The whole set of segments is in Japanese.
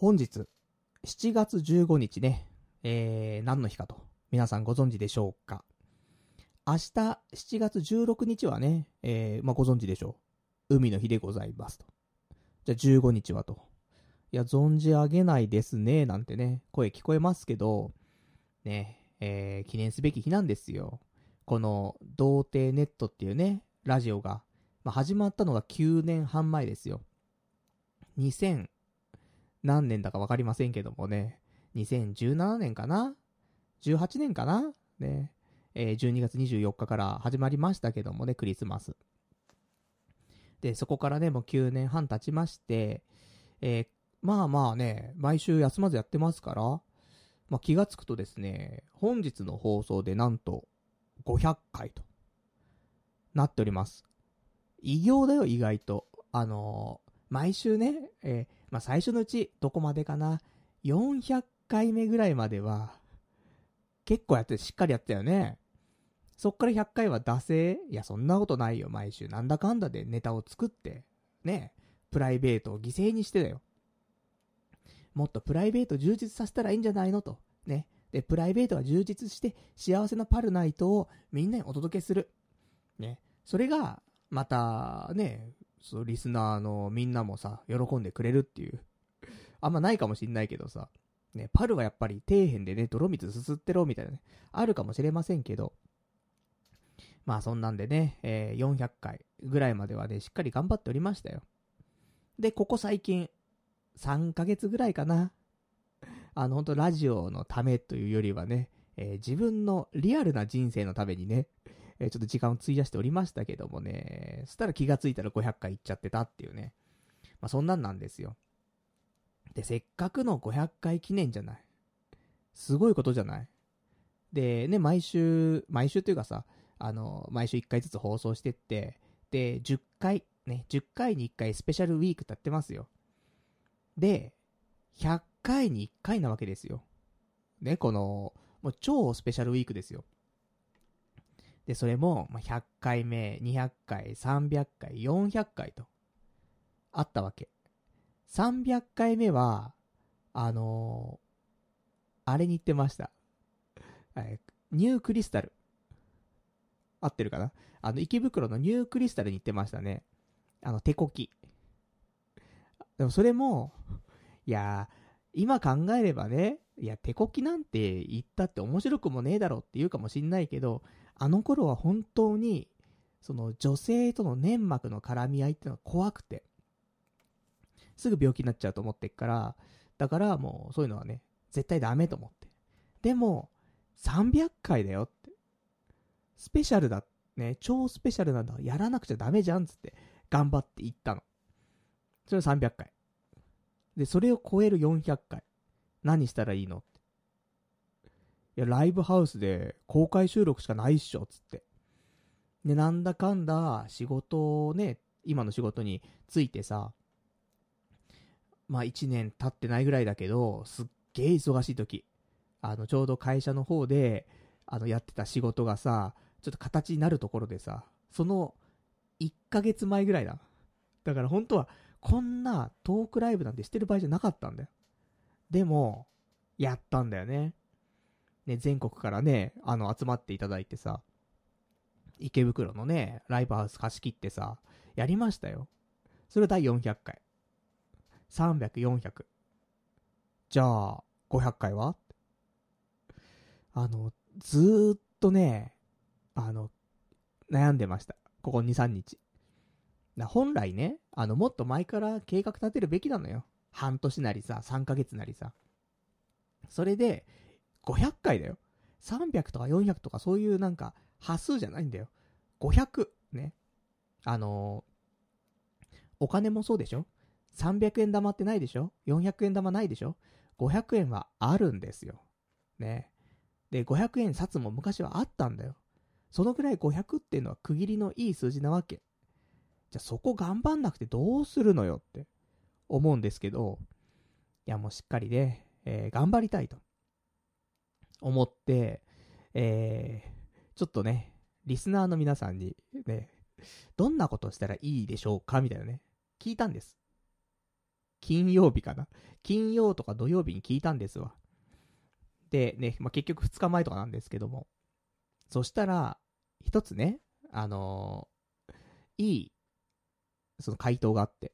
本日、7月15日ね、えー、何の日かと、皆さんご存知でしょうか。明日、7月16日はね、えー、まあ、ご存知でしょう。海の日でございますと。じゃあ15日はと。いや、存じ上げないですね、なんてね、声聞こえますけど、ね、えー、記念すべき日なんですよ。この、童貞ネットっていうね、ラジオが、まあ、始まったのが9年半前ですよ。2000、何年だかわかりませんけどもね、2017年かな ?18 年かな？ね、えー、12月24日から始まりましたけどもね、クリスマス。で、そこからね、もう9年半経ちまして、えー、まあまあね、毎週休まずやってますから、まあ気がつくとですね、本日の放送でなんと500回となっております。異業だよ、意外と。あのー、毎週ね、えー、まあ最初のうちどこまでかな、400回目ぐらいまでは、結構やって、しっかりやったよね。そっから100回は惰性いや、そんなことないよ、毎週。なんだかんだでネタを作って、ね、プライベートを犠牲にしてだよ。もっとプライベート充実させたらいいんじゃないの？と。ね。で、プライベートが充実して幸せなパルナイトをみんなにお届けする。ね。それが、また、ね、そう、リスナーのみんなもさ、喜んでくれるっていう。あんまないかもしんないけどさ。ね、パルはやっぱり底辺でね、泥水すすってろみたいなね、あるかもしれませんけど。まあそんなんでね、えー、400回ぐらいまではね、しっかり頑張っておりましたよ。で、ここ最近、3ヶ月ぐらいかな。あの、ほんとラジオのためというよりはね、えー、自分のリアルな人生のためにね、え、ちょっと時間を費やしておりましたけどもね、そしたら気がついたら500回行っちゃってたっていうね。まあ、そんなんなんですよ。で、せっかくの500回記念じゃない。すごいことじゃないで、ね、毎週、毎週というかさ、あの、毎週1回ずつ放送してって、で、10回、ね、10回に1回スペシャルウィークってやってますよ。で、100回に1回なわけですよ。ね、この、もう超スペシャルウィークですよ。で、それも、ま、100回目、200回、300回、400回と、あったわけ。300回目は、あのー、あれに行ってました。ニュークリスタル。合ってるかな？あの、池袋のニュークリスタルに行ってましたね。あの、手こき。でもそれも、いや今考えればね、いや、手こきなんて言ったって面白くもねえだろって言うかもしんないけど、あの頃は本当に、その女性との粘膜の絡み合いっていうのは怖くて、すぐ病気になっちゃうと思ってっから、だからもうそういうのはね、絶対ダメと思って。でも、300回だよって。スペシャルだ。ね、超スペシャルなんだ。やらなくちゃダメじゃんつって、頑張って言ったの。それ300回。で、それを超える400回。何したらいいの。いや、ライブハウスで公開収録しかないっしょ、つって。で、なんだかんだ仕事をね、今の仕事についてさ、まあ一年経ってないぐらいだけど、すっげえ忙しい時。あの、ちょうど会社の方で、あの、やってた仕事がさ、ちょっと形になるところでさ、その、1ヶ月前ぐらいだ。だから本当は、こんなトークライブなんてしてる場合じゃなかったんだよ。でも、やったんだよね。ね、全国からね、あの、集まっていただいてさ、池袋のね、ライブハウス貸し切ってさ、やりましたよ。それ第400回。300、400。じゃあ、500回は？あの、ずーっとね、あの、悩んでました。ここ2、3日。本来ね、あの、もっと前から計画立てるべきなのよ。半年なりさ、3ヶ月なりさ。それで、500回だよ。300とか400とかそういうなんか、波数じゃないんだよ。500、ね。あのー、お金もそうでしょ ?300 円玉ってないでしょ ?400 円玉ないでしょ ?500 円はあるんですよ。ね。で、500円札も昔はあったんだよ。そのくらい500っていうのは区切りのいい数字なわけ。じゃあそこ頑張んなくてどうするのよって思うんですけど、いやもうしっかりね、えー、頑張りたいと思って、えー、ちょっとね、リスナーの皆さんにね、どんなことしたらいいでしょうか？みたいなね、聞いたんです。金曜日かな？金曜とか土曜日に聞いたんですわ。で、ね、まあ、結局2日前とかなんですけども。そしたら、一つね、あのー、いい、その回答があって。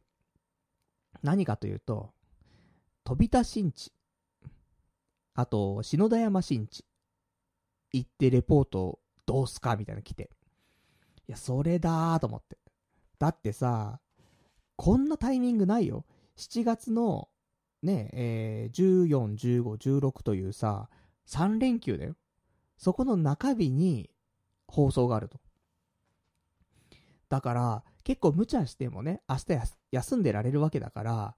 何かというと、飛び田新地。あと、篠田山新地。行ってレポートどうすかみたいなの来て。いや、それだーと思って。だってさ、こんなタイミングないよ。7月の、ね、えー、14、15、16というさ、3連休だよ。そこの中日に放送があると。だから、結構無茶してもね、明日休んでられるわけだから、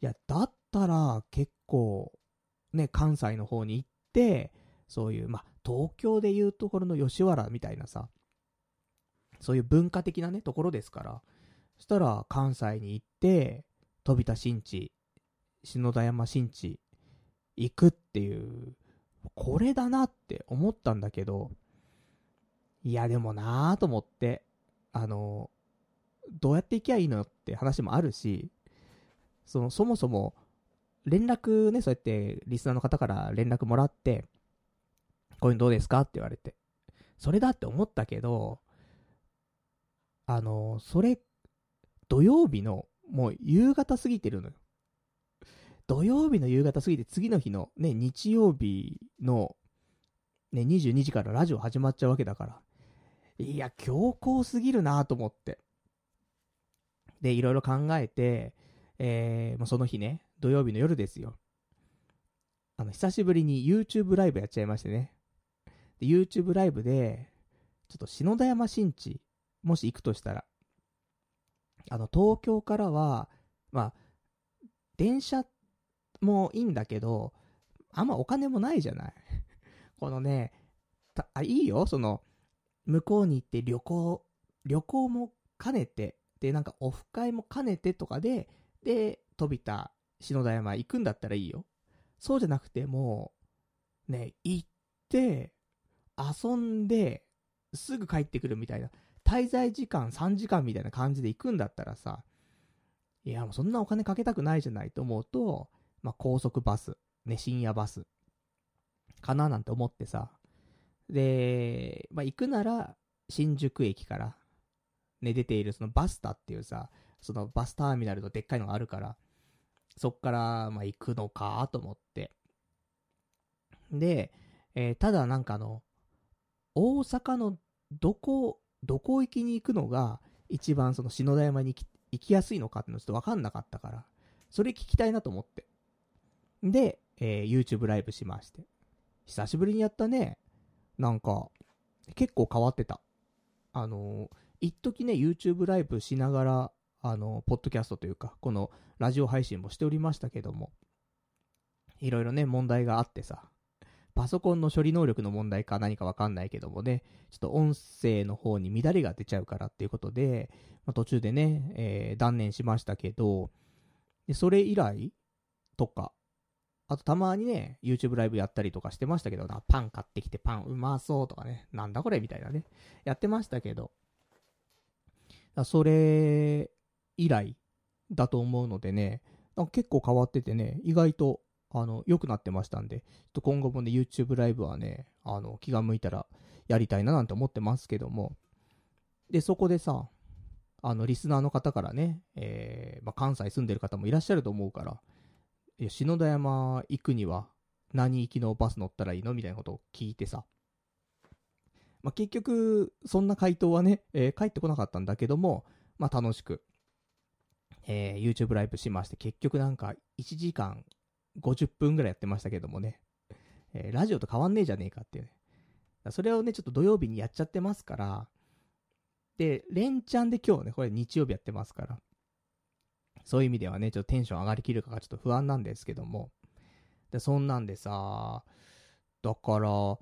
いや、だったら結構、ね、関西の方に行って、そういう、まあ、東京でいうところの吉原みたいなさ、そういう文化的なね、ところですから、そしたら関西に行って、飛田新地、篠田山新地、行くっていう、これだなって思ったんだけど、いやでもなぁと思って、あの、どうやって行きゃいいのって話もあるし、その、そもそも、連絡ね、そうやってリスナーの方から連絡もらって、こういうのどうですか？って言われて。それだって思ったけど、あの、それ、土曜日の、もう夕方過ぎてるのよ。土曜日の夕方過ぎて次の日のね、日曜日のね、22時からラジオ始まっちゃうわけだから。いや、強行すぎるなと思って。で、いろいろ考えて、えー、もうその日ね、土曜日の夜ですよ。あの、久しぶりに YouTube ライブやっちゃいましてね。で、YouTube ライブで、ちょっと篠田山新地、もし行くとしたら、あの、東京からは、まあ、電車もいいんだけど、あんまお金もないじゃない。このね、あ、いいよ、その、向こうに行って旅行、旅行も兼ねて、で、なんかオフ会も兼ねてとかで、で、飛田、篠田山行くんだったらいいよ。そうじゃなくて、もう、ね、行って、遊んで、すぐ帰ってくるみたいな、滞在時間3時間みたいな感じで行くんだったらさ、いや、もうそんなお金かけたくないじゃないと思うと、まあ、高速バス、ね、深夜バス、かななんて思ってさ。で、まあ、行くなら、新宿駅から、ね、出ているそのバスタっていうさ、そのバスターミナルのでっかいのがあるから、そっから、ま、行くのかと思って。で、えー、ただなんかあの、大阪のどこ、どこ行きに行くのが、一番その篠田山に行きやすいのかってのちょっとわかんなかったから、それ聞きたいなと思って。で、えー、YouTube ライブしまして。久しぶりにやったね。なんか、結構変わってた。あのー、一時ね、YouTube ライブしながら、あの、ポッドキャストというか、このラジオ配信もしておりましたけども、いろいろね、問題があってさ、パソコンの処理能力の問題か何かわかんないけどもね、ちょっと音声の方に乱れが出ちゃうからっていうことで、まあ、途中でね、えー、断念しましたけど、で、それ以来とか、あとたまにね、YouTube ライブやったりとかしてましたけどな、パン買ってきてパンうまそうとかね、なんだこれみたいなね、やってましたけど、それ以来だと思うのでね、結構変わっててね、意外と、あの、良くなってましたんで、ちょっと今後もね、YouTube ライブはね、あの、気が向いたらやりたいななんて思ってますけども、で、そこでさ、あの、リスナーの方からね、えー、まあ、関西住んでる方もいらっしゃると思うから、篠田山行くには何行きのバス乗ったらいいのみたいなことを聞いてさ。まあ、結局、そんな回答はね、えー、返ってこなかったんだけども、まあ、楽しく、えー、YouTube ライブしまして、結局なんか1時間50分ぐらいやってましたけどもね、えー、ラジオと変わんねえじゃねえかっていうね。それをね、ちょっと土曜日にやっちゃってますから、で、連チャンで今日ね、これ日曜日やってますから、そういう意味ではね、ちょっとテンション上がりきるかがちょっと不安なんですけども。で、そんなんでさ、だから、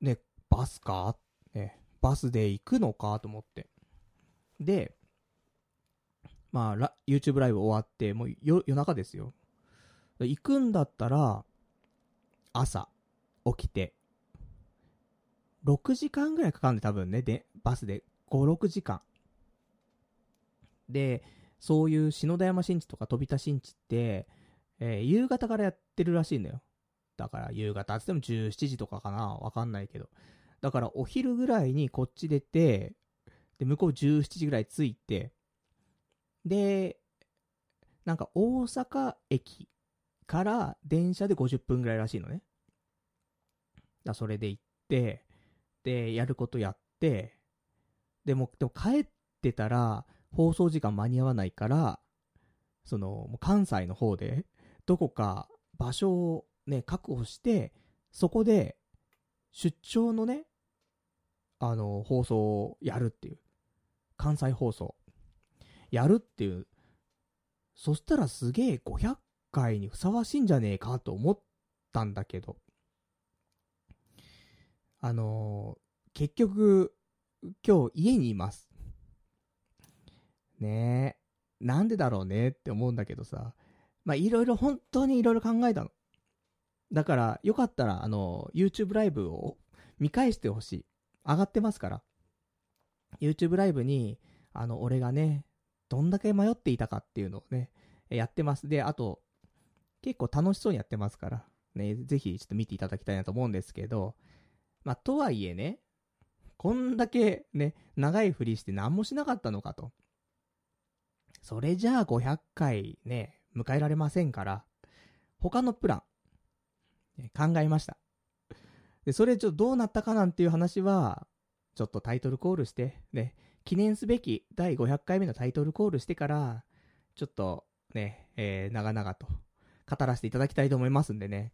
ね、バスか？ね、バスで行くのか？と思って。で、まあ、YouTube ライブ終わって、もう夜中ですよ。行くんだったら、朝、起きて、6時間ぐらいかかるんで多分ね、で、バスで、5、6時間。で、そういう篠田山新地とか飛田新地って、えー、夕方からやってるらしいのよ。だから夕方って言っても17時とかかなわかんないけど。だからお昼ぐらいにこっち出て、で、向こう17時ぐらい着いて、で、なんか大阪駅から電車で50分ぐらいらしいのね。だそれで行って、で、やることやって、でも、でも帰ってたら、放送時間間に合わないから、その、関西の方で、どこか場所をね、確保して、そこで、出張のね、あの、放送をやるっていう。関西放送。やるっていう。そしたらすげえ500回にふさわしいんじゃねえかと思ったんだけど。あのー、結局、今日家にいます。ねえ。なんでだろうねって思うんだけどさ。まあ、いろいろ本当にいろいろ考えたの。だから、よかったら、あの、YouTube ライブを見返してほしい。上がってますから。YouTube ライブに、あの、俺がね、どんだけ迷っていたかっていうのをね、やってます。で、あと、結構楽しそうにやってますから、ね、ぜひちょっと見ていただきたいなと思うんですけど、まあ、とはいえね、こんだけね、長いふりして何もしなかったのかと。それじゃあ500回ね、迎えられませんから、他のプラン、考えました。で、それちょっとどうなったかなんていう話は、ちょっとタイトルコールして、ね、記念すべき第500回目のタイトルコールしてから、ちょっとね、えー、長々と語らせていただきたいと思いますんでね。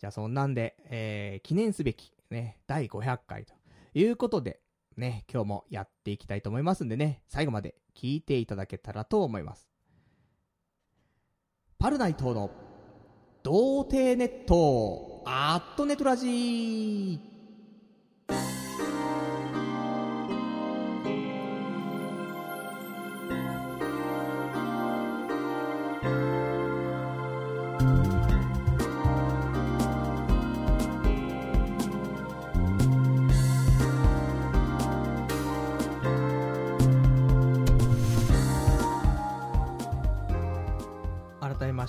じゃあそんなんで、えー、記念すべき、ね、第500回ということで、ね、今日もやっていきたいと思いますんでね、最後まで聞いていただけたらと思います。パルナイトの童貞ネット、アットネトラジー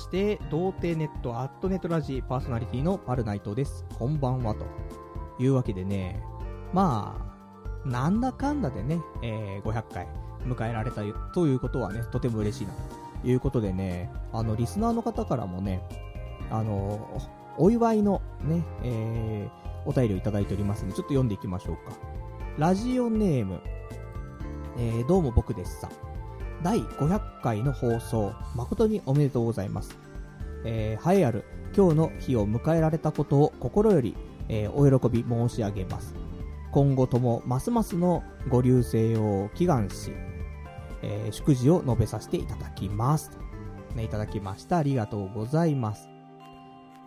して、童貞ネットアットネットラジパーソナリティのパルナイトです。こんばんは、というわけでね、まあ、なんだかんだでね、えー、500回迎えられたということはね、とても嬉しいな、ということでね、あの、リスナーの方からもね、あの、お祝いのね、えー、お便りをいただいておりますので、ちょっと読んでいきましょうか。ラジオネーム、えー、どうも僕ですさ。第500回の放送、誠におめでとうございます。えー、栄えある今日の日を迎えられたことを心より、えー、お喜び申し上げます。今後ともますますのご流星を祈願し、えー、祝辞を述べさせていただきます。ね、いただきました。ありがとうございます。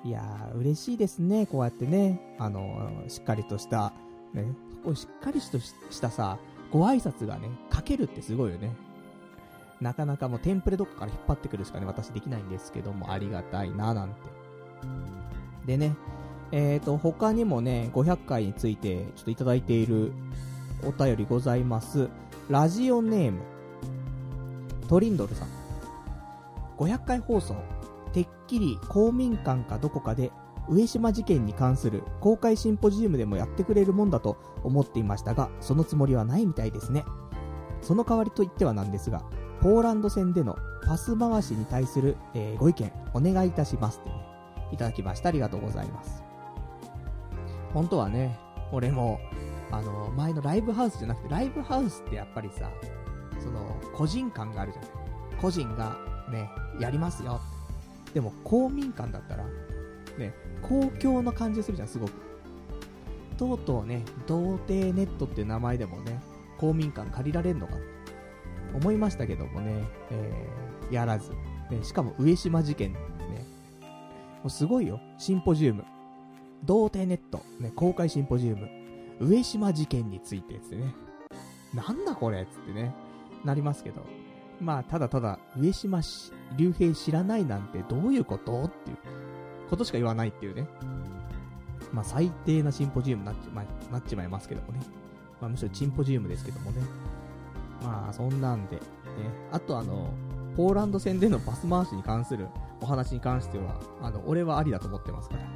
いやー、嬉しいですね。こうやってね、あのー、しっかりとした、ね、こしっかりとしたさ、ご挨拶がね、書けるってすごいよね。なかなかもうテンプレどっかから引っ張ってくるしかね、私できないんですけども、ありがたいな、なんて。でね、えっ、ー、と、他にもね、500回についてちょっといただいているお便りございます。ラジオネーム、トリンドルさん。500回放送、てっきり公民館かどこかで上島事件に関する公開シンポジウムでもやってくれるもんだと思っていましたが、そのつもりはないみたいですね。その代わりと言ってはなんですが、ポーランド戦でのパス回しに対する、えー、ご意見お願いいたしますってね、いただきました。ありがとうございます。本当はね、俺も、あの、前のライブハウスじゃなくて、ライブハウスってやっぱりさ、その、個人感があるじゃない。個人がね、やりますよ。でも、公民館だったら、ね、公共の感じするじゃん、すごく。とうとうね、童貞ネットっていう名前でもね、公民館借りられるのか思いましたけどもね、えー、やらず。ね、しかも上島事件、ね。もうすごいよ。シンポジウム。童貞ネット、ね、公開シンポジウム。上島事件についてつってね。なんだこれつってね。なりますけど。まあ、ただただ、上島竜兵知らないなんてどういうことっていうことしか言わないっていうね。まあ、最低なシンポジウムになっちまなっちまいますけどもね。まあ、むしろチンポジウムですけどもね。まあ、そんなんで、ね。あとあの、ポーランド戦でのパス回しに関するお話に関しては、あの、俺はありだと思ってますから。ね。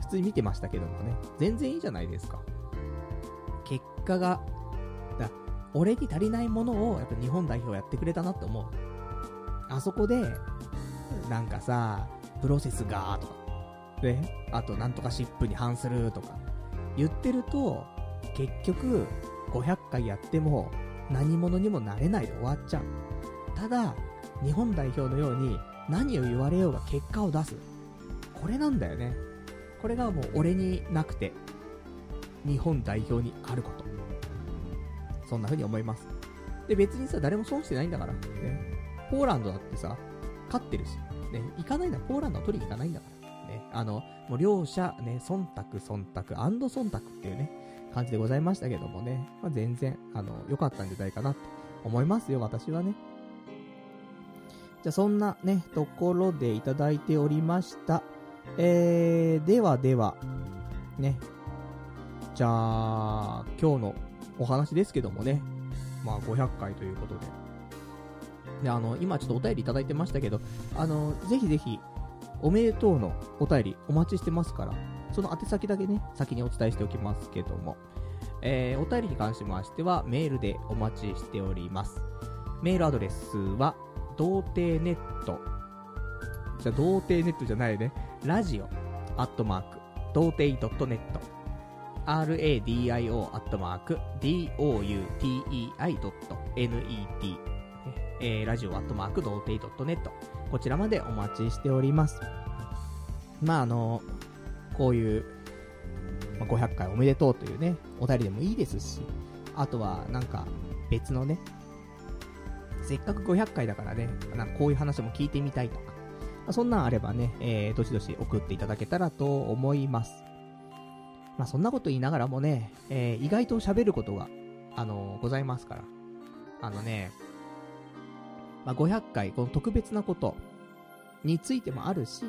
普通に見てましたけどもね。全然いいじゃないですか。結果が、だ俺に足りないものを、やっぱ日本代表やってくれたなって思う。あそこで、なんかさ、プロセスがとか、ね、あとなんとかシップに反するとか、言ってると、結局、500回やっても、何者にもなれないで終わっちゃう。ただ、日本代表のように、何を言われようが結果を出す。これなんだよね。これがもう俺になくて、日本代表にあること。そんな風に思います。で、別にさ、誰も損してないんだから。ね。ポーランドだってさ、勝ってるし。ね。行かないならポーランドは取りに行かないんだから。ね。あの、もう両者ね、忖度、忖度、忖度っていうね、感じでございましたけどもね。まあ、全然、あの、良かったんじゃないかなって思いますよ、私はね。じゃあ、そんなね、ところでいただいておりました。えー、ではでは、ね。じゃあ、今日のお話ですけどもね。まあ、500回ということで。で、あの、今ちょっとお便りいただいてましたけど、あの、ぜひぜひ、おめでとうのお便りお待ちしてますから、その宛先だけね、先にお伝えしておきますけども。えー、お便りに関しましては、メールでお待ちしております。メールアドレスは、童貞ネット。じゃ、童貞ネットじゃないね。ラジオ、アットマーク、童貞 .net。radio アットマーク、doutei.net。えー、ラジオアットマーク、童貞 .net。こちらまでお待ちしております。まあ、あの、こういう、まあ、500回おめでとうというね、お便りでもいいですし、あとは、なんか、別のね、せっかく500回だからね、なんかこういう話も聞いてみたいとか、まあ、そんなんあればね、えー、どしどし送っていただけたらと思います。まあ、そんなこと言いながらもね、えー、意外と喋ることが、あのー、ございますから。あのね、まあ、500回、この特別なことについてもあるし、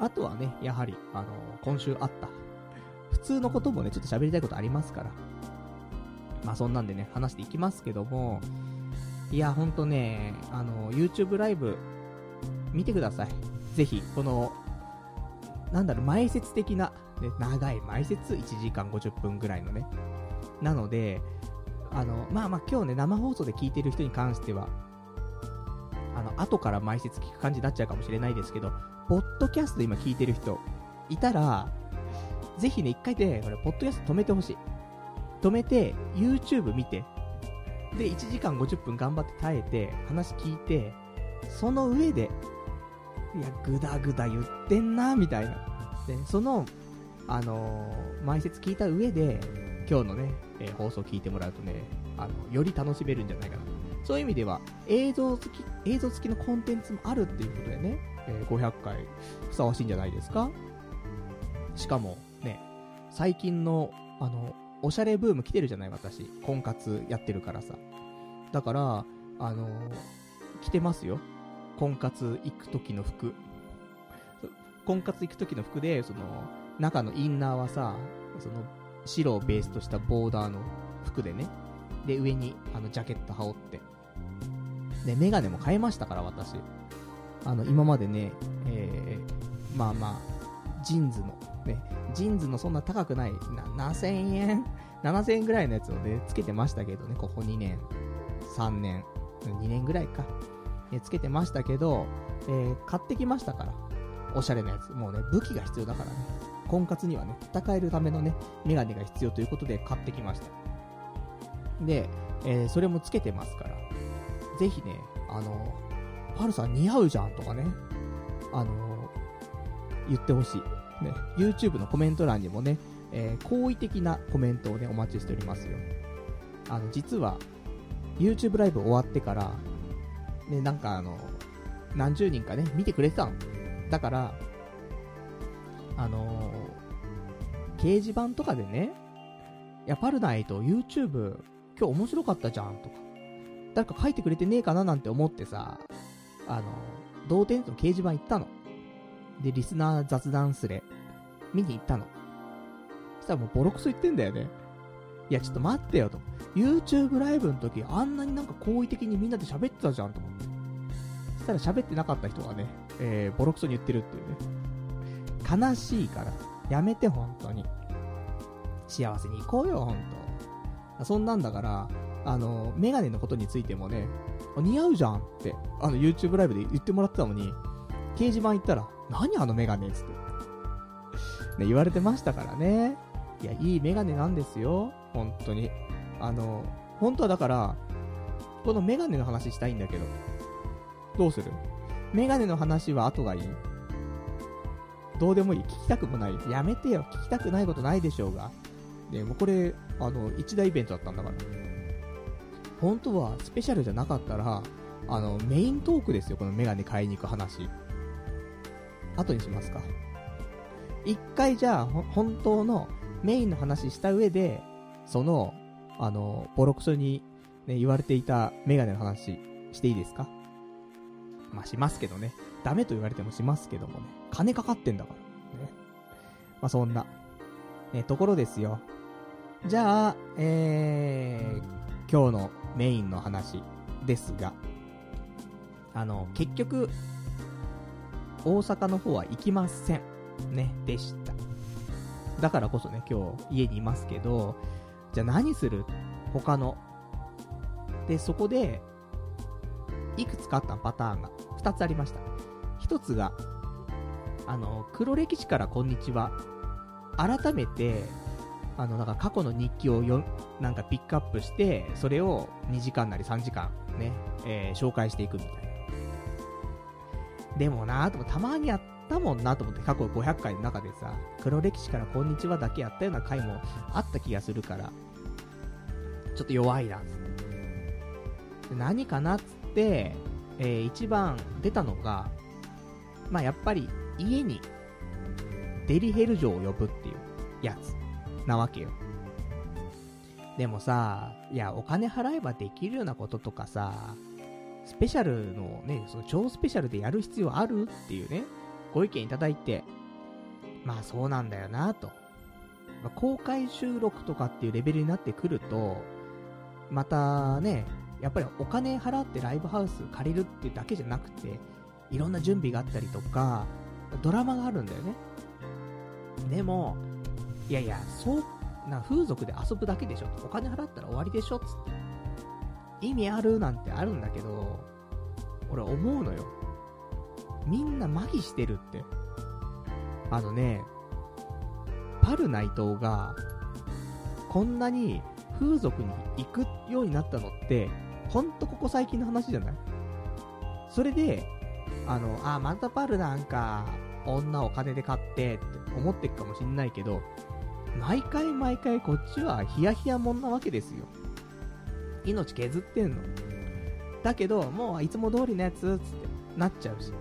あとはね、やはり、あのー、今週あった、普通のこともね、ちょっと喋りたいことありますから。まあ、そんなんでね、話していきますけども、いや、ほんとね、あの、YouTube ライブ、見てください。ぜひ、この、なんだろう、前説的な、ね、長い前説、1時間50分ぐらいのね。なので、あの、まあまあ今日ね、生放送で聞いてる人に関しては、あの、後から前説聞く感じになっちゃうかもしれないですけど、ポッドキャスト今聞いてる人、いたら、ぜひね、一回で、これ、ポッドキャスト止めてほしい。止めて、YouTube 見て、で、1時間50分頑張って耐えて、話聞いて、その上で、いや、ぐだぐだ言ってんな、みたいな。で、その、あのー、前説聞いた上で、今日のね、えー、放送聞いてもらうとね、あの、より楽しめるんじゃないかな。そういう意味では、映像付き、映像付きのコンテンツもあるっていうことでね、え、500回、ふさわしいんじゃないですか？しかも、ね、最近の、あの、おしゃれブーム来てるじゃない、私。婚活やってるからさ。だから、あのー、着てますよ。婚活行く時の服。婚活行く時の服で、その、中のインナーはさ、その、白をベースとしたボーダーの服でね。で、上に、あの、ジャケット羽織って。で、メガネも変えましたから、私。あの、今までね、えー、まあまあ、 JINS の、ね、 JINS のそんな高くない、7000円 ?7000 円ぐらいのやつをね、つけてましたけどね、ここ2年、3年、2年ぐらいか。ね、つけてましたけど、えー、買ってきましたから。おしゃれなやつ。もうね、武器が必要だからね。婚活にはね、戦えるためのね、メガネが必要ということで買ってきました。で、えー、それもつけてますから。ぜひね、あの、パルさん似合うじゃんとかね、あの、言ってほしい。ね、YouTube のコメント欄にもね、えー、好意的なコメントをね、お待ちしておりますよ。あの、実は、YouTube ライブ終わってから、ね、なんかあの、何十人かね、見てくれてたの。だから、あのー、掲示板とかでね、いや、パルナイト YouTube 今日面白かったじゃんとか、誰か書いてくれてねえかななんて思ってさ、あの、同点の掲示板行ったの。で、リスナー雑談スレ、見に行ったの。そしたらもうボロクソ言ってんだよね。いや、ちょっと待ってよと。YouTube ライブの時、あんなになんか好意的にみんなで喋ってたじゃんと思って。そしたら喋ってなかった人がね、えー、ボロクソに言ってるっていうね。悲しいから。やめて、本当に。幸せに行こうよ、本当そんなんだから、あの、メガネのことについてもね、似合うじゃんって、あの、YouTube ライブで言ってもらってたのに、掲示板行ったら、何あのメガネつって。ね、言われてましたからね。いや、いいメガネなんですよ。本当に。あの、本当はだから、このメガネの話したいんだけど。どうする？メガネの話は後がいいどうでもいい。聞きたくもない。やめてよ。聞きたくないことないでしょうが。で、もうこれ、あの、一大イベントだったんだから。本当はスペシャルじゃなかったら、あの、メイントークですよ。このメガネ買いに行く話。後にしますか。一回じゃあ、本当のメインの話した上で、その、あの、ボロクソに、ね、言われていたメガネの話していいですかまあ、しますけどね。ダメと言われてもしますけどもね。金かかってんだから。ね。まあ、そんな。ね、ところですよ。じゃあ、えー、今日のメインの話ですが、あの、結局、大阪の方は行きません。ね、でした。だからこそね、今日家にいますけど、じゃあ何する他の？で、そこで、いくつかあったパターンが2つありました。1つが、あの、黒歴史からこんにちは。改めて、あの、なんか過去の日記をよ、なんかピックアップして、それを2時間なり3時間ね、えー、紹介していくみたいな。でもなぁとたまにやったもんなと思って、過去500回の中でさ、黒歴史からこんにちはだけやったような回もあった気がするから、ちょっと弱いな、つって。何かなっつって、えー、一番出たのが、まあやっぱり家にデリヘル嬢を呼ぶっていうやつなわけよ。でもさ、いや、お金払えばできるようなこととかさ、スペシャルのね、その超スペシャルでやる必要あるっていうね、ご意見いただいて、まあそうなんだよなと。まあ、公開収録とかっていうレベルになってくると、またね、やっぱりお金払ってライブハウス借りるっていうだけじゃなくて、いろんな準備があったりとか、ドラマがあるんだよね。でも、いやいや、そう、な、風俗で遊ぶだけでしょお金払ったら終わりでしょつって。意味あるなんてあるんだけど、俺思うのよ。みんな麻痺してるって。あのね、パル内藤が、こんなに風俗に行くようになったのって、ほんとここ最近の話じゃない？それで、あの、あ、またパルなんか、女お金で買ってって思ってくかもしんないけど、毎回毎回こっちはヒヤヒヤもんなわけですよ。命削ってんの。だけど、もういつも通りのやつ、つってなっちゃうし。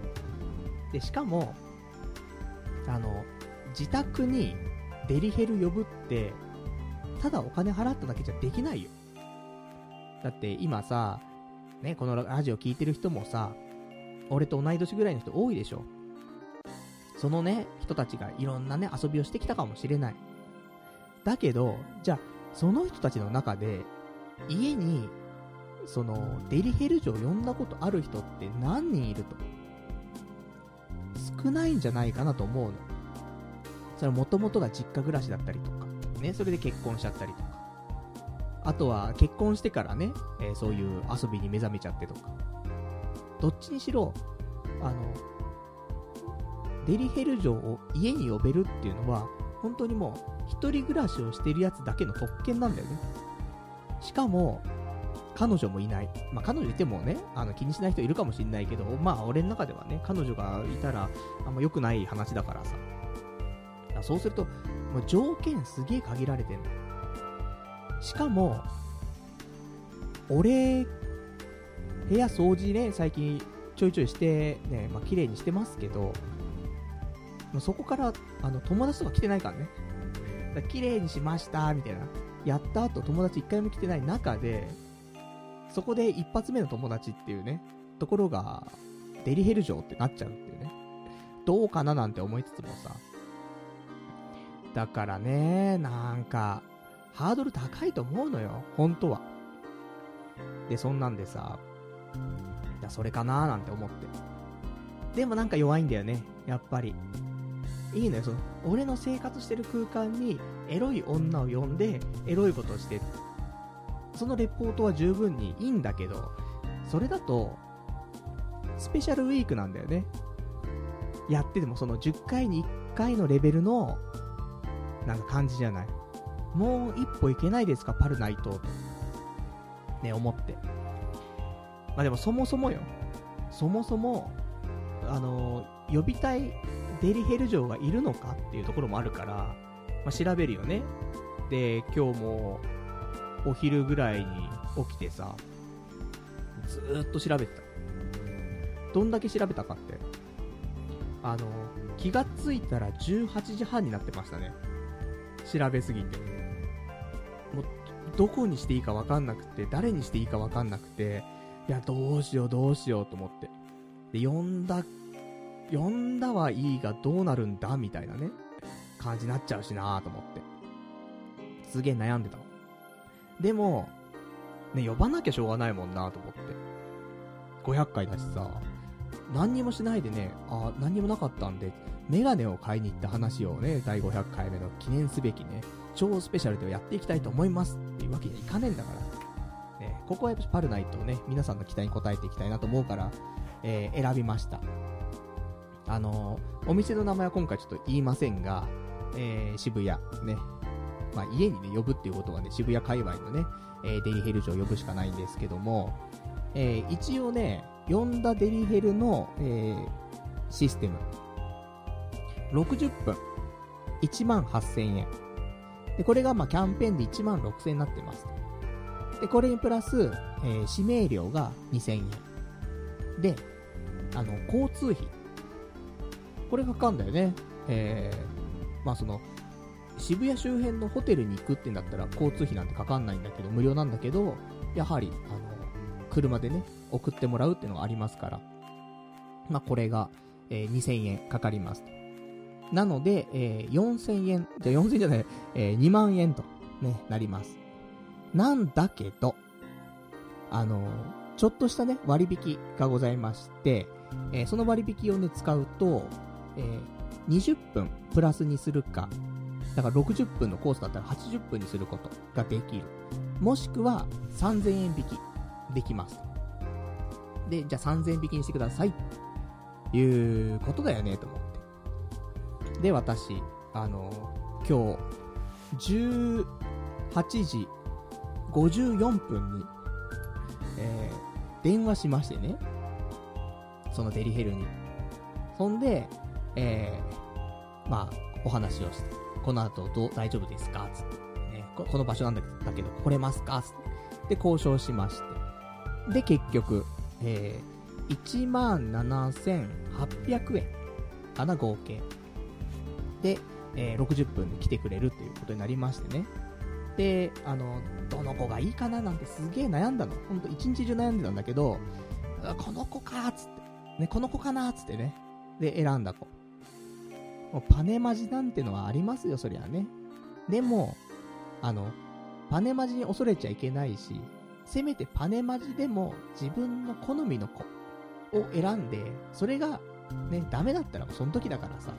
で、しかも、あの、自宅にデリヘル呼ぶって、ただお金払っただけじゃできないよ。だって今さ、ね、このラジオ聞いてる人もさ、俺と同い年ぐらいの人多いでしょ。そのね、人たちがいろんなね、遊びをしてきたかもしれない。だけど、じゃあ、その人たちの中で、家に、その、デリヘル嬢を呼んだことある人って何人いると？少ないんじゃないかなと思うの。それは元々が実家暮らしだったりとか、ね、それで結婚しちゃったりとか。あとは結婚してからね、えー、そういう遊びに目覚めちゃってとか。どっちにしろ、あの、デリヘル嬢を家に呼べるっていうのは、本当にもう、一人暮らしをしてるやつだけの特権なんだよね。しかも、彼女もいない。まあ、彼女いてもね、あの、気にしない人いるかもしんないけど、まあ、俺の中ではね、彼女がいたら、あんま良くない話だからさ。そうすると、もう条件すげえ限られてんの。しかも、俺、部屋掃除ね、最近ちょいちょいしてね、まあ、綺麗にしてますけど、そこから、あの、友達とか来てないからね。だから綺麗にしました、みたいな。やった後友達一回も来てない中で、そこで一発目の友達っていうね、ところが、デリヘル嬢ってなっちゃうっていうね。どうかななんて思いつつもさ。だからね、なんか、ハードル高いと思うのよ、本当は。で、そんなんでさ、じゃそれかなーなんて思って。でもなんか弱いんだよね、やっぱり。いいのよ、その、俺の生活してる空間に、エロい女を呼んで、エロいことをして、そのレポートは十分にいいんだけど、それだと、スペシャルウィークなんだよね。やっててもその10回に1回のレベルの、なんか感じじゃない。もう一歩いけないですか、パルナイトと。ね、思って。まあでもそもそもよ。そもそも、あのー、呼びたいデリヘル嬢がいるのかっていうところもあるから、まあ、調べるよね。で、今日も、お昼ぐらいに起きてさ、ずーっと調べてた。どんだけ調べたかって。あの、気がついたら18時半になってましたね。調べすぎて。もう、どこにしていいかわかんなくて、誰にしていいかわかんなくて、いや、どうしようどうしようと思って。で、呼んだ、呼んだはいいがどうなるんだみたいなね、感じになっちゃうしなーと思って。すげえ悩んでたの。でも、ね、呼ばなきゃしょうがないもんなと思って。500回だしさ、何にもしないでね、あ、何にもなかったんで、メガネを買いに行った話をね、第500回目の記念すべきね、超スペシャルではやっていきたいと思いますっていうわけにはいかねえんだから。ね、ここはやっぱパルナイトをね、皆さんの期待に応えていきたいなと思うから、えー、選びました。あの、お店の名前は今回ちょっと言いませんが、えー、渋谷、ね、まあ、家にね、呼ぶっていうことはね、渋谷界隈のね、えー、デリヘル嬢呼ぶしかないんですけども、えー、一応ね、呼んだデリヘルの、えー、システム。60分。1万8000円。で、これがまあキャンペーンで1万6000円になってます。で、これにプラス、えー、指名料が2000円。で、あの、交通費。これかかんだよね。えー、まあその、渋谷周辺のホテルに行くってんだったら交通費なんてかかんないんだけど、無料なんだけど、やはり、あの、車でね、送ってもらうっていうのがありますから。まあ、これが、えー、2000円かかります。なので、えー、4000円、じゃ4000円じゃない、えー、2万円と、ね、なります。なんだけど、あの、ちょっとしたね、割引がございまして、えー、その割引をね、使うと、えー、20分プラスにするか、だから60分のコースだったら80分にすることができる。もしくは3000円引きできます。で、じゃあ3000円引きにしてください。いうことだよね、と思って。で、私、あの、今日、18時54分に、えー、電話しましてね。そのデリヘルに。そんで、えー、まあ、お話をして。この後どう、大丈夫ですか？つって、ねこ。この場所なんだけど、来れますかつって。で、交渉しまして。で、結局、えー、17,800円かな、合計。で、えー、60分で来てくれるっていうことになりましてね。で、あの、どの子がいいかななんてすげえ悩んだの。ほんと一日中悩んでたんだけど、この子かーつって。ね、この子かなーつってね。で、選んだ子。パネマジなんてのはありますよ、そりゃね。でも、あの、パネマジに恐れちゃいけないし、せめてパネマジでも自分の好みの子を選んで、それがね、ダメだったらもうその時だからさ。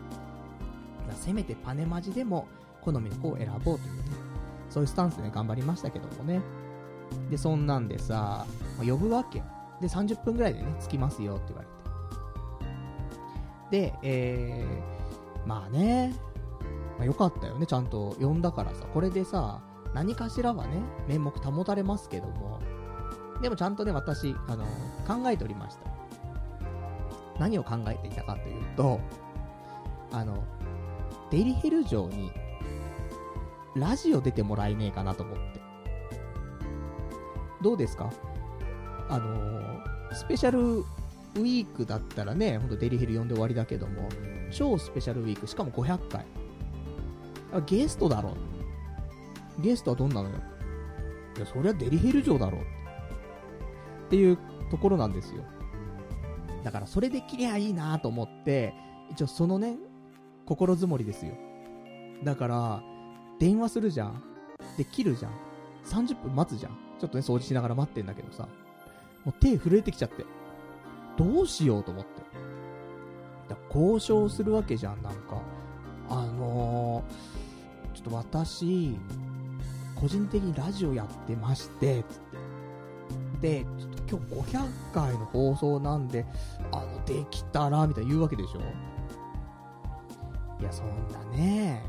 らせめてパネマジでも好みの子を選ぼうというね、そういうスタンスでね、頑張りましたけどもね。で、そんなんでさ、呼ぶわけよ。で、30分ぐらいでね、着きますよって言われて。で、えー、まあね、まあ、よかったよね、ちゃんと呼んだからさ。これでさ、何かしらはね、面目保たれますけども。でもちゃんとね、私、あの、考えておりました。何を考えていたかというと、あの、デリヘル城に、ラジオ出てもらえねえかなと思って。どうですか？あのスペシャルウィークだったらね、ほんとデリヘル呼んで終わりだけども、超スペシャルウィーク、しかも500回。あゲストだろ。ゲストはどんなのよ。いや、そりゃデリヘル城だろ。っていうところなんですよ。だからそれできりゃいいなと思って、一応そのね、心づもりですよ。だから、電話するじゃん。で、切るじゃん。30分待つじゃん。ちょっとね、掃除しながら待ってんだけどさ。もう手震えてきちゃって。どうしようと思って。だ交渉するわけじゃん、なんか。あのー、ちょっと私、個人的にラジオやってまして、つって。で、ちょっと今日500回の放送なんで、あの、できたら、みたいな言うわけでしょいや、そんなね、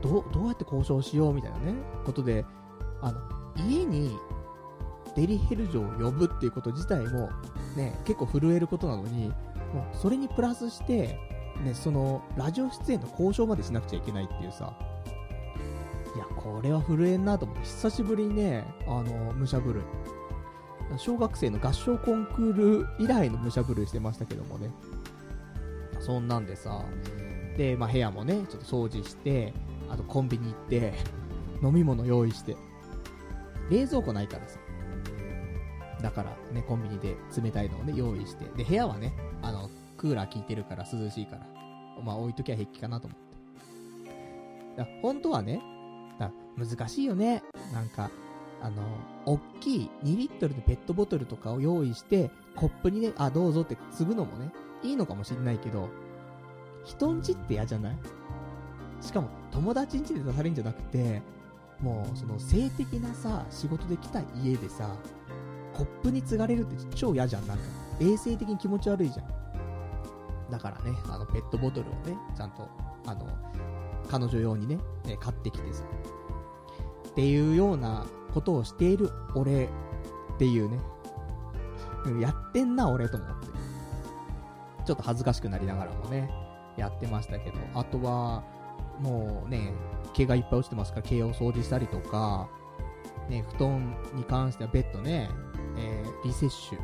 ど、どうやって交渉しようみたいなね、ことで、あの、家にデリヘル嬢を呼ぶっていうこと自体も、ね、結構震えることなのに、もうそれにプラスして、ね、その、ラジオ出演の交渉までしなくちゃいけないっていうさ、いや、これは震えんなと思って、久しぶりにね、あの、武者震い。小学生の合唱コンクール以来の武者震いしてましたけどもね。そんなんでさ、で、まあ、部屋もね、ちょっと掃除して、あとコンビニ行って、飲み物用意して、冷蔵庫ないからさ。だからね、コンビニで冷たいのをね、用意して。で、部屋はね、あの、クーラー効いてるから涼しいから。まあ置いときゃ平気かなと思って。だ本当はね、だ難しいよね。なんか、あの、おっきい2リットルのペットボトルとかを用意して、コップにね、あ、どうぞって継ぐのもね、いいのかもしんないけど、人ん家って嫌じゃない？しかも、友達ん家で出されるんじゃなくて、もう、その、性的なさ、仕事で来た家でさ、コップに継がれるって超嫌じゃん、なんか。衛生的に気持ち悪いじゃん。だからね、あの、ペットボトルをね、ちゃんと、あの、彼女用にね、ね買ってきてさ。っていうようなことをしている俺っていうね。やってんな、俺と思って。ちょっと恥ずかしくなりながらもね、やってましたけど、あとは、もうね、毛がいっぱい落ちてますから毛を掃除したりとか、ね、布団に関してはベッドね、えー、リセッシュ、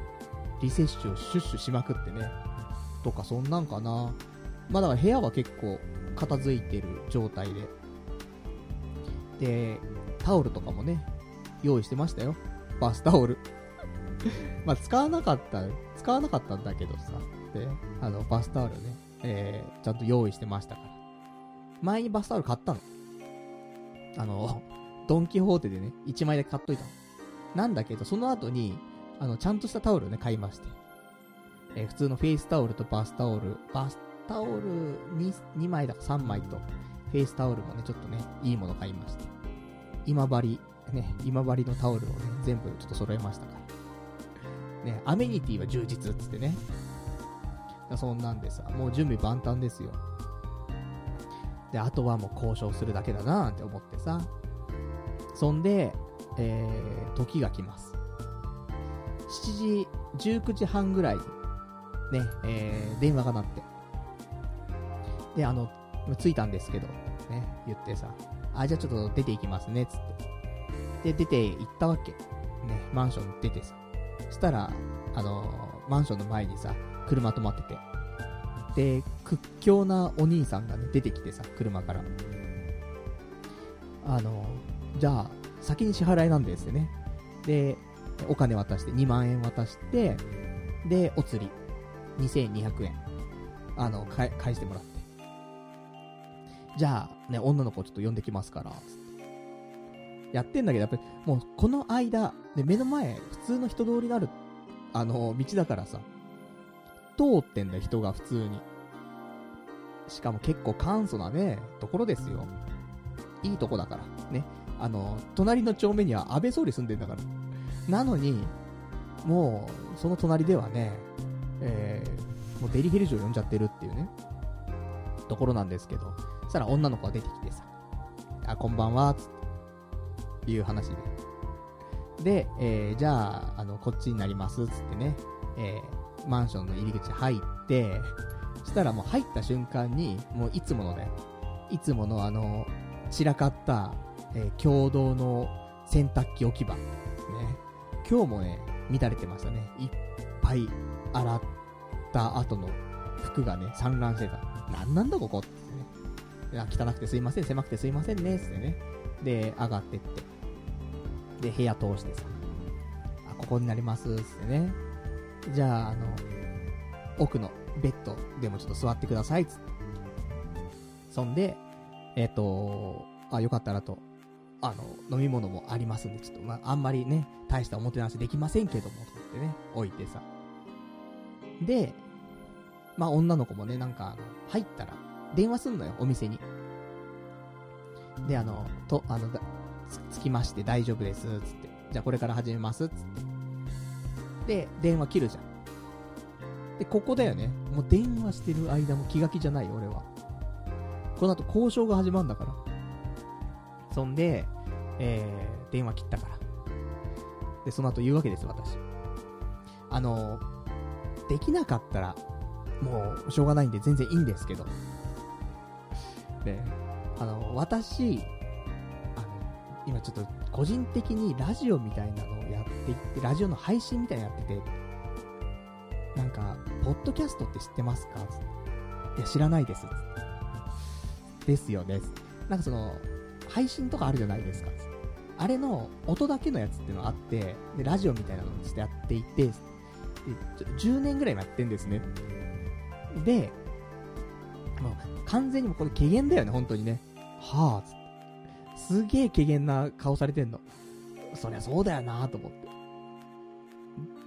リセッシュをシュッシュしまくってね、とかそんなんかな。まあだから部屋は結構片付いてる状態で。で、タオルとかもね、用意してましたよ。バスタオル。まあ使わなかった、使わなかったんだけどさ。で、あの、バスタオルね、えー、ちゃんと用意してましたから。前にバスタオル買ったの。あの、ドンキホーテでね、1枚だけ買っといたの。なんだけど、その後に、あの、ちゃんとしたタオルね、買いまして。えー、普通のフェイスタオルとバスタオル、バスタオル 2, 2枚だか3枚と、フェイスタオルもね、ちょっとね、いいもの買いまして。今治、ね、今治のタオルをね、全部ちょっと揃えましたから。ね、アメニティは充実っつってね。そんなんでさ、もう準備万端ですよ。で、あとはもう交渉するだけだなーって思ってさ。そんで、えー、時が来ます。7時、19時半ぐらいに、ね、えー、電話が鳴って。で、あの、着いたんですけど、ね、言ってさ、あ、じゃあちょっと出ていきますね、つって。で、出て行ったわけ。ね、マンション出てさ。そしたら、あのマンションの前にさ、車止まってて。で、屈強なお兄さんがね、出てきてさ、車から。あの、じゃあ、先に支払いなんですよね。で、お金渡して、2万円渡して、で、お釣り、2200円、あの、返してもらって。じゃあ、ね、女の子をちょっと呼んできますから、やってんだけど、やっぱり、もう、この間、で、目の前、普通の人通りになる、あの、道だからさ、通ってんだよ、人が普通に。しかも結構簡素なね、ところですよ。いいとこだから。ね。あの、隣の町目には安倍総理住んでんだから。なのに、もう、その隣ではね、えー、もうデリヘル嬢呼んじゃってるっていうね、ところなんですけど、そしたら女の子が出てきてさ、あ、こんばんは、つって、いう話で。で、えー、じゃあ、あの、こっちになります、つってね、えー、マンションの入り口入って、そしたらもう入った瞬間に、もういつものね、いつものあの、散らかった、えー、共同の洗濯機置き場。ね。今日もね、乱れてましたね。いっぱい洗った後の服がね、散乱してた。なんなんだここってね。汚くてすいません、狭くてすいませんね、つってね。で、上がってって。で、部屋通してさ。あ、ここになります、つってね。じゃあ、あの、奥のベッドでもちょっと座ってください、つって。そんで、えっ、ー、と、あ、よかったらと、あの、飲み物もありますんで、ちょっと、まあ、あんまりね、大したおもてなしできませんけども、とってね、置いてさ。で、まあ、女の子もね、なんか、あの、入ったら、電話すんのよ、お店に。で、あの、と、あの、つ、つきまして大丈夫です、つって。じゃあこれから始めます、つって。で、電話切るじゃん。で、ここだよね。もう電話してる間も気が気じゃないよ、俺は。この後交渉が始まるんだから。そんで、えー、電話切ったから。で、その後言うわけです、私。あの、できなかったら、もう、しょうがないんで全然いいんですけど。で、あの、私、あの、今ちょっと個人的にラジオみたいなのをやっていって、ラジオの配信みたいなのやってて、なんか、ポッドキャストって知ってますか？いや、知らないです。ですよね。なんかその、配信とかあるじゃないですか。あれの音だけのやつっていうのがあって、で、ラジオみたいなのをしてやっていて、10年ぐらいもやってんですね。で、もう完全にもこれ軽減だよね、本当にね。はぁ、すげえ軽減な顔されてんの。そりゃそうだよなと思って。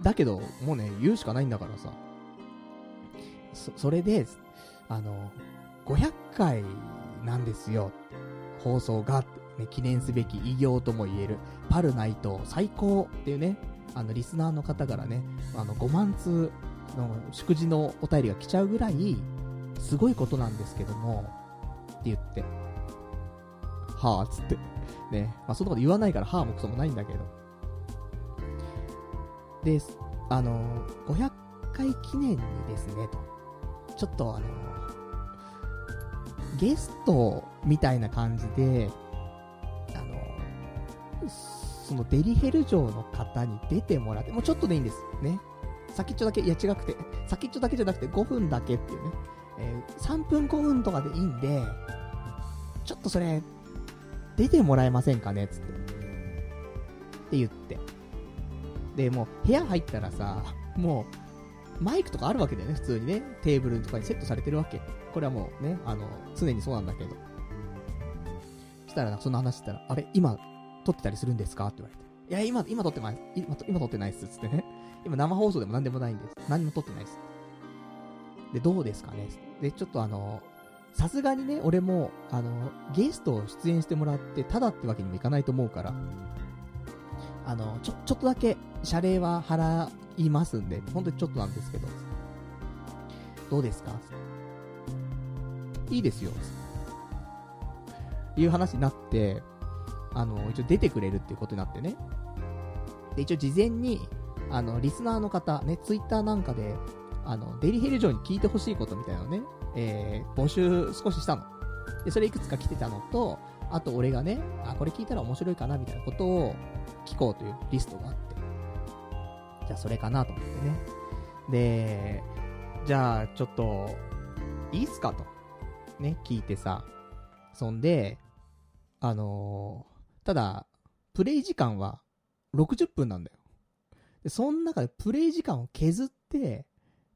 だけど、もうね、言うしかないんだからさ。そ、それで、あの、500回なんですよ。放送が、ね、記念すべき偉業とも言える、パルナイト最高っていうね、あの、リスナーの方からね、あの、5万通の祝辞のお便りが来ちゃうぐらい、すごいことなんですけども、って言って、はぁ、つって。ね。まあ、そんなこと言わないから、はぁもクソもないんだけど。で、あの、500回記念にですね、と。ちょっとあの、ゲストみたいな感じで、あの、そのデリヘル城の方に出てもらって、もうちょっとでいいんです。ね。先っちょだけ、いや違くて、先っちょだけじゃなくて5分だけっていうね。えー、3分5分とかでいいんで、ちょっとそれ、出てもらえませんかね？つって。って言って。で、もう部屋入ったらさ、もう、マイクとかあるわけだよね、普通にね。テーブルとかにセットされてるわけ。これはもうね、あの、常にそうなんだけど。したら、その話したら、あれ、今、撮ってたりするんですか？って言われて。いや、今、今撮ってない。今、今撮ってないっす。つってね。今生放送でも何でもないんです。何も撮ってないっす。で、どうですかね？で、ちょっとあの、さすがにね、俺も、あの、ゲストを出演してもらって、ただってわけにもいかないと思うから、あの、ちょ、ちょっとだけ、謝礼は払いますんで、本当にちょっとなんですけど、どうですか？いいですよ。いう話になって、あの、一応出てくれるっていうことになってね。で、一応事前に、あの、リスナーの方、ね、ツイッターなんかで、あの、デリヘル城に聞いてほしいことみたいなのね、えー、募集少ししたの。で、それいくつか来てたのと、あと俺がね、あ、これ聞いたら面白いかなみたいなことを聞こうというリストがあって。じゃあそれかなと思ってね。で、じゃあちょっと、いいっすかと。ね、聞いてさ。そんで、あのー、ただ、プレイ時間は60分なんだよ。で、その中でプレイ時間を削って、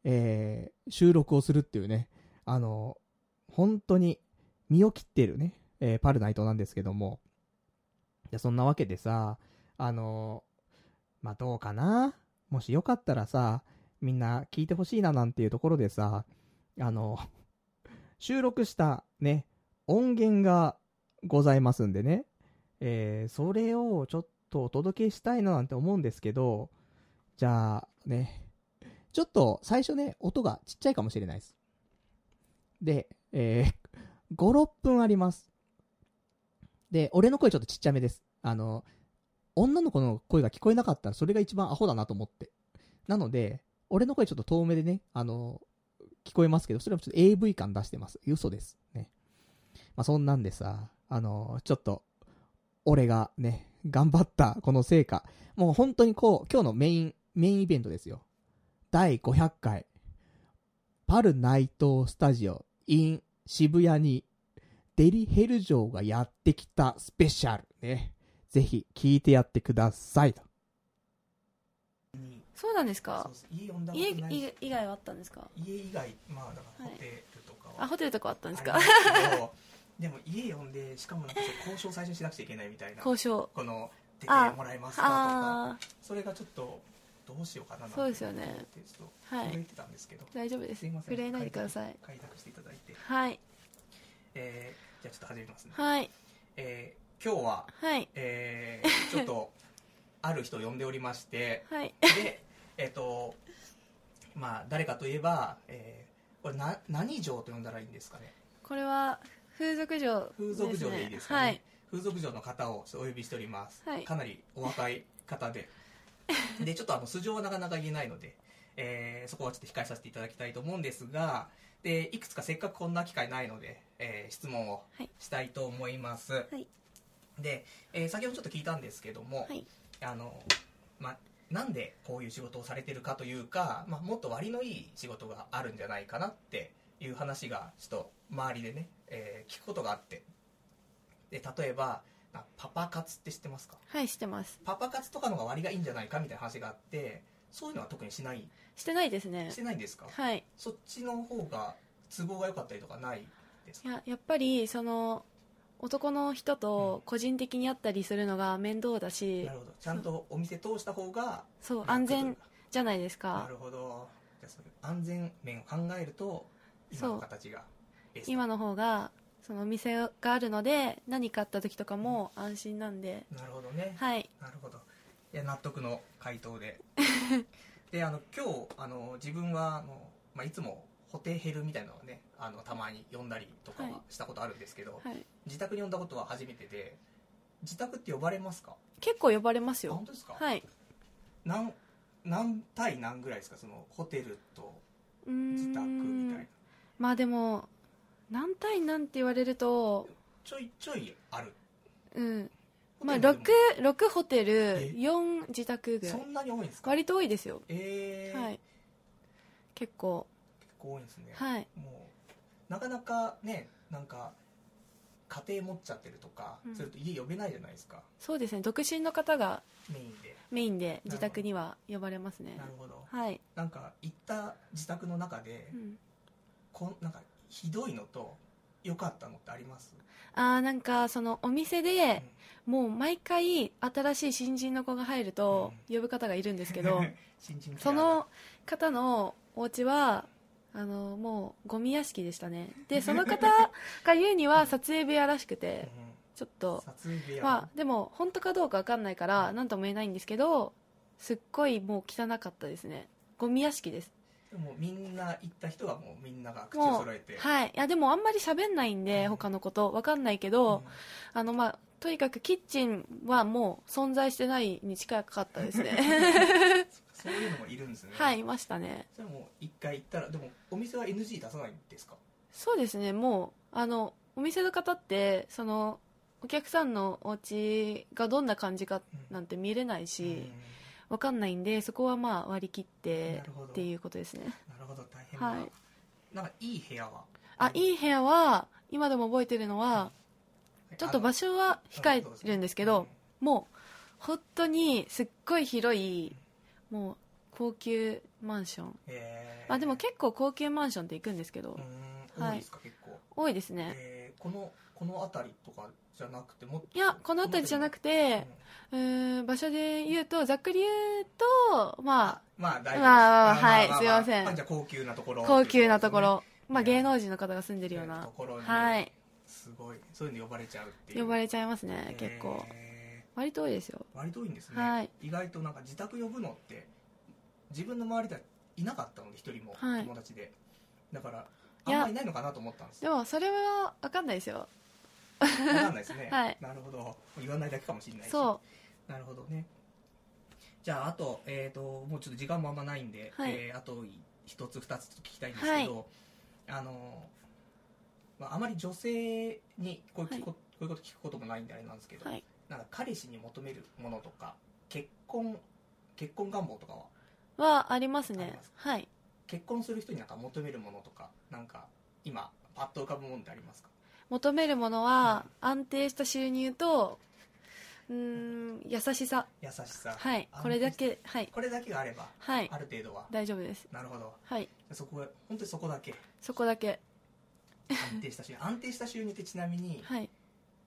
えー、収録をするっていうね、あの、本当に身を切ってるね、えー、パルナイトなんですけども。じゃ、そんなわけでさ、あの、まあ、どうかな？もしよかったらさ、みんな聞いてほしいななんていうところでさ、あの、収録したね、音源がございますんでね、えー、それをちょっとお届けしたいななんて思うんですけど、じゃあね、ちょっと最初ね、音がちっちゃいかもしれないです。で、えー、5、6分あります。で、俺の声ちょっとちっちゃめです。あの、女の子の声が聞こえなかったらそれが一番アホだなと思って。なので、俺の声ちょっと遠目でね、あの、聞こえますけど、それはちょっと AV 感出してます。嘘です。ね。まあ、そんなんでさ、あの、ちょっと、俺がね、頑張ったこの成果。もう本当にこう、今日のメイン、メインイベントですよ。第500回、パルナイトスタジオ in 渋谷にデリヘル城がやってきたスペシャルね。ぜひ聞いてやってくださいと。そうなんですか？家呼んだ家以外はあったんですか？家以外、まあだからホテルとかは。あ、ホテルとかあったんですか？でも家呼んでしかもなんか交渉最初しなくちゃいけないみたいな。交渉。この出てもらえますかとか。あそれがちょっとどうしようかなそうですよね。はい。震えてたんですけど、大丈夫です。すいません。震えないでください。開拓していただいて、はい。えーじゃあちょっと始めますね、はい。えー今日は、はい。えーちょっとある人を呼んでおりまして。はい。でえっ、とまあ誰かといえば、えーこれな何城と呼んだらいいんですかね？これは風俗嬢風俗嬢でいいですかね？はい。風俗嬢の方をお呼びしております、はい。かなりお若い方で。でちょっとあの素性はなかなか言えないので、えーそこはちょっと控えさせていただきたいと思うんですがでいくつかせっかくこんな機会ないので、えー質問をはい。したいと思います、はい。で、えー先ほどちょっと聞いたんですけども、はい。あのまあなんでこういう仕事をされてるかというか、まあ、もっと割のいい仕事があるんじゃないかなっていう話がちょっと周りでね、えー聞くことがあって。で例えばなパパ活って知ってますか？はいしてます。パパ活とかのが割がいいんじゃないかみたいな話があってそういうのは特にしない？してないですね。してないんですか？はい。そっちの方が都合が良かったりとかないですか？いややっぱりその男の人と個人的に会ったりするのが面倒だしなるほど。ちゃんとお店通した方がそう楽安全じゃないですなかるほど。じゃあそういう安全面を考えると今の形が今の方がそのお店があるので何かあった時とかも安心なんで。なるほどね、はい。なるほど。いや納得の回答で。であの今日あの自分はあの、まあ、いつもホテヘルみたいなのをねあのたまに呼んだりとかははい。したことあるんですけど、はい。自宅に呼んだことは初めてで自宅って呼ばれますか？結構呼ばれますよ。あ本当ですか、はい。何何対何ぐらいですか？そのホテルと自宅みたいな。まあでも何対何って言われるとちょいちょいある。うん。まあホテル 6, でも。6ホテルえ？4自宅ぐらい。そんなに多いんですか？割と多いですよ。えー。はい。結構。結構多いんですね、はい。もうなかなかねなんか家庭持っちゃってるとか、うん。すると家呼べないじゃないですか。そうですね。独身の方がメインで。メインで自宅には呼ばれますね。なるほど。はい、なんか行った自宅の中で、うん、こんなんかひどいのと良かったのってあります、あーなんかそのお店でもう毎回新しい新人の子が入ると呼ぶ方がいるんですけど その方のお家はあのもうゴミ屋敷でしたね。でその方が言うには撮影部屋らしくうん。てちょっと撮影部屋、まあでも本当かどうか分かんないから何とも言えないんですけどすっごいもう汚かったですね。ゴミ屋敷です。でもみんな行った人はもうみんなが口をも揃えて。うはい。いやでもあんまり喋んないんでうん。他のこと分かんないけど、うん。あのまあとにかくキッチンはもう存在してないに近かったですね ですね。はいいましたね。それも一回行ったらでもお店は NG 出さないんですか？そうですねもうあのお店の方ってそのお客さんのお家がどんな感じかなんて見れないし、わかんないんでそこはまあ割り切ってっていうことですね。なるほど大変だ、はい。なんかいい部屋は？あいい部屋は今でも覚えてるのはちょっと場所は控えるんですけどもう本当にすっごい広いもう高級マンション。えー、あでも結構高級マンションって行くんですけど。うーんはい。多いですか、結構、多いですね。えー、このこの辺りとかじゃなくてもいやこの辺りじゃなくてうーん場所で言うとざっくり言うとまあまあ大丈夫です。まああはいすいません。あじゃあ高級なところ。高級なところ、まあ、芸能人の方が住んでるような。ところに。はい。すごい。そういうの呼ばれちゃうっていう。呼ばれちゃいますね結構。え割と多いですよ。ー割と多いんですね、はい。意外となんか自宅呼ぶのって自分の周りではいなかったので一人もはい。友達で、だからあんまりいないのかなと思ったんですでもそれは分かんないですよ。わかんないですね、はい。なるほど。言わないだけかもしれないし。そう。なるほどね。じゃああと,、えー、ともうちょっと時間もあんまないんで、はい。えーあと一つ二つ聞きたいんですけど、あのまあ、あまり女性にこういう,、はい。ここういうこと聞くこともないんであれなんですけど、はい。なんか彼氏に求めるものとか結婚結婚願望とかは？はありますね。はい。結婚する人になんか求めるものとかなんか今パッと浮かぶものってありますか？求めるものは安定した収入とうーん優しさ。優しさ。はい。これだけはい。これだけがあればはい。ある程度は。大丈夫です。なるほど。はい。そこは本当にそこだけ。そこだけ。安定した収入。安定した収入ってちなみにはい。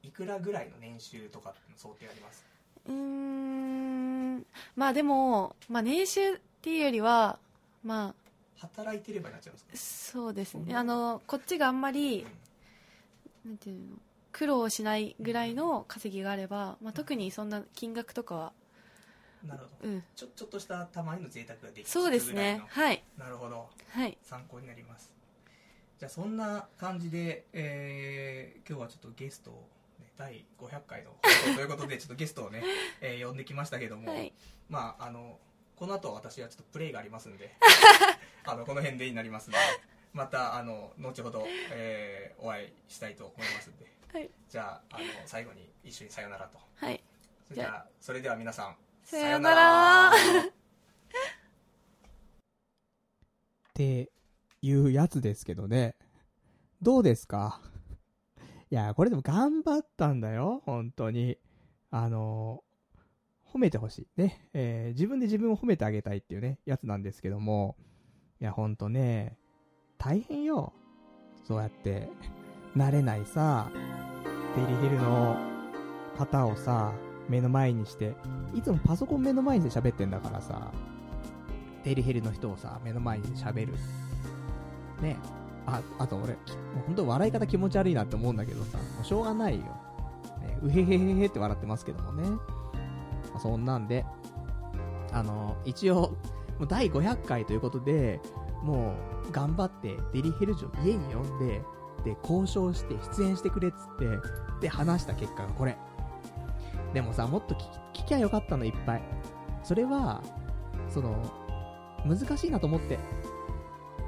いくらぐらいの年収とか想定あります？うーん。まあでも、まあ、年収っていうよりはま働いてればになっちゃうんですか？あそうですね。あのこっちがあんまりなんていうの苦労しないぐらいの稼ぎがあれば、まあ、特にそんな金額とかはなるほど。うん。ちょちょっとしたたまにの贅沢ができるそうですね。はい。のなるほど。はい。参考になります。じゃあそんな感じで、えー今日はちょっとゲストを、ね、第500回の放送ということでちょっとゲストをね、えー呼んできましたけども、はい。まああのこの後私はちょっとプレイがありますんで あのこの辺でになりますのでまたあの後ほど、えーお会いしたいと思いますんで。はい。じゃああの最後に一緒にさよならと。はい。それじゃあそれでは皆さんさよなら。っていうやつですけどね。どうですか？いや、これでも頑張ったんだよ、本当に。あの褒めてほしい。ね。えー自分で自分を褒めてあげたいっていうね、やつなんですけども。いや、ほんとね、大変よ。そうやって、慣れないさ、デリヘルの方をさ、目の前にして、いつもパソコン目の前にして喋ってんだからさ、デリヘルの人をさ、目の前にして喋る。ねあ、あと俺、もう本当笑い方気持ち悪いなって思うんだけどさ、もうしょうがないよ。ね、うへへへへって笑ってますけどもね。まあそんなんで、あの、一応、もう第500回ということで、もう、頑張って、デリヘルジョ家に呼んで、で、交渉して、出演してくれっつって、で、話した結果がこれ。でもさ、もっと聞き聞きゃよかったの、いっぱい。それは、その、難しいなと思って。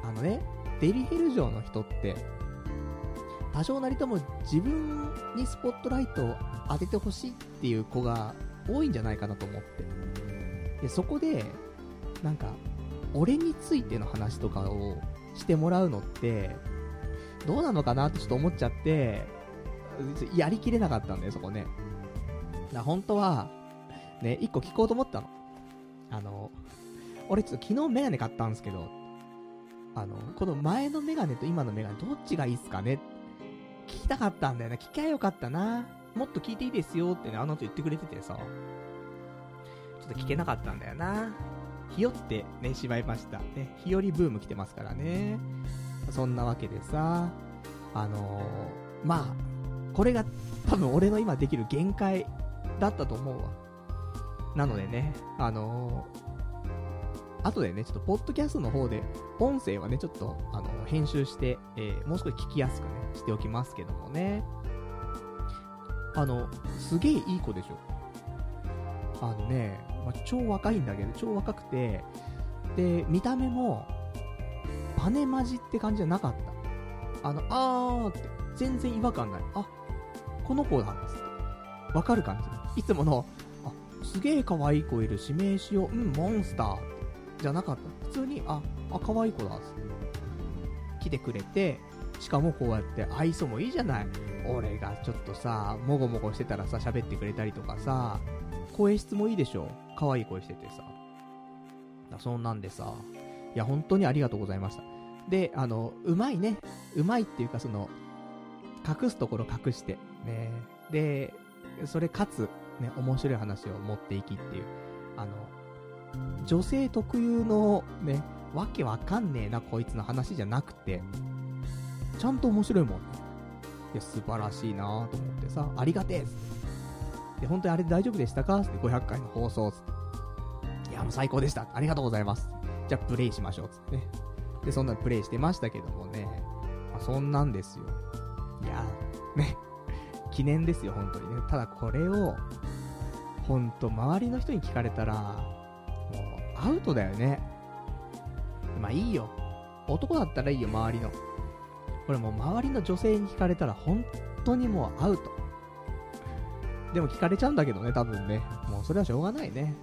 あのね、デリヘル城の人って、多少なりとも自分にスポットライトを当ててほしいっていう子が多いんじゃないかなと思って。で、そこで、なんか、俺についての話とかをしてもらうのって、どうなのかなってちょっと思っちゃって、やりきれなかったんだよ、そこね。だから本当は、ね、一個聞こうと思ったの。あの、俺ちょっと昨日メガネ買ったんですけど、あの、この前のメガネと今のメガネどっちがいいっすかね？聞きたかったんだよな。聞きゃよかったな。もっと聞いていいですよってね、あの人言ってくれててさ。ちょっと聞けなかったんだよな。ひよってね、しまいました。ね、日和ブーム来てますからね。そんなわけでさ、あのーまあ、これが多分俺の今できる限界だったと思うわ。なのでね、あのー後でね、ちょっとポッドキャストの方で、音声はね、ちょっと、あの、編集して、えーもう少し聞きやすくね、しておきますけどもね。あの、すげえいい子でしょ。あのね、まあ、超若いんだけど、超若くて、で、見た目も、バネマジって感じじゃなかった。あの、あーって、全然違和感ない。あ、この子だっつって。わかる感じ。いつもの、あ、すげえ可愛い子いる、指名しよう、うん、モンスター。じゃなかった。普通に、あ、あ、可愛い子だって。来てくれて、しかもこうやって愛想もいいじゃない。俺がちょっとさ、もごもごしてたらさ、喋ってくれたりとかさ、声質もいいでしょ？可愛い声しててさ。だそんなんでさ、いや、本当にありがとうございました。で、あの、うまいね。うまいっていうか、その、隠すところ隠して、ね。で、それかつ、ね、面白い話を持っていきっていう、あの、女性特有の、ね、わけわかんねえな、こいつの話じゃなくて、ちゃんと面白いもんね。いや、素晴らしいなと思ってさ、ありがてえっ。で、本当にあれ大丈夫でしたか？って500回の放送つって。いや、もう最高でした。ありがとうございます。じゃあ、プレイしましょう。つってね。で、そんなプレイしてましたけどもね。まあ、そんなんですよ。いや、ね。記念ですよ、本当にね。ただこれを、ほんと、周りの人に聞かれたら、もう、アウトだよね。まあいいよ。男だったらいいよ、周りの。これもう周りの女性に聞かれたら本当にもうアウト。でも聞かれちゃうんだけどね、多分ね。もうそれはしょうがないね。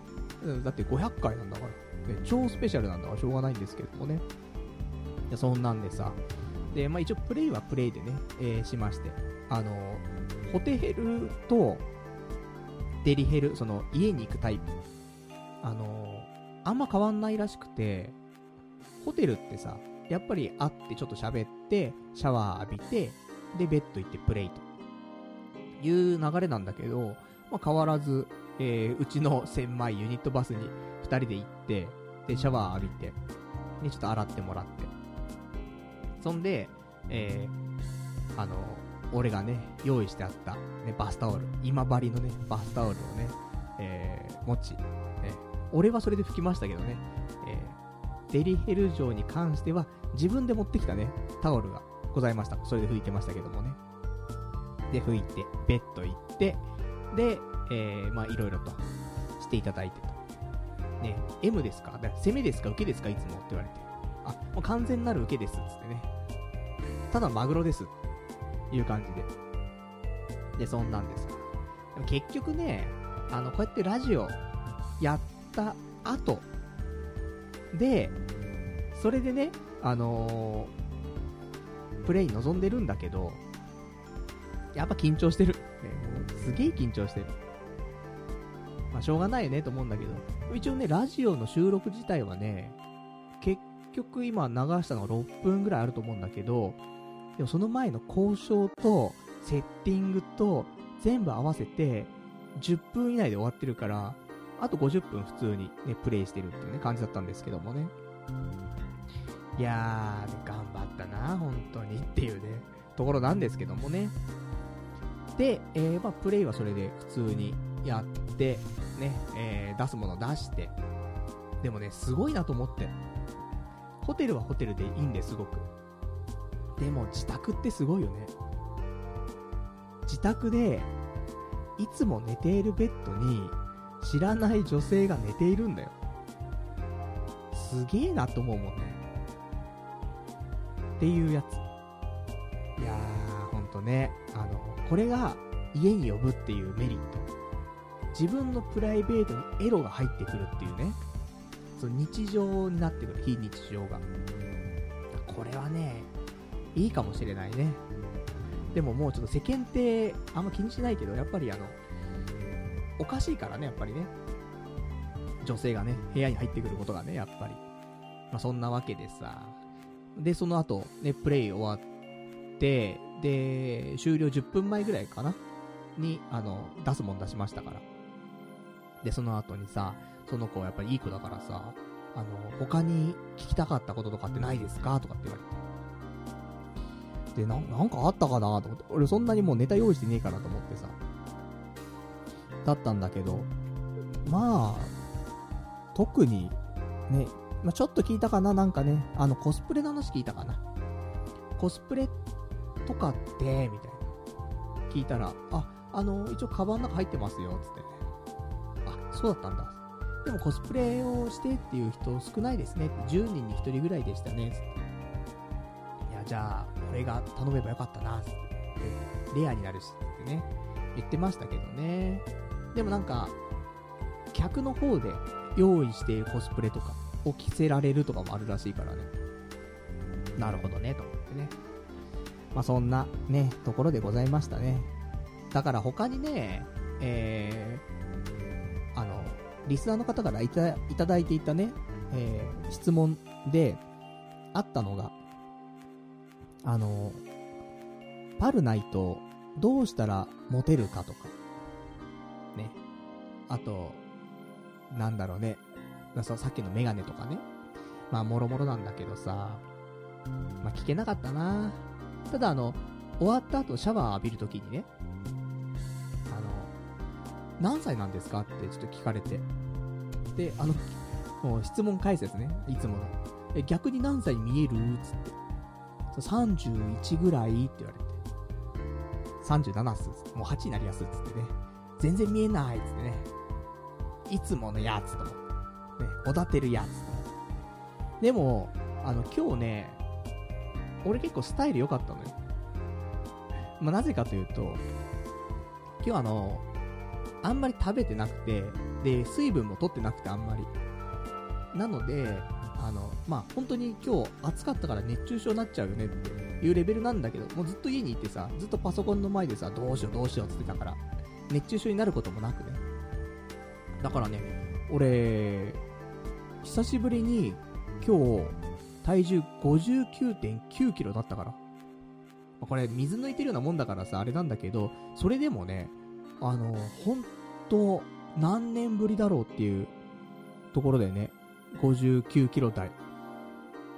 だって500回なんだから。ね、超スペシャルなんだからしょうがないんですけどもね。いやそんなんでさ。で、まあ一応プレイはプレイでね、えーしまして。あの、ホテヘルとデリヘル、その家に行くタイプ。あの、あんま変わんないらしくて、ホテルってさ、やっぱり会ってちょっと喋って、シャワー浴びて、で、ベッド行ってプレイと。いう流れなんだけど、まあ、変わらず、えー、うちの千枚ユニットバスに二人で行って、で、シャワー浴びて、で、ちょっと洗ってもらって。そんで、えー、あの、俺がね、用意してあった、ね、バスタオル、今治のね、バスタオルをね、えー、持ち、ね、俺はそれで拭きましたけどね、デリヘル城に関しては、自分で持ってきたね、タオルがございました。それで拭いてましたけどもね。で、拭いて、ベッド行って、で、えー、まあ、いろいろとしていただいてと。ね、M ですか？だ攻めですか？受けですか？いつもって言われて。あ、もう完全なる受けです、つってね。ただマグロです、いう感じで。で、そんなんですよ。でも結局ね、あの、こうやってラジオやった後、で、それでね、あのープレイ望んでるんだけど、やっぱ緊張してる。ね、もうすげえ緊張してる。まあ、しょうがないよねと思うんだけど、一応ね、ラジオの収録自体はね、結局今流したのが6分ぐらいあると思うんだけど、でもその前の交渉と、セッティングと、全部合わせて、10分以内で終わってるから、あと50分普通にね、プレイしてるっていうね、感じだったんですけどもね。いやー、頑張ったな、本当にっていうね、ところなんですけどもね。で、えー、まあ、プレイはそれで普通にやって、ね、えー、出すもの出して。でもね、すごいなと思って。ホテルはホテルでいいんですごく。でも自宅ってすごいよね。自宅で、いつも寝ているベッドに、知らない女性が寝ているんだよ。すげえなと思うもんね。っていうやつ。いやー、ほんとね、あの、これが家に呼ぶっていうメリット。自分のプライベートにエロが入ってくるっていうね。そう、日常になってくる、非日常が。これはね、いいかもしれないね。でももうちょっと世間ってあんま気にしないけど、やっぱりあの、おかしいからね、やっぱりね。女性がね、部屋に入ってくることがね、やっぱり。まあ、そんなわけでさ。で、その後、ね、プレイ終わって、で、終了10分前ぐらいかな？に、あの、出すもん出しましたから。で、その後にさ、その子はやっぱりいい子だからさ、あの、他に聞きたかったこととかってないですか？とかって言われて。で、な、なんかあったかな？と思って。俺そんなにもうネタ用意してねえからと思ってさ。だったんだけど、まあ、特に、ね、まあ、ちょっと聞いたかななんかね、あの、コスプレの話聞いたかなコスプレとかって、みたいな。聞いたら、あ、あの、一応カバンの中入ってますよ、つってね。あ、そうだったんだ。でもコスプレをしてっていう人少ないですね。10人に1人ぐらいでしたね、つって。いや、じゃあ、俺が頼めばよかったな、つって。レアになるし、ってね。言ってましたけどね。でもなんか、客の方で用意しているコスプレとかを着せられるとかもあるらしいからね。なるほどね、と思ってね。まあ、そんなね、ところでございましたね。だから他にね、えー、あの、リスナーの方からいたいただいていたね、えー、質問で、あったのが、あの、パルナイト、どうしたらモテるかとか、あと、なんだろうね。ささっきのメガネとかね。まあ、もろもろなんだけどさ、まあ、聞けなかったなただあの、終わった後シャワー浴びるときにね、あの、何歳なんですかってちょっと聞かれて。で、あの、もう質問解説ね、いつもの。え、逆に何歳に見える？つって。31ぐらい？って言われて。37っす。もう8になりやすっつってね。全然見えないっつってね。いつものやつと。ね、おだてるやつと。でも、あの、今日ね、俺結構スタイル良かったのよ。まあ、なぜかというと、今日あの、あんまり食べてなくて、で、水分も取ってなくてあんまり。なので、あの、まあ、本当に今日暑かったから熱中症になっちゃうよねっていうレベルなんだけど、もうずっと家にいてさ、ずっとパソコンの前でさ、どうしようどうしようって言ってたから、熱中症になることもなくね。だからね、俺、久しぶりに今日、体重59.9キロだったから。これ水抜いてるようなもんだからさ、あれなんだけど、それでもね、あの、ほんと、何年ぶりだろうっていうところでね、59キロ台。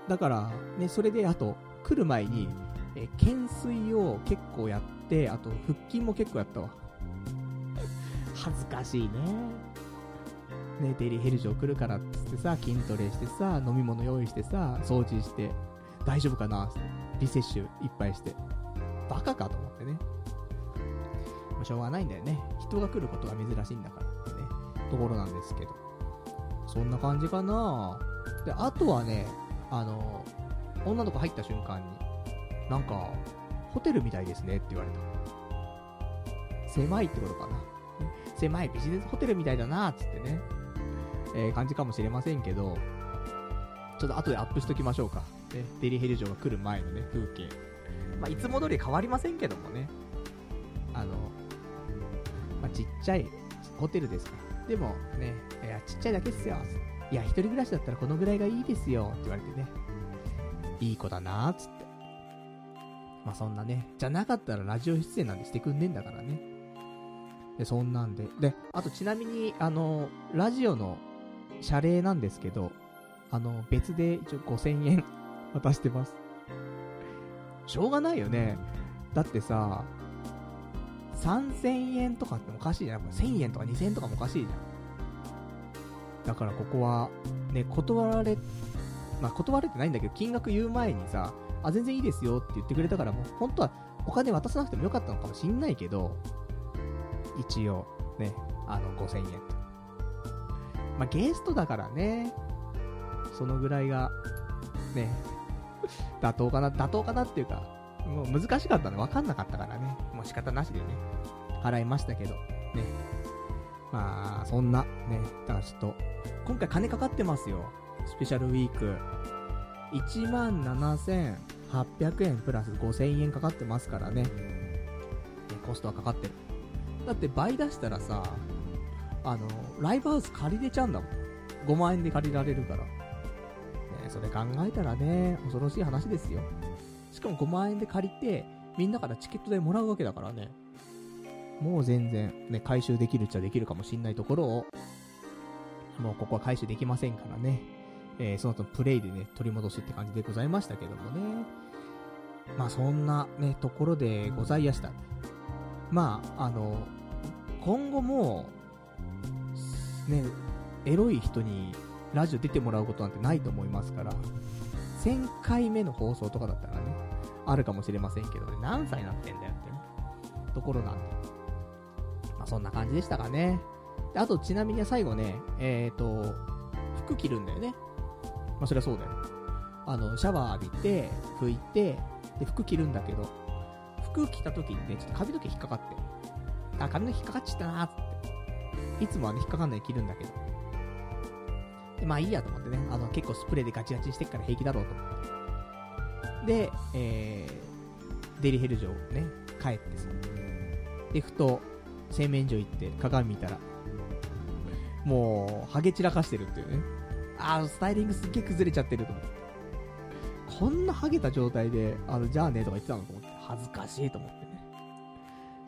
だから、ね、それであと、来る前に、え、懸垂を結構やって、あと、腹筋も結構やったわ。恥ずかしいね。ね、デリヘルジョ来るからっつってさ、筋トレしてさ、飲み物用意してさ、掃除して、大丈夫かな？って、リセッシュいっぱいして。バカかと思ってね。まあ、しょうがないんだよね。人が来ることが珍しいんだからってね、ところなんですけど。そんな感じかなで、あとはね、あの、女の子入った瞬間に、なんか、ホテルみたいですねって言われた。狭いってことかな。狭いビジネスホテルみたいだなっつってね。えー、感じかもしれませんけど、ちょっと後でアップしときましょうか。ね、デリヘル城が来る前のね、風景。まあ、いつも通り変わりませんけどもね。あの、まあ、ちっちゃいホテルですか。でもね、いや、ちっちゃいだけっすよ。いや、一人暮らしだったらこのぐらいがいいですよ。って言われてね。いい子だなーつって。まあ、そんなね。じゃなかったらラジオ出演なんてしてくんねえんだからね。で、そんなんで。で、あとちなみに、あの、ラジオの謝礼なんですけど、あの、別で一応5000円渡してます。しょうがないよね。だってさ、3000円とかっておかしいじゃん。1000円とか2000円とかもおかしいじゃん。だからここは、ね、断られ、まあ、断れてないんだけど、金額言う前にさ、あ、全然いいですよって言ってくれたから、もう本当はお金渡さなくてもよかったのかもしんないけど、一応、ね、あの、5000円と。まあ、ゲストだからね、そのぐらいが、ね、妥当かな、妥当かなっていうか、もう難しかったの分かんなかったからね、もう仕方なしでね、払いましたけど、ね。まあ、そんな、ね、だからちょっと、今回金かかってますよ。スペシャルウィーク。17,800円プラス5000円かかってますからね。コストはかかってる。だって倍出したらさ、あの、ライブハウス借りれちゃうんだもん。5万円で借りられるから。ね、それ考えたらね、恐ろしい話ですよ。しかも5万円で借りて、みんなからチケット代もらうわけだからね。もう全然、ね、回収できるっちゃできるかもしんないところを、もうここは回収できませんからね。えー、その後プレイでね、取り戻すって感じでございましたけどもね。まあそんなね、ところでございやした。まあ、あの、今後も、ね、エロい人にラジオ出てもらうことなんてないと思いますから、1000回目の放送とかだったらね、あるかもしれませんけどね、何歳になってんだよってね、ところなんで。まあそんな感じでしたかね。あとちなみに最後ね、えっ、ー、と、服着るんだよね。まあそりゃそうだよ。あの、シャワー浴びて、拭いて、で、服着るんだけど、服着た時にね、ちょっと髪の毛引っかかって。あ、髪の毛引っかかっちゃったなーって。いつもはね、引っかかんないで着るんだけど。で、まあいいやと思ってね、あの、結構スプレーでガチガチしてっから平気だろうと思って。で、えー、デリヘル城ね、帰ってさ。で、ふと、洗面所行って鏡見たら、もう、ハゲ散らかしてるっていうね。あー、スタイリングすっげえ崩れちゃってると思って。こんなハゲた状態で、あの、じゃあねとか言ってたのと思って、恥ずかしいと思って。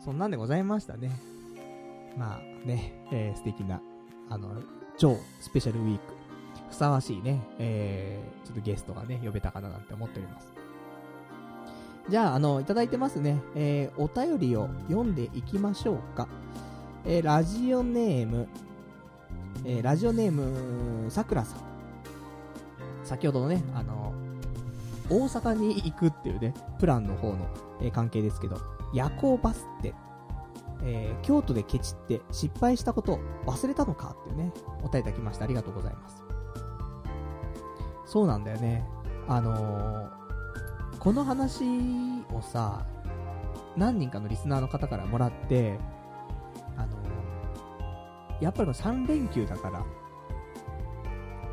そんなんでございましたね。まあね、えー、素敵な、あの、超スペシャルウィーク、ふさわしいね、えー、ちょっとゲストがね、呼べたかななんて思っております。じゃあ、あの、いただいてますね。えー、お便りを読んでいきましょうか。えー、ラジオネーム、えー、ラジオネーム、さくらさん。先ほどのね、あの、大阪に行くっていうね、プランの方の、えー、関係ですけど、夜行バスって、えー、京都でケチって失敗したこと忘れたのかっていうね、お答えいただきましてありがとうございます。そうなんだよね。あのー、この話をさ、何人かのリスナーの方からもらって、あのー、やっぱりの3連休だから、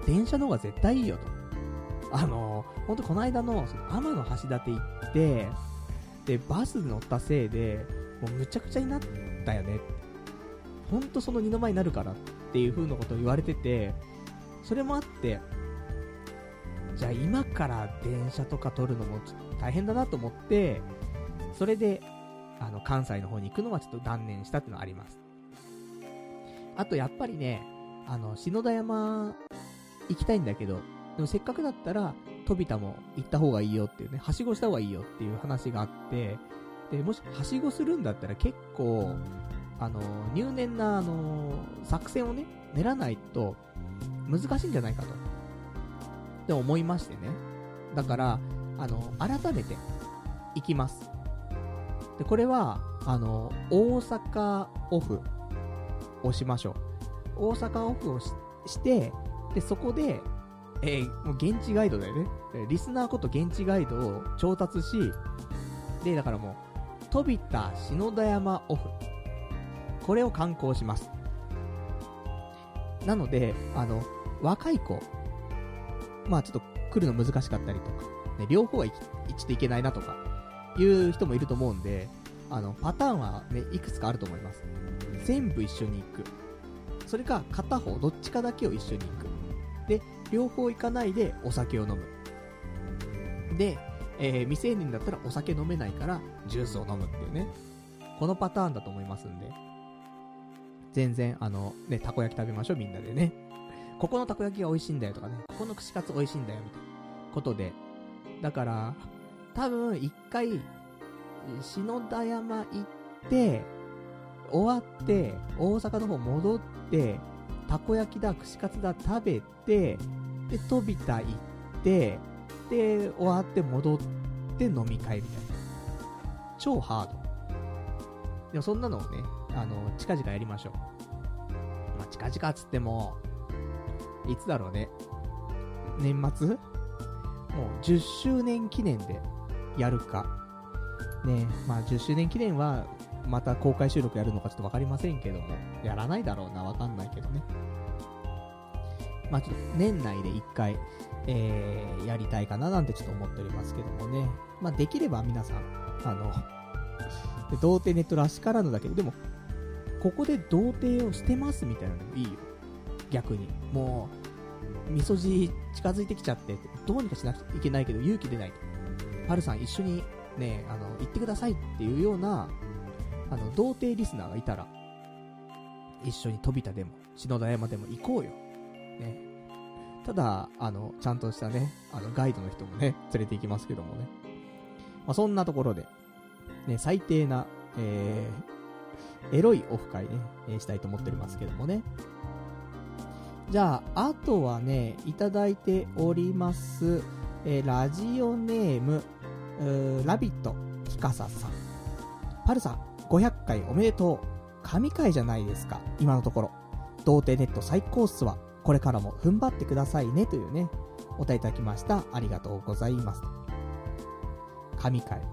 電車の方が絶対いいよと。あのー、ほんとこの間の、その天の橋立行って、で、バス乗ったせいで、もうむちゃくちゃになったよね。ほんとその二の前になるからっていう風なことを言われてて、それもあって、じゃあ今から電車とか取るのも大変だなと思って、それで、あの、関西の方に行くのはちょっと断念したっていうのはあります。あとやっぱりね、あの、篠田山行きたいんだけど、でもせっかくだったら、飛田も行った方がいいよっていうね、はしごした方がいいよっていう話があって、で、もしはしごするんだったら結構、あの、入念な、あの、作戦をね、練らないと難しいんじゃないかと。って思いましてね。だから、あの、改めて行きます。で、これは、あの、大阪オフをしましょう。大阪オフをしして、で、そこで、えー、もう現地ガイドだよね。リスナーこと現地ガイドを調達し、で、だからもう、飛田篠田山オフ。これを観光します。なので、あの、若い子、まあちょっと来るの難しかったりとか、ね、両方はちょっといけないなとか、いう人もいると思うんで、あの、パターンはね、いくつかあると思います。全部一緒に行く。それか、片方、どっちかだけを一緒に行く。で、両方行かないでお酒を飲む。で、えー、未成年だったらお酒飲めないから、ジュースを飲むっていうね。このパターンだと思いますんで。全然、あの、ね、たこ焼き食べましょう、みんなでね。ここのたこ焼きが美味しいんだよとかね。ここの串カツ美味しいんだよ、みたいなことで。だから、多分、一回、篠田山行って、終わって、大阪の方戻って、たこ焼きだ、串カツだ食べて、で、飛びた行って、で、終わって戻って飲み会みたいな。超ハード。でもそんなのをね、あの、近々やりましょう。まあ、近々っつっても、いつだろうね。年末？もう10周年記念でやるか。ねまあ10周年記念は、また公開収録やるのかちょっとわかりませんけども、やらないだろうな、わかんないけどね。まあちょっと年内で1回、えー、やりたいかななんてちょっと思っておりますけどもね。まあできれば皆さん、あの、童貞ネットらしからぬだけど、でも、ここで童貞をしてますみたいなのもいいよ。逆に。もう、みそじ近づいてきちゃって、どうにかしなきゃいけないけど勇気出ないと。パルさん一緒にね、あの、行ってくださいっていうような、あの、童貞リスナーがいたら、一緒に飛田でも、篠田山でも行こうよ。ね。ただ、あの、ちゃんとしたね、あの、ガイドの人もね、連れて行きますけどもね。まあ、そんなところで、ね、最低な、えー、エロいオフ会ね、え、したいと思っておりますけどもね。じゃあ、あとはね、いただいております、えー、ラジオネーム、ーラビット、キカサさん。パルさん、500回おめでとう。神回じゃないですか、今のところ。童貞ネット最高っすわ。これからも踏ん張ってくださいね、というね、お答えいただきました。ありがとうございます。神回。ね。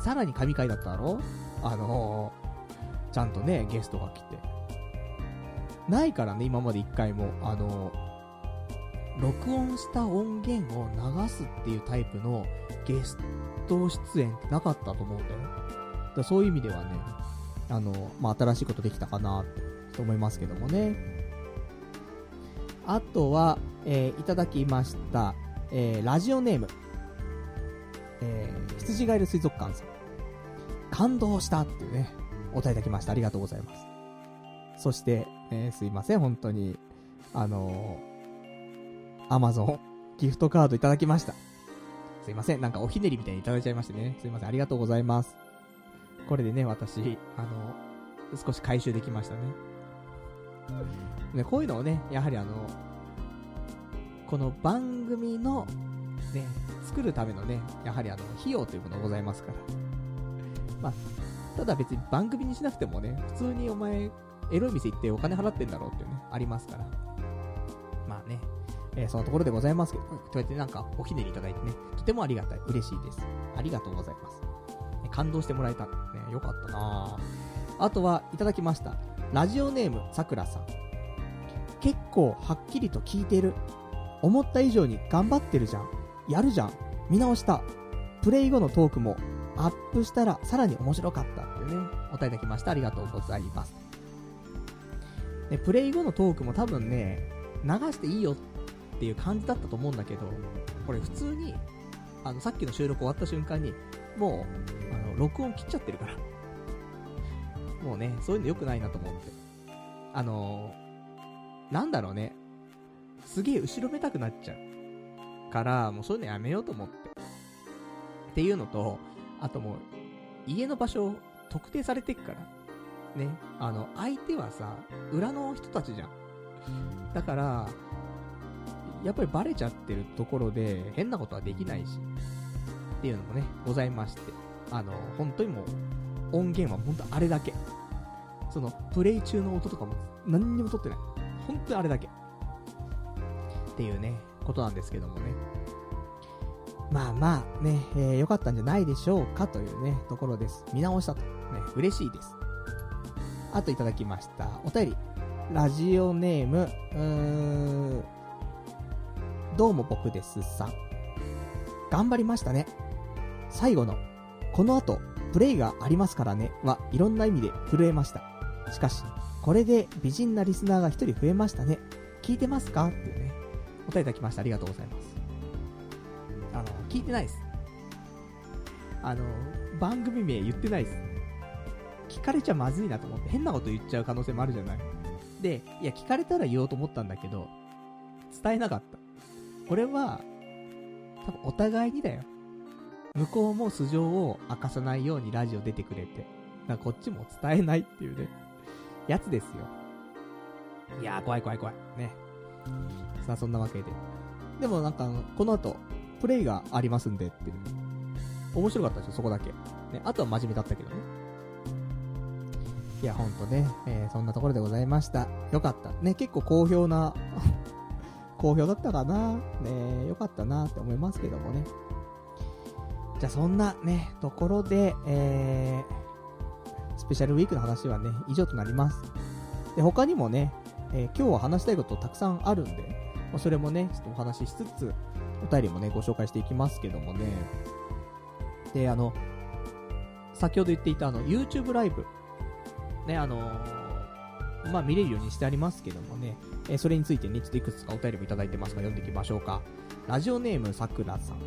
さらに神回だっただろ？あのー、ちゃんとね、ゲストが来て。ないからね、今まで一回も。あのー、録音した音源を流すっていうタイプのゲスト出演ってなかったと思うんだよ。だそういう意味ではね、あの、まあ、新しいことできたかなと思いますけどもね。あとは、えー、いただきました、えー、ラジオネーム、えー、羊ガエル水族館さん。感動したっていうね、お答えいただきました。ありがとうございます。そして、えー、すいません、本当に、あのー、アマゾン、ギフトカードいただきました。すいません、なんかおひねりみたいにいただいちゃいましてね。すいません、ありがとうございます。これでね、私、あの、少し回収できましたね。ね、こういうのをね、やはりあの、この番組の、ね、作るためのね、やはりあの、費用というものがございますから。まあ、ただ別に番組にしなくてもね、普通にお前、エロい店行ってお金払ってんだろうっていうね、ありますから。まあね、えー、そのところでございますけど、こうやってなんかおひねりいただいてね、とてもありがたい、嬉しいです。ありがとうございます。感動してもらえた。ね、よかったなあとは、いただきました。ラジオネーム、さくらさん。結構はっきりと聞いてる。思った以上に頑張ってるじゃん。やるじゃん。見直した。プレイ後のトークもアップしたらさらに面白かったっていうね、お答えいただきました。ありがとうございます。ね、プレイ後のトークも多分ね、流していいよっっていう感じだったと思うんだけど、これ普通に、あの、さっきの収録終わった瞬間に、もう、あの、録音切っちゃってるから。もうね、そういうの良くないなと思って。あのー、なんだろうね。すげえ後ろめたくなっちゃう。から、もうそういうのやめようと思って。っていうのと、あともう、家の場所特定されてっから。ね。あの、相手はさ、裏の人たちじゃん。だから、やっぱりバレちゃってるところで変なことはできないし、っていうのもね、ございまして。あの、本当にもう、音源は本当あれだけ。その、プレイ中の音とかも何にも撮ってない。本当にあれだけ。っていうね、ことなんですけどもね。まあまあ、ね、えー、良かったんじゃないでしょうかというね、ところです。見直したと。ね、嬉しいです。あといただきました。お便り。ラジオネーム、うーん、どうも僕ですさん。頑張りましたね。最後の、この後、プレイがありますからね、はいろんな意味で震えました。しかし、これで美人なリスナーが一人増えましたね。聞いてますか？っていうね、お便りいただきました。ありがとうございます。あの、聞いてないです。あの、番組名言ってないです。聞かれちゃまずいなと思って変なこと言っちゃう可能性もあるじゃない。で、いや、聞かれたら言おうと思ったんだけど、伝えなかった。これは、多分お互いにだよ。向こうも素性を明かさないようにラジオ出てくれて。だこっちも伝えないっていうね、やつですよ。いやー、怖い怖い怖い。ね。さあ、そんなわけで。でもなんか、この後、プレイがありますんでっていう。面白かったですよ、そこだけ。ね、あとは真面目だったけどね。いや、ほんとね、えー、そんなところでございました。よかった。ね、結構好評な 好評だったかなねよかったなって思いますけどもね。じゃあそんなね、ところで、えー、スペシャルウィークの話はね、以上となります。で、他にもね、えー、今日は話したいことたくさんあるんで、ま、それもね、ちょっとお話ししつつ、お便りもね、ご紹介していきますけどもね。で、あの、先ほど言っていたあの、YouTube ライブ。ね、あのー、まあ、見れるようにしてありますけどもね、えー、それについてね、ちょっといくつかお便りもいただいてますが、読んでいきましょうか。ラジオネームさくらさん。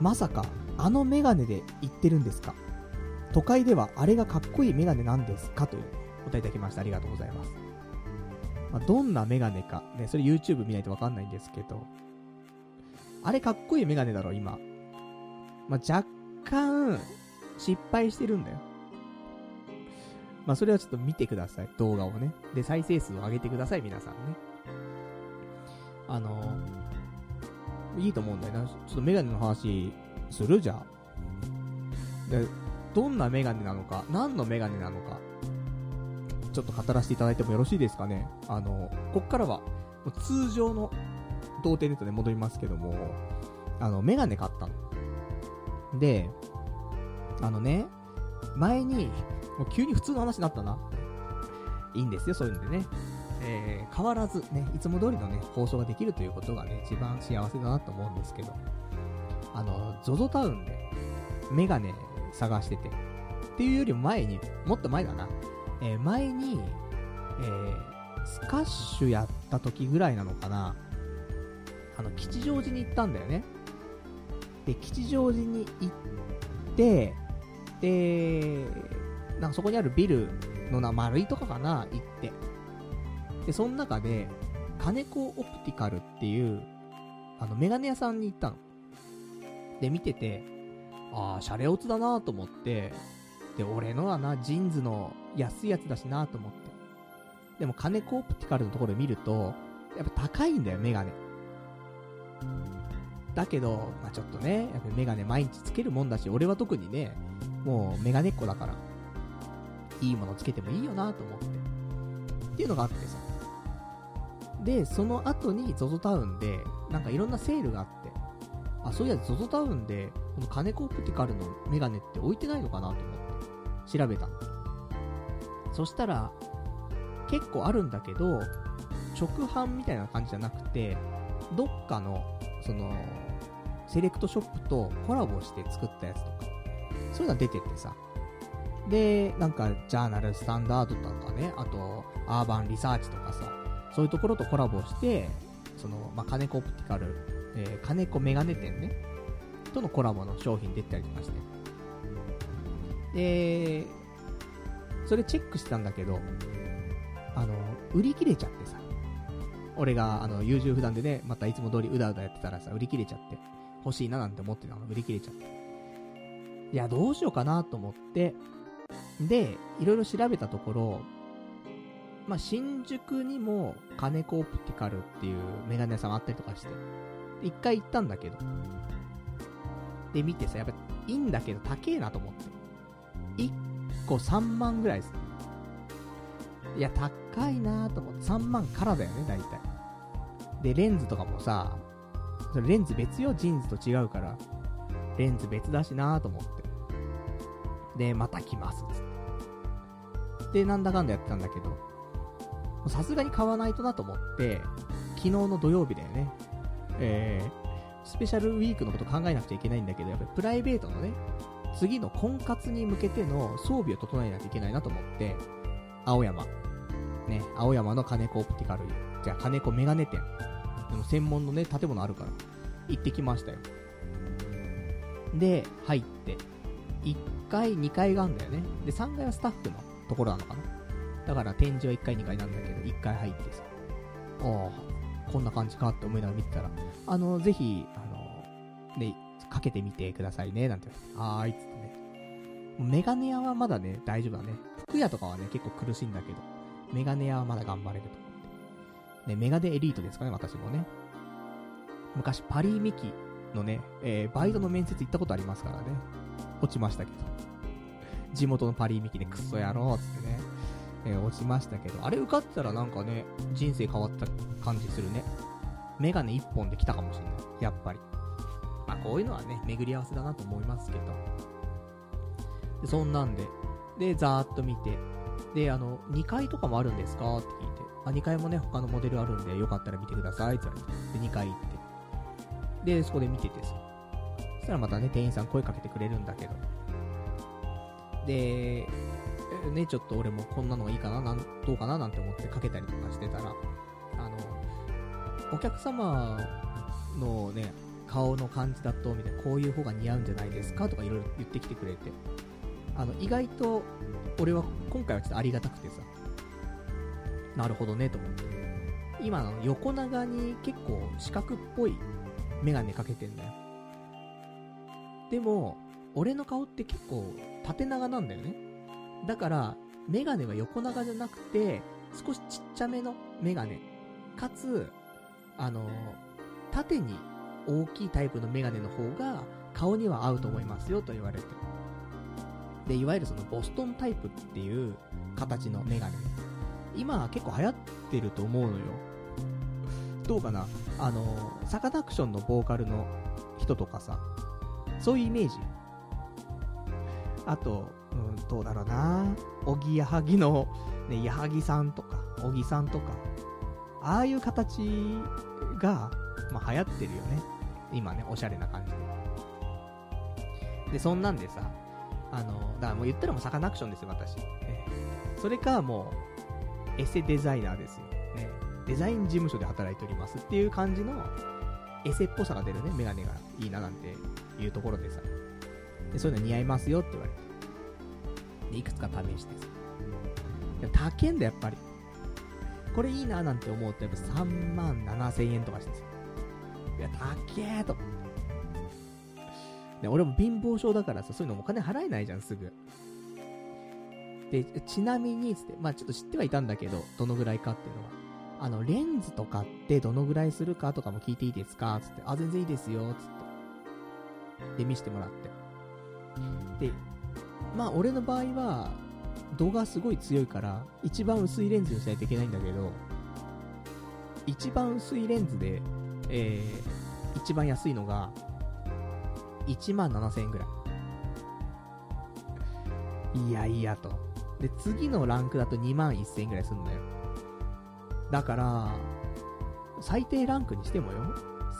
まさか、あのメガネで言ってるんですか？都会ではあれがかっこいいメガネなんですか？という、お答えいただきました。ありがとうございます。まあ、どんなメガネか、ね、それ YouTube 見ないとわかんないんですけど、あれかっこいいメガネだろ、今。まあ、若干、失敗してるんだよ。まあ、それはちょっと見てください。動画をね。で、再生数を上げてください、皆さんね。あのー、いいと思うんだよな。ちょっとメガネの話するじゃん。で、どんなメガネなのか、何のメガネなのか、ちょっと語らせていただいてもよろしいですかね。あの、こっからは、通常の童貞ネットで戻りますけども、あの、メガネ買ったの。で、あのね、前に、もう急に普通の話になったな。いいんですよ、そういうのでね。えー、変わらずね、いつも通りのね、放送ができるということがね、一番幸せだなと思うんですけど。あの、ZOZO タウンで、メガネ探してて。っていうよりも前に、もっと前だな。えー、前に、えー、スカッシュやった時ぐらいなのかな。あの、吉祥寺に行ったんだよね。で、吉祥寺に行って、で、なんかそこにあるビルのな、丸いとかかな、行って。で、その中で、金子オプティカルっていう、あの、メガネ屋さんに行ったの。で、見てて、ああ、シャレオツだなと思って、で、俺のはな、ジーンズの安いやつだしなと思って。でも、金子オプティカルのところ見ると、やっぱ高いんだよ、メガネ。だけど、まあちょっとね、やっぱメガネ毎日つけるもんだし、俺は特にね、もうメガネっ子だから、いいものつけてもいいよなと思って。っていうのがあってさ。で、その後に ZOZO タウンで、なんかいろんなセールがあって、あ、そういや ZOZO タウンで、この金子オプティカルのメガネって置いてないのかなと思って、調べたそしたら、結構あるんだけど、直販みたいな感じじゃなくて、どっかの、その、セレクトショップとコラボして作ったやつとか、そういうのが出てってさ、で、なんか、ジャーナルスタンダードとかね、あと、アーバンリサーチとかさ、そういうところとコラボして、その、まあ、金子オプティカル、えー、金子メガネ店ね、とのコラボの商品出てたりとかして。で、それチェックしたんだけど、あの、売り切れちゃってさ、俺が、あの、優柔不断でね、またいつも通りうだうだやってたらさ、売り切れちゃって、欲しいななんて思ってたの。売り切れちゃって。いや、どうしようかなと思って、で、いろいろ調べたところ、まあ、新宿にも金子オプティカルっていうメガネ屋さんあったりとかして、一回行ったんだけど、で、見てさ、やっぱいいんだけど高えなと思って。1個3万ぐらいです。いや、高いなと思って、3万からだよね、大体。で、レンズとかもさ、それレンズ別よ、ジーンズと違うから。レンズ別だしなと思って。で、また来ます、つって。で、なんだかんだやってたんだけど、さすがに買わないとなと思って、昨日の土曜日だよね。えー、スペシャルウィークのこと考えなくちゃいけないんだけど、やっぱりプライベートのね、次の婚活に向けての装備を整えないといけないなと思って、青山。ね、青山の金子オプティカル、じゃあ金子メガネ店。でも専門のね、建物あるから、行ってきましたよ。で、入って、1階、2階があるんだよね。で、3階はスタッフのところなのかな。だから展示は1階、2階なんだけど、1階入ってさ、ああ、こんな感じかって思いながら見てたら、あの、ぜひ、あの、ね、かけてみてくださいね、なんて言われて、はーい、つってね。メガネ屋はまだね、大丈夫だね。服屋とかはね、結構苦しいんだけど、メガネ屋はまだ頑張れると思って。ね、メガネエリートですかね、私もね。昔、パリーミキのね、えー、バイトの面接行ったことありますからね。落ちましたけど。地元のパリーミキでクソ野郎つってね、えー、落ちましたけど、あれ受かったらなんかね、人生変わった感じするね。メガネ一本で来たかもしれない。やっぱり。まあこういうのはね、巡り合わせだなと思いますけど。でそんなんで、で、ざーっと見て、で、あの、2階とかもあるんですか？って聞いて、あ、2階もね、他のモデルあるんで、よかったら見てください。って言われて、で、2階行って、で、そこで見てて。さ、そしたらまたね、店員さん声かけてくれるんだけど、で、ね、ちょっと俺もこんなのがいいかな、なんどうかななんて思ってかけたりとかしてたら、あの、お客様のね、顔の感じだと、みたいな、こういう方が似合うんじゃないですかとかいろいろ言ってきてくれて、あの、意外と、俺は今回はちょっとありがたくてさ、なるほどね、と思って。今の横長に結構四角っぽいメガネかけてんだよ。でも、俺の顔って結構縦長なんだよね。だから、メガネは横長じゃなくて、少しちっちゃめのメガネ。かつ、あの、縦に大きいタイプのメガネの方が顔には合うと思いますよと言われて。で、いわゆるそのボストンタイプっていう形のメガネ。今結構流行ってると思うのよ。どうかな？あの、サカナクションのボーカルの人とかさ、そういうイメージ。あと、うん、どうだろうなおぎやはぎの、ね、やはぎさんとか、おぎさんとか、ああいう形が、まあ、流行ってるよね。今ね、おしゃれな感じで。で、そんなんでさ、あの、だからもう言ったらもうサカナクションですよ、私。ね、それかもう、エセデザイナーですよ。ね。デザイン事務所で働いておりますっていう感じの、エセっぽさが出るね、メガネがいいななんていうところでさ。で、そういうの似合いますよって言われて。で、いくつか試してさ。でも高えんだ、やっぱり。これいいななんて思うと、やっぱ3万7千円とかしてさ。いや、高えと。で、俺も貧乏症だからさ、そういうのお金払えないじゃん、すぐ。で、ちなみに、つって、まあちょっと知ってはいたんだけど、どのぐらいかっていうのは。あの、レンズとかってどのぐらいするかとかも聞いていいですか？つって、あ、全然いいですよ、つって。で、見せてもらって。で、まあ俺の場合は、度がすごい強いから、一番薄いレンズにしないといけないんだけど、一番薄いレンズで、えー、一番安いのが、1万7000円ぐらい。いやいやと。で、次のランクだと2万1000円ぐらいすんだよ。だから、最低ランクにしてもよ、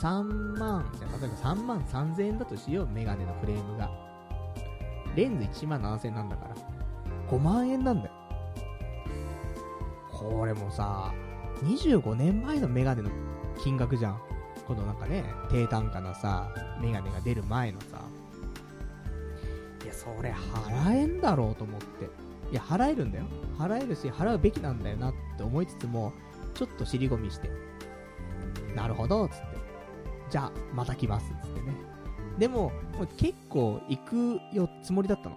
3万、じゃ例えば3万3000円だとしよう、メガネのフレームが。レンズ1万7000円なんだから。5万円なんだよ。これもさ、25年前のメガネの金額じゃん。このなんかね、低単価なさ、メガネが出る前のさ。いや、それ払えんだろうと思って。いや、払えるんだよ。払えるし、払うべきなんだよなって思いつつも、ちょっと尻込みして。なるほど、つって。じゃあ、また来ます、つってね。でも、も結構行くよ、つもりだったの。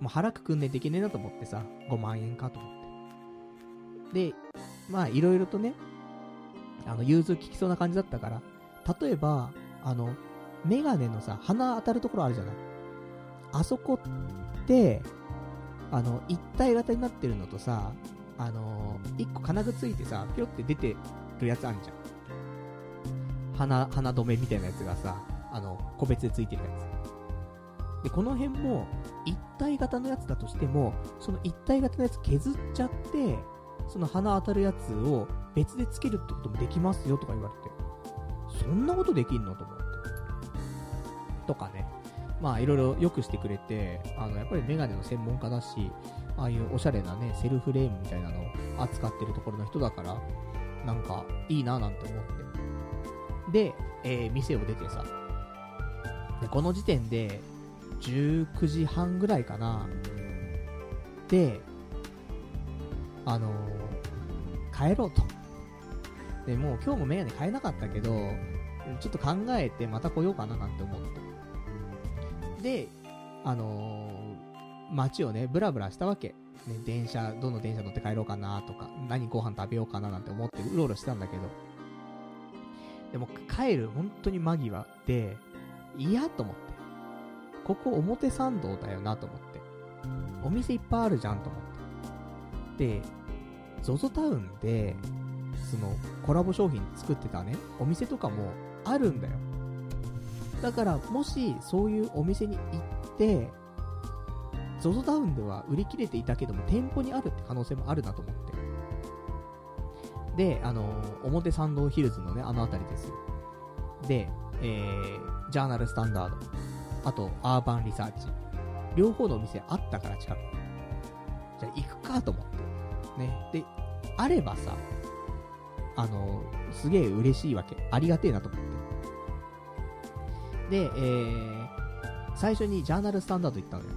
もう腹くくんでできねえなと思ってさ、5万円かと思って。で、まあ、いろいろとね、あの、融通聞きそうな感じだったから、例えば、あの、メガネのさ、鼻当たるところあるじゃないあそこって、あの、一体型になってるのとさ、あの一個金具ついてさ、ぴょって出てるやつあんじゃん。鼻、鼻止めみたいなやつがさ、あの、個別でついてるやつ。で、この辺も、一体型のやつだとしても、その一体型のやつ削っちゃって、その鼻当たるやつを別でつけるってこともできますよとか言われて、そんなことできんのと思って。とかね。まあいろいろ良くしてくれて、あの、やっぱりメガネの専門家だし、ああいうおしゃれなね、セルフレームみたいなのを扱ってるところの人だから、なんかいいななんて思って。で、えー、店を出てさ、で、この時点で、19時半ぐらいかな。で、あのー、帰ろうと。で、もう今日もメガネ買えなかったけど、ちょっと考えてまた来ようかななんて思って。で、あのー、街をね、ブラブラしたわけ。ね、電車、どの電車乗って帰ろうかなとか、何ご飯食べようかななんて思ってうろうろしたんだけど、でも帰る本当に間際で、嫌と思って。ここ表参道だよなと思って。お店いっぱいあるじゃんと思って。で、ZOZO タウンで、その、コラボ商品作ってたね、お店とかもあるんだよ。だから、もし、そういうお店に行って、ZOZO タウンでは売り切れていたけども、店舗にあるって可能性もあるなと思って。で、あの表参道ヒルズのね、あの辺りですよ。で、えー、ジャーナルスタンダード、あと、アーバンリサーチ。両方のお店あったから近く。じゃあ行くかと思って。ね。で、あればさ、あの、すげえ嬉しいわけ。ありがてえなと思って。で、えー、最初にジャーナルスタンダード行ったのよ。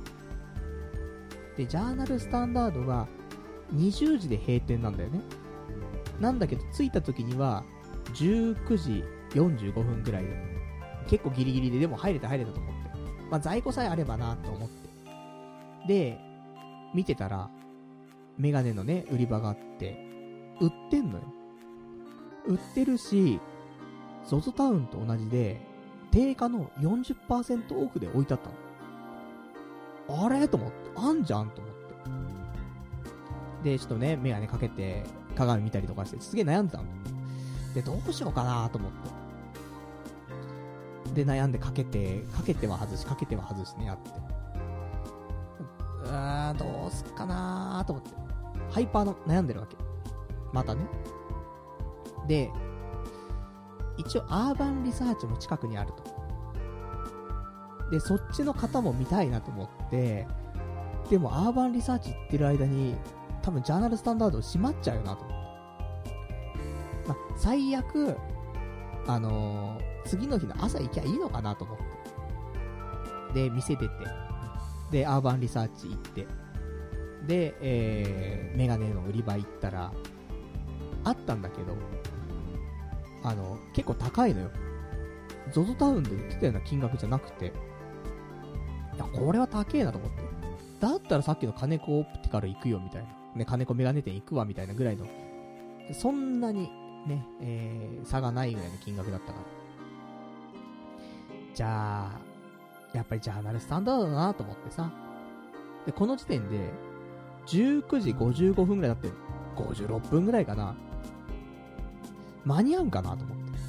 で、ジャーナルスタンダードが20時で閉店なんだよね。なんだけど、着いた時には19時45分ぐらいで。結構ギリギリで、でも入れた入れたと思って。まあ、在庫さえあればなと思って。で、見てたら、メガネのね、売り場があって、売ってんのよ。売ってるし、ZOZO タウンと同じで、定価の40%オフで置いてあったの。あれ？と思って、あんじゃん？と思って。で、ちょっとね、メガネかけて、鏡見たりとかして、すげえ悩んでたの。で、どうしようかな？と思って。で悩んでかけて、かけては外し、かけては外しね、やって。うーん、どうすっかなーと思って。ハイパーの悩んでるわけ。またね。で、一応アーバンリサーチも近くにあると。で、そっちの方も見たいなと思って、でもアーバンリサーチ行ってる間に、多分ジャーナルスタンダード閉まっちゃうよなと思って。ま、最悪、あのー、次の日の朝行きゃいいのかなと思って。で、店出て、で、アーバンリサーチ行って、で、えー、メガネの売り場行ったら、あったんだけど、あの、結構高いのよ。ZOZO タウンで売ってたような金額じゃなくて、いや、これは高えなと思って。だったらさっきの金子オプティカル行くよみたいな。ね、金子メガネ店行くわみたいなぐらいの、そんなにね、えー、差がないぐらいの金額だったから。じゃあ、やっぱりジャーナルスタンダードだなと思ってさ。で、この時点で、19時55分ぐらいだって、56分ぐらいかな。間に合うんかなと思って。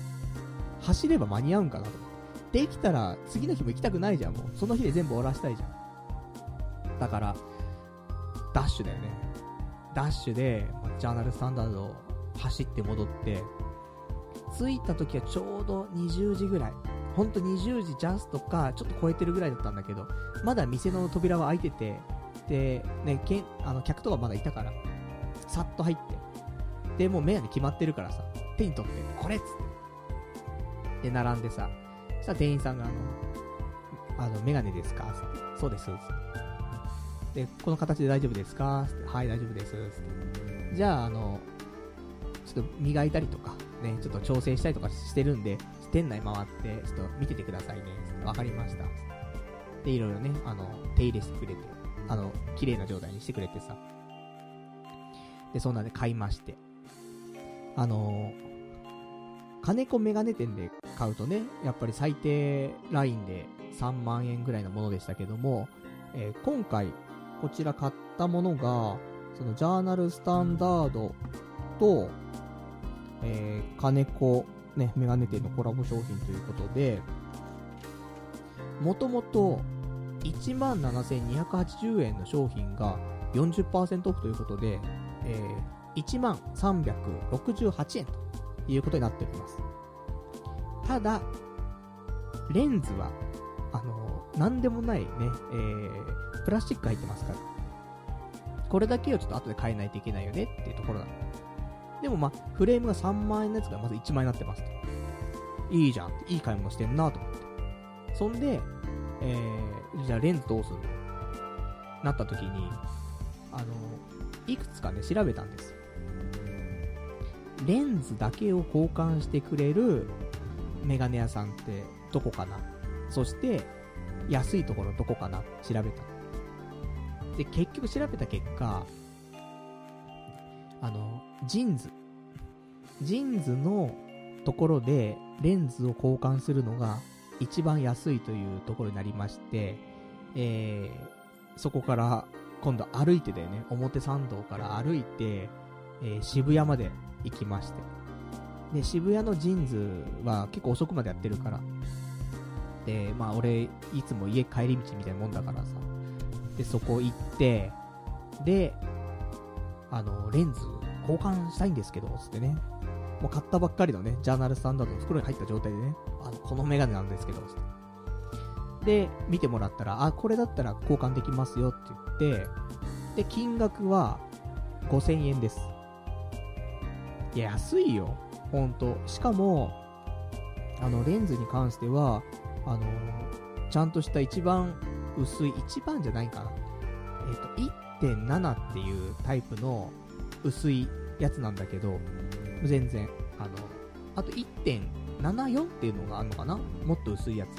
走れば間に合うんかなと思って。できたら、次の日も行きたくないじゃん、もう。その日で全部終わらしたいじゃん。だから、ダッシュだよね。ダッシュで、ジャーナルスタンダードを走って戻って、着いた時はちょうど20時ぐらい。ほんと20時ジャストか、ちょっと超えてるぐらいだったんだけど、まだ店の扉は開いてて、で、ね、けんあの客とかまだいたから、さっと入って。で、もうメガネ決まってるからさ、手に取って、これっつって。で、並んでさ、そしたら店員さんがあの、あの、メガネですかつって。そうです、つって。で、この形で大丈夫ですかつって。はい、大丈夫です、つって。じゃあ、あの、ちょっと磨いたりとか、ね、ちょっと調整したりとかしてるんで、店内回って、ちょっと見ててくださいね、わかりました、で、いろいろね、あの、手入れしてくれて、あの、綺麗な状態にしてくれてさ。で、そんなんで買いまして。あの金子メガネ店で買うとね、やっぱり最低ラインで3万円ぐらいのものでしたけども、えー今回、こちら買ったものが、そのジャーナルスタンダードと、えー金子ね、メガネ店のコラボ商品ということで、もともと17,280円の商品が40%オフということで、えー、1368円ということになっております。ただ、レンズは、あのーなんでもないね、えー、プラスチック入ってますから。これだけをちょっと後で変えないといけないよねっていうところなの。でもまあ、フレームが3万円のやつがまず1万円になってますと。いいじゃんって、いい買い物してんなと思って。そんで、えー、じゃあレンズどうすんのなった時に、あの、いくつかね、調べたんです。レンズだけを交換してくれるメガネ屋さんってどこかなそして、安いところどこかな調べた。で、結局調べた結果、あの、 JINS。JINS のところでレンズを交換するのが一番安いというところになりまして、えー、そこから今度歩いてだよね、表参道から歩いて、えー渋谷まで行きまして。で、渋谷のジンズは結構遅くまでやってるから。で、まあ俺、いつも家帰り道みたいなもんだからさ。で、そこ行って、で、あの、レンズ交換したいんですけど、つってね。もう買ったばっかりのね、ジャーナルスタンダードの袋に入った状態でね、あの、このメガネなんですけど、つって。で、見てもらったら、あ、これだったら交換できますよって言って、で、金額は5000円です。いや、安いよ。ほんと。しかも、あの、レンズに関しては、あの、ちゃんとした一番薄い、一番じゃないかな。えっ、と、1.7っていうタイプの薄いやつなんだけど、全然、あの、あと1.74っていうのがあるのかな？もっと薄いやつ。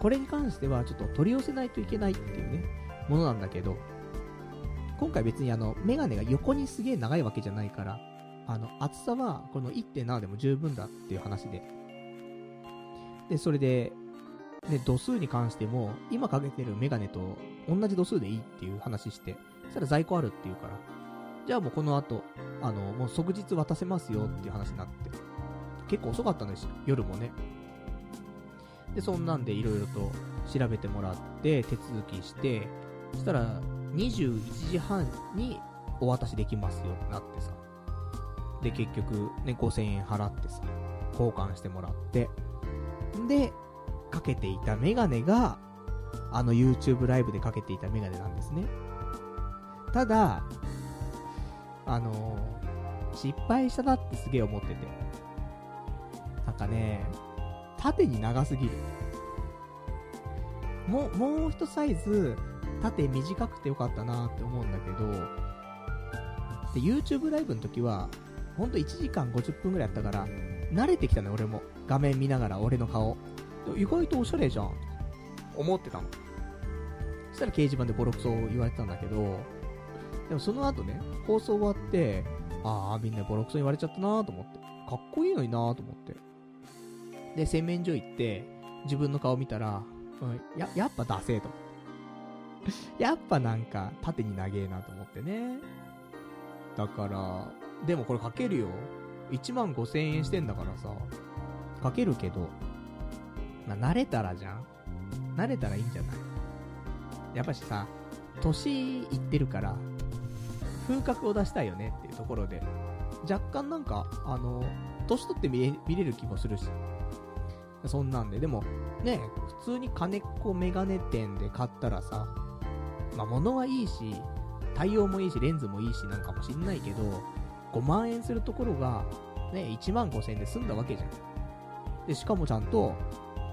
これに関してはちょっと取り寄せないといけないっていうね、ものなんだけど、今回別にあの、メガネが横にすげえ長いわけじゃないから、あの、厚さはこの1.7でも十分だっていう話で。で、それで、で、度数に関しても、今かけてるメガネと同じ度数でいいっていう話して、そしたら在庫あるっていうから、じゃあもうこの後、あの、もう即日渡せますよっていう話になって。結構遅かったんですよ、夜もね。で、そんなんでいろいろと調べてもらって、手続きして、そしたら、21時半にお渡しできますよってなってさ。で、結局、ね、5000円払ってさ、交換してもらって。で、かけていたメガネが、あの YouTube ライブでかけていたメガネなんですね。ただ、あのー失敗したなってすげえ思ってて。なんかね、縦に長すぎる。もう、もう一サイズ、縦短くてよかったなって思うんだけど、で、YouTube ライブの時は、ほんと1時間50分くらいやったから、慣れてきたのよ、俺も。画面見ながら、俺の顔。意外とおしゃれじゃん。思ってたの。そしたら掲示板でボロクソを言われてたんだけど、でもその後ね、放送終わって、ああ、みんなボロクソ言われちゃったなと思って。かっこいいのになと思って。で、洗面所行って、自分の顔見たら、うん、や、やっぱダセえと思って。やっぱなんか、縦に長えなと思ってね。だから、でもこれかけるよ。1万5千円してんだからさ、かけるけど、まあ、慣れたらじゃん慣れたらいいんじゃない？やっぱしさ、年いってるから、風格を出したいよねっていうところで、若干なんか、あの、年取って見れる気もするし。そんなんで、でも、ね、普通に金子メガネ店で買ったらさ、まあ、物はいいし、対応もいいし、レンズもいいしなんかもしんないけど、5万円するところが、ね、1万5千円で済んだわけじゃん。で、しかもちゃんと、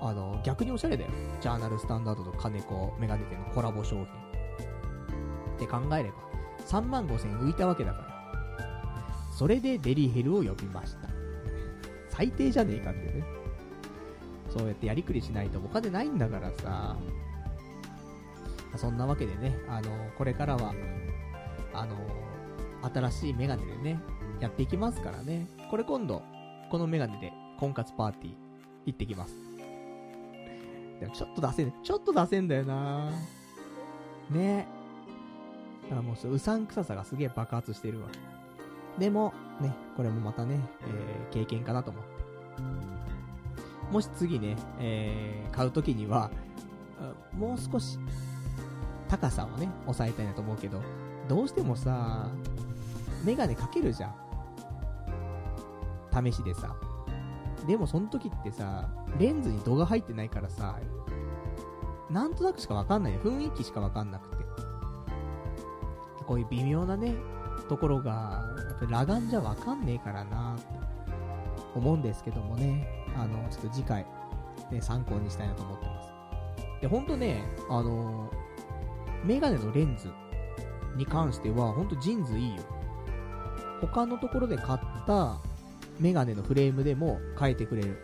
あの、逆におしゃれだよ。ジャーナルスタンダードと金子メガネ店のコラボ商品。って考えれば、3万5千浮いたわけだから。それでデリヘルを呼びました。最低じゃねえかってね。そうやってやりくりしないとお金ないんだからさ。そんなわけでね、あの、これからは、あの、新しいメガネでね、やっていきますからね。これ今度、このメガネで婚活パーティー行ってきます。でもちょっと出せん、ちょっと出せんだよなねえだからもううさんくささがすげえ爆発してるわ。でも、ね、これもまたね、えー、経験かなと思って。もし次ね、えー、買うときには、もう少し、高さをね、抑えたいなと思うけど、どうしてもさ、メガネかけるじゃん。試しでさ。でもその時ってさ、レンズに度が入ってないからさ、なんとなくしかわかんないね。雰囲気しかわかんなくて。こういう微妙なね、ところが、やっぱり裸眼じゃわかんねえからなって思うんですけどもね、あの、ちょっと次回、ね、参考にしたいなと思ってます。で、ほんとね、あの、メガネのレンズに関しては、ほんとジーンズいいよ。他のところで買ったメガネのフレームでも変えてくれる。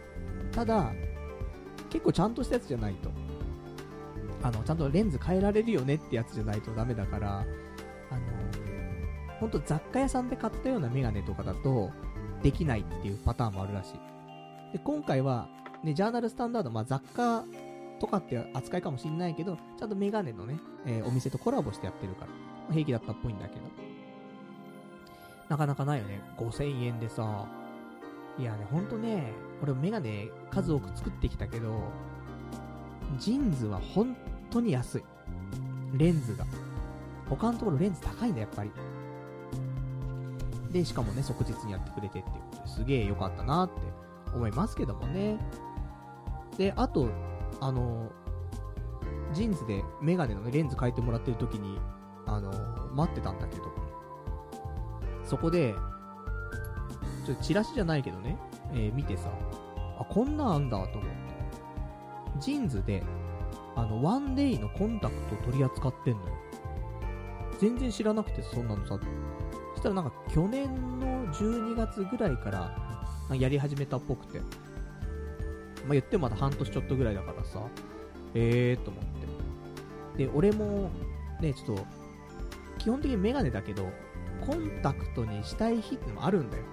ただ、結構ちゃんとしたやつじゃないと。あの、ちゃんとレンズ変えられるよねってやつじゃないとダメだから、ほんと雑貨屋さんで買ったようなメガネとかだと、できないっていうパターンもあるらしい。で、今回は、ね、ジャーナルスタンダード、まあ、雑貨とかって扱いかもしんないけど、ちゃんとメガネのね、えー、お店とコラボしてやってるから、ま、平気だったっぽいんだけど。なかなかないよね。5000円でさ、いやね、ほんとね、俺メガネ数多く作ってきたけど、ジーンズは本当に安い。レンズが。他のところレンズ高いんだ、やっぱり。で、しかもね、即日にやってくれてっていうことですげえ良かったなって思いますけどもね。で、あと、あの、 JINS でメガネの、ね、レンズ変えてもらってる時に、あの、待ってたんだけど、そこで、ちょっとチラシじゃないけどね、えー、見てさ、あ、こんなんあんだと思って。 JINS で、あの、ワンデイのコンタクト取り扱ってんのよ。全然知らなくて、そんなのさ。したらなんか去年の12月ぐらいからやり始めたっぽくて。まあ、言ってもまだ半年ちょっとぐらいだからさ、えーと思って。で、俺も、ね、ちょっと、基本的にメガネだけど、コンタクトにしたい日ってのもあるんだよ。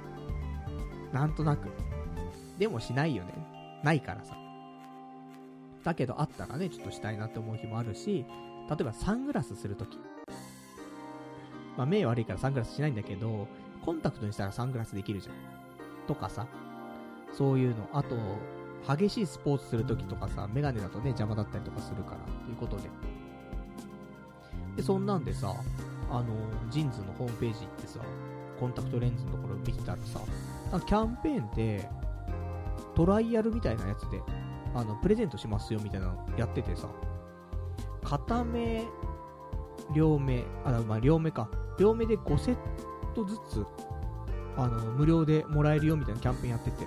なんとなく。でもしないよね。ないからさ。だけどあったらね、ちょっとしたいなって思う日もあるし、例えばサングラスするとき。まあ目悪いからサングラスしないんだけど、コンタクトにしたらサングラスできるじゃん。とかさ。そういうの。あと、激しいスポーツするときとかさ、メガネだとね、邪魔だったりとかするから、ということで。で、そんなんでさ、あの、 JINS のホームページ行ってさ、コンタクトレンズのところ見てたらさ、キャンペーンで、トライアルみたいなやつで、あの、プレゼントしますよみたいなのやっててさ、片目、両目、あ、まあ、両目か。両目で5セットずつ、あの、無料でもらえるよみたいなキャンペーンやってて。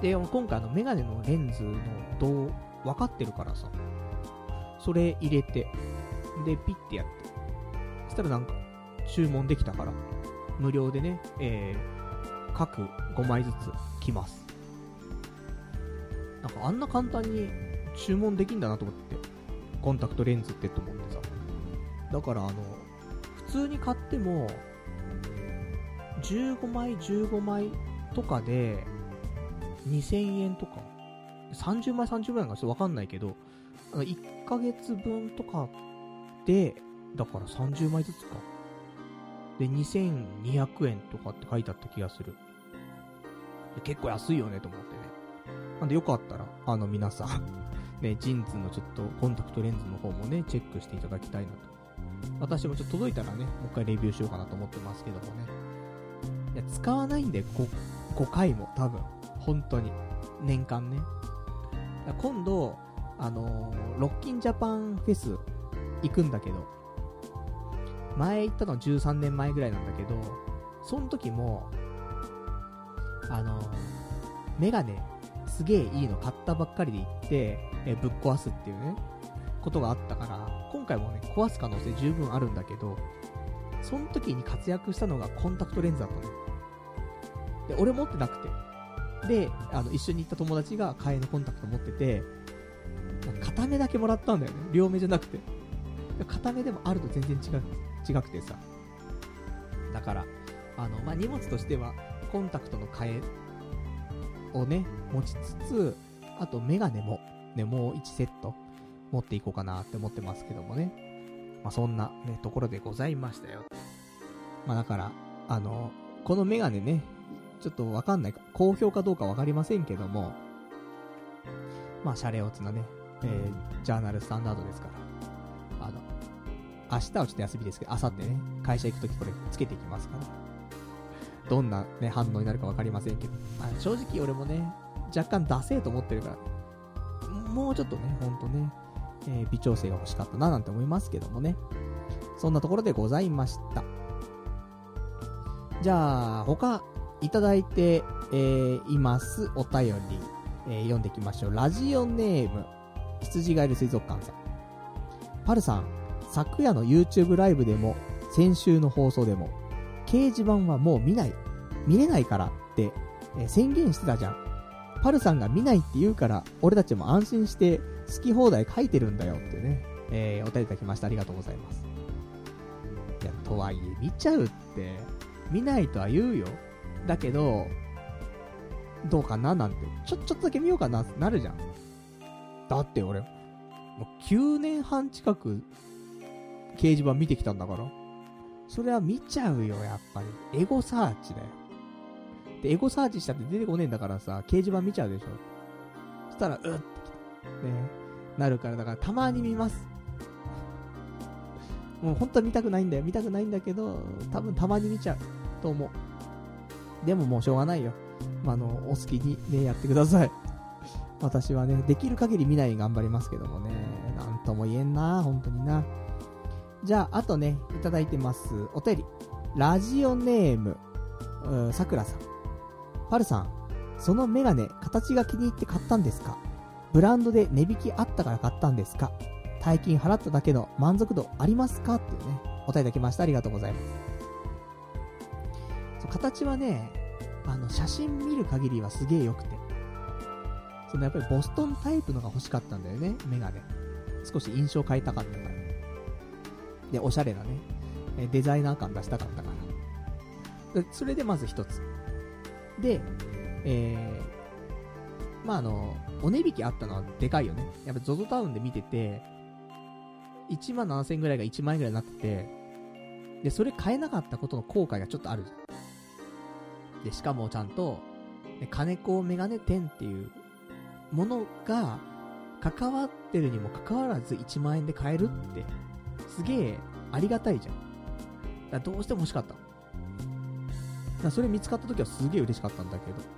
で、今回あの、メガネのレンズのどう、分かってるからさ、それ入れて、で、ピッてやって。そしたらなんか、注文できたから、無料でね、えー、各5枚ずつ来ます。なんかあんな簡単に注文できんだなと思って、コンタクトレンズってと思ってさ。だからあの、通に買っても、15枚15枚とかで、2000円とか、30枚30枚なんかちょっとわかんないけど、1ヶ月分とかで、だから30枚ずつか。で、2200円とかって書いてあった気がする。結構安いよねと思ってね。なんでよかったら、あの皆さんね、ジンズのちょっとコンタクトレンズの方もね、チェックしていただきたいなと。私もちょっと届いたらね、もう一回レビューしようかなと思ってますけどもね。いや、使わないんで、5, 5回も、多分。本当に。年間ね。今度、あのー、ロッキンジャパンフェス行くんだけど、前行ったの13年前ぐらいなんだけど、その時も、あの、メガネ、すげえいいの買ったばっかりで行って、えぶっ壊すっていうね、ことがあったから、今回もね、壊す可能性十分あるんだけど、その時に活躍したのがコンタクトレンズだったの。で、俺持ってなくて。で、あの、一緒に行った友達が替えのコンタクト持ってて、片目だけもらったんだよね。両目じゃなくて。片目でもあると全然違う、違くてさ。だから、あの、まあ、荷物としては、コンタクトの替えをね、持ちつつ、あとメガネも、ね、もう1セット持っていこうかなって思ってますけどもね。まあ、そんなね、ところでございましたよ。まあ、だから、あの、このメガネね、ちょっとわかんない、好評かどうかわかりませんけども、まあ、シャレオツなね、えー、ジャーナルスタンダードですから、あの、明日はちょっと休みですけど、明後日ね、会社行くときこれつけていきますから、どんなね、反応になるかわかりませんけど、まあ、正直俺もね、若干ダセーと思ってるから、もうちょっとね、ほんとね、え、微調整が欲しかったななんて思いますけどもね。そんなところでございました。じゃあ、他、いただいて、えー、いますお便り、えー、読んでいきましょう。ラジオネーム、羊がいる水族館さん。パルさん、昨夜の YouTube ライブでも、先週の放送でも、掲示板はもう見ない、見れないからって、えー、宣言してたじゃん。パルさんが見ないって言うから、俺たちも安心して好き放題書いてるんだよってね、えー、お便りいただきました。ありがとうございます。いや、とはいえ、見ちゃうって、見ないとは言うよ。だけど、どうかな？なんて、ちょ、ちょっとだけ見ようかな？なるじゃん。だって俺、もう9年半近く、掲示板見てきたんだから。それは見ちゃうよ、やっぱり。エゴサーチだよ。で、エゴサーチしたって出てこねえんだからさ、掲示板見ちゃうでしょ。そしたら、うってね、なるから、だからたまに見ます。もう本当は見たくないんだよ。見たくないんだけど、多分たまに見ちゃう。と思う。でももうしょうがないよ。まあ、の、お好きにね、やってください。私はね、できる限り見ない頑張りますけどもね、なんとも言えんな、本当にな。じゃあ、あとね、いただいてます。お便り。ラジオネーム、さくらさん。パルさん、そのメガネ、形が気に入って買ったんですか？ブランドで値引きあったから買ったんですか？大金払っただけの満足度ありますか？っていうね、お答えいただきました。ありがとうございます。形はね、あの、写真見る限りはすげえ良くて。そのやっぱりボストンタイプのが欲しかったんだよね、メガネ。少し印象変えたかったから。で、おしゃれなね、デザイナー感出したかったから。それでまず一つ。で、えー、まあ、あの、お値引きあったのはでかいよね。やっぱ ZOZO タウンで見てて、1万7000円ぐらいが1万円ぐらいになってて、で、それ買えなかったことの後悔がちょっとあるじゃん。で、しかもちゃんと、金子メガネ店っていうものが関わってるにもかかわらず1万円で買えるって、すげえありがたいじゃん。だどうしても欲しかった。だそれ見つかった時はすげえ嬉しかったんだけど。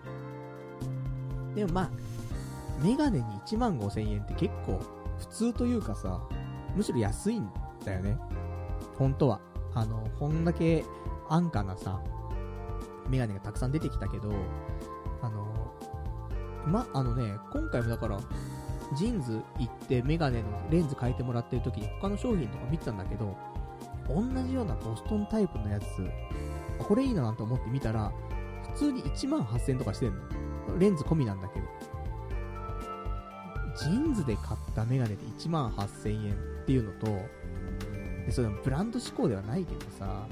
でもまあ、メガネに1万5千円って結構普通というかさ、むしろ安いんだよね。本当は。あの、こんだけ安価なさ、メガネがたくさん出てきたけど、あの、ま、あのね、今回もだから、JINS 行ってメガネのレンズ変えてもらってる時に他の商品とか見てたんだけど、同じようなボストンタイプのやつ、これいいななんて思って見たら、普通に1万8000円とかしてんの。レンズ込みなんだけど。 JINS で買ったメガネで1万8000円っていうのと、で、それブランド志向ではないけどさ、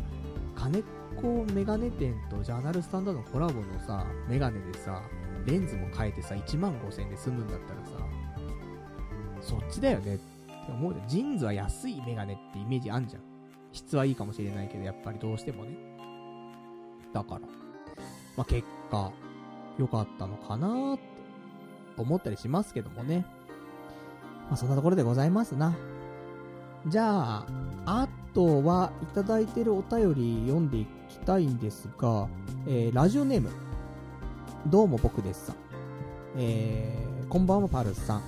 金子メガネ店と JOURNAL STANDARD のコラボのさ、メガネでさ、レンズも変えてさ、1万5000円で済むんだったらさ、そっちだよねって思うじゃん。ジーンズは安いメガネってイメージあんじゃん。質はいいかもしれないけど、やっぱりどうしてもね。だから、まあ、結果、良かったのかなーって思ったりしますけどもね。まあ、そんなところでございますな。じゃあ、あとはいただいてるお便り読んでいきたいんですが、えー、ラジオネーム、どうも僕ですさん。えー、こんばんはパルスさん。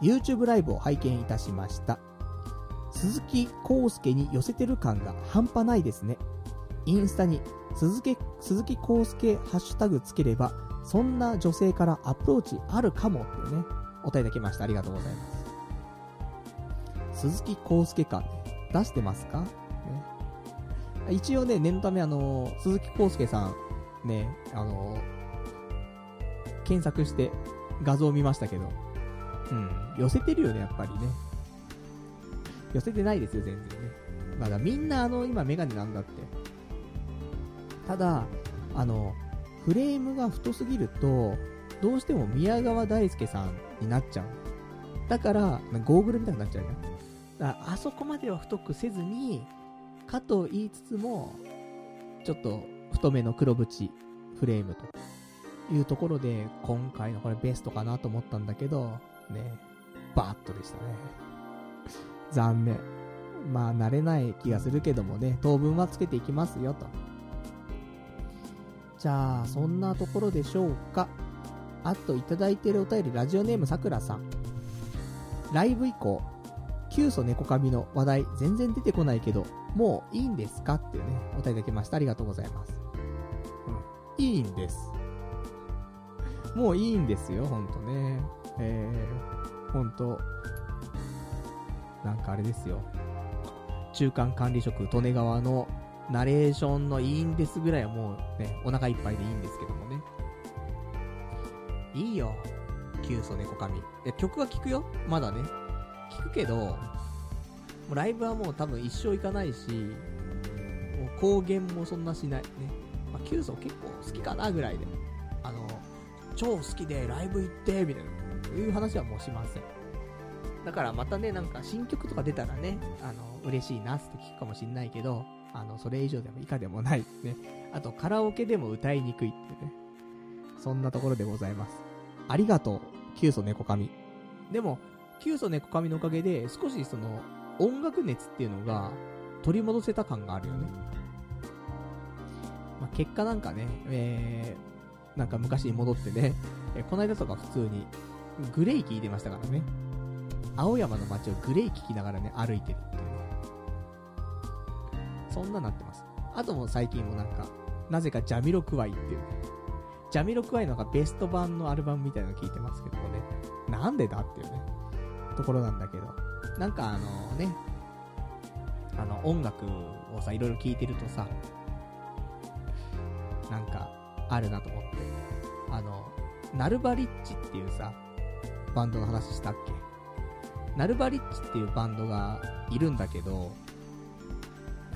YouTube ライブを拝見いたしました。鈴木康介に寄せてる感が半端ないですね。インスタに鈴木、鈴木康介ハッシュタグつければ、そんな女性からアプローチあるかもっていうね、お便りいきました。ありがとうございます。鈴木康介感、ね、出してますか？ね。一応ね、念のためあの、鈴木康介さん、ね、あの、検索して画像を見ましたけど、うん、寄せてるよね、やっぱりね。寄せてないですよ、全然ね。まだみんなあの、今メガネなんだって。ただ、あの、フレームが太すぎると、どうしても宮川大輔さんになっちゃう。だから、ゴーグルみたいになっちゃうよ。だから、あそこまでは太くせずに、かと言いつつも、ちょっと太めの黒縁フレームというところで、今回のこれベストかなと思ったんだけど、ね、バッとでしたね。残念。まあ、慣れない気がするけどもね、当分はつけていきますよと。じゃあ、そんなところでしょうか。あと、いただいてるお便り、ラジオネームさくらさん。ライブ以降、急祖猫髪の話題全然出てこないけど、もういいんですかっていうね、お便りいただきました。ありがとうございます。うん。いいんです。もういいんですよ、ほんとね。えー、ほんと、なんかあれですよ。中間管理職、利根川のナレーションのいいんですぐらいはもうね、お腹いっぱいでいいんですけどもね。いいよ。急須猫髪。いや、曲は聴くよ？まだね。聴くけど、もうライブはもう多分一生行かないし、もう公言もそんなしない。ね。まあ、急須結構好きかなぐらいで。あの、超好きでライブ行って、みたいな。いう話はもうしません。だからまたね、なんか新曲とか出たらね、あの、嬉しいなって聞くかもしんないけど、あの、それ以上でも以下でもないね。あと、カラオケでも歌いにくいってね。そんなところでございます。ありがとう、キュウソネコカミ。でも、キュウソネコカミのおかげで、少しその、音楽熱っていうのが、取り戻せた感があるよね。まあ、結果なんかね、えー、なんか昔に戻ってね、えこの間とか普通に、グレイ聴いてましたからね。青山の街をグレイ聴きながらね、歩いてるっていうね。そんななってます。あとも最近もなんか、なぜかジャミロクワイっていうね。ジャミロクワイのがベスト版のアルバムみたいなの聞いてますけどもね。なんでだっていうね、ところなんだけど。なんかあのね、あの音楽をさ、いろいろ聞いてるとさ、なんか、あるなと思って。あの、ナルバリッチっていうさ、バンドの話したっけ？ナルバリッチっていうバンドがいるんだけど、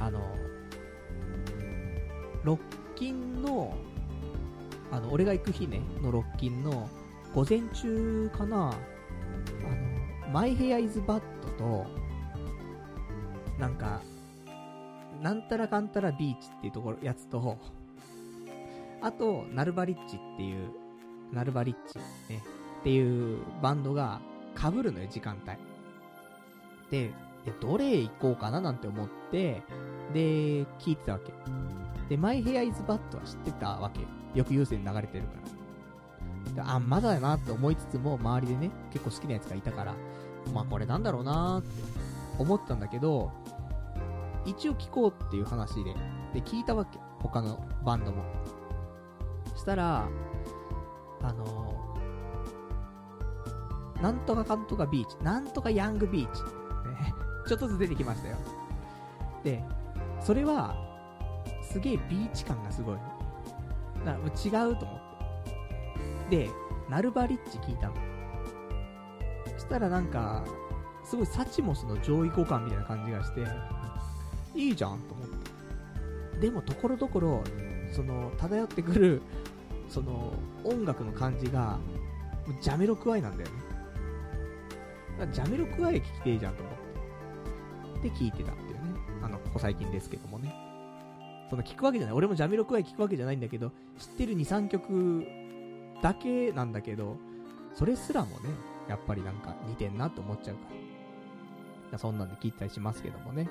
あの、ロッキンの、あの、俺が行く日ね、のロッキンの午前中かな、あの、マイヘアイズバットと、なんか、なんたらかんたらビーチっていうところ、やつと、あと、ナルバリッチっていう、ナルバリッチね、っていうバンドが被るのよ、時間帯。で、いや、どれ行こうかななんて思って、で、聞いてたわけ。で、マイヘアイズバットは知ってたわけ。よく優先流れてるから。であ、まだだなって思いつつも、周りでね、結構好きなやつがいたから、まあこれなんだろうなーって思ったんだけど、一応聞こうっていう話で、で、聞いたわけ。他のバンドも。したら、あのー、なんとかかんとかビーチ、なんとかヤングビーチ。ちょっとずつ出てきましたよ。で、それは、すげえビーチ感がすごい。だから違うと思って。で、ナルバリッチ聞いたの。そしたらなんか、すごいサチモスの上位互換みたいな感じがして、いいじゃんと思って。でも、ところどころ、その、漂ってくる、その、音楽の感じが、ジャメロクワイなんだよね。ジャメロクワイ聞きてえじゃんと思っって。聞いてたっていうね。あの、ここ最近ですけどもね。その聞くわけじゃない。俺もジャミロクワイ聞くわけじゃないんだけど、知ってる2、3曲だけなんだけど、それすらもね、やっぱりなんか似てんなって思っちゃうから。そんなんで聞いたりしますけどもね。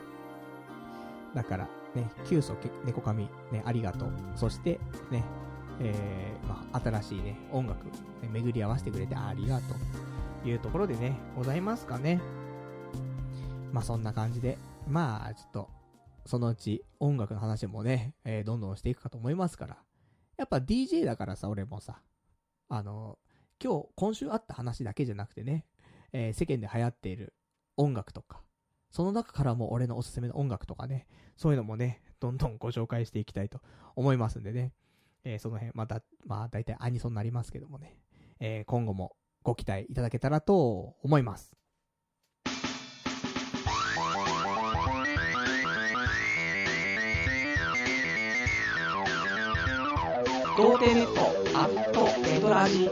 だから、ね、急速猫髪、ね、ありがとう。そして、ね、えー、まあ、新しいね、音楽、ね、巡り合わせてくれてありがとう。というところでね、ございますかね。まあ、そんな感じで、まあ、ちょっと、そのうち音楽の話もね、えー、どんどんしていくかと思いますから。やっぱ DJ だからさ、俺もさ、あの、今日、今週あった話だけじゃなくてね、えー、世間で流行っている音楽とか、その中からも俺のおすすめの音楽とかね、そういうのもね、どんどんご紹介していきたいと思いますんでね、えー、その辺、また、まあ、大体アニソンになりますけどもね、えー、今後もご期待いただけたらと思います。童貞ネットアットエドラジ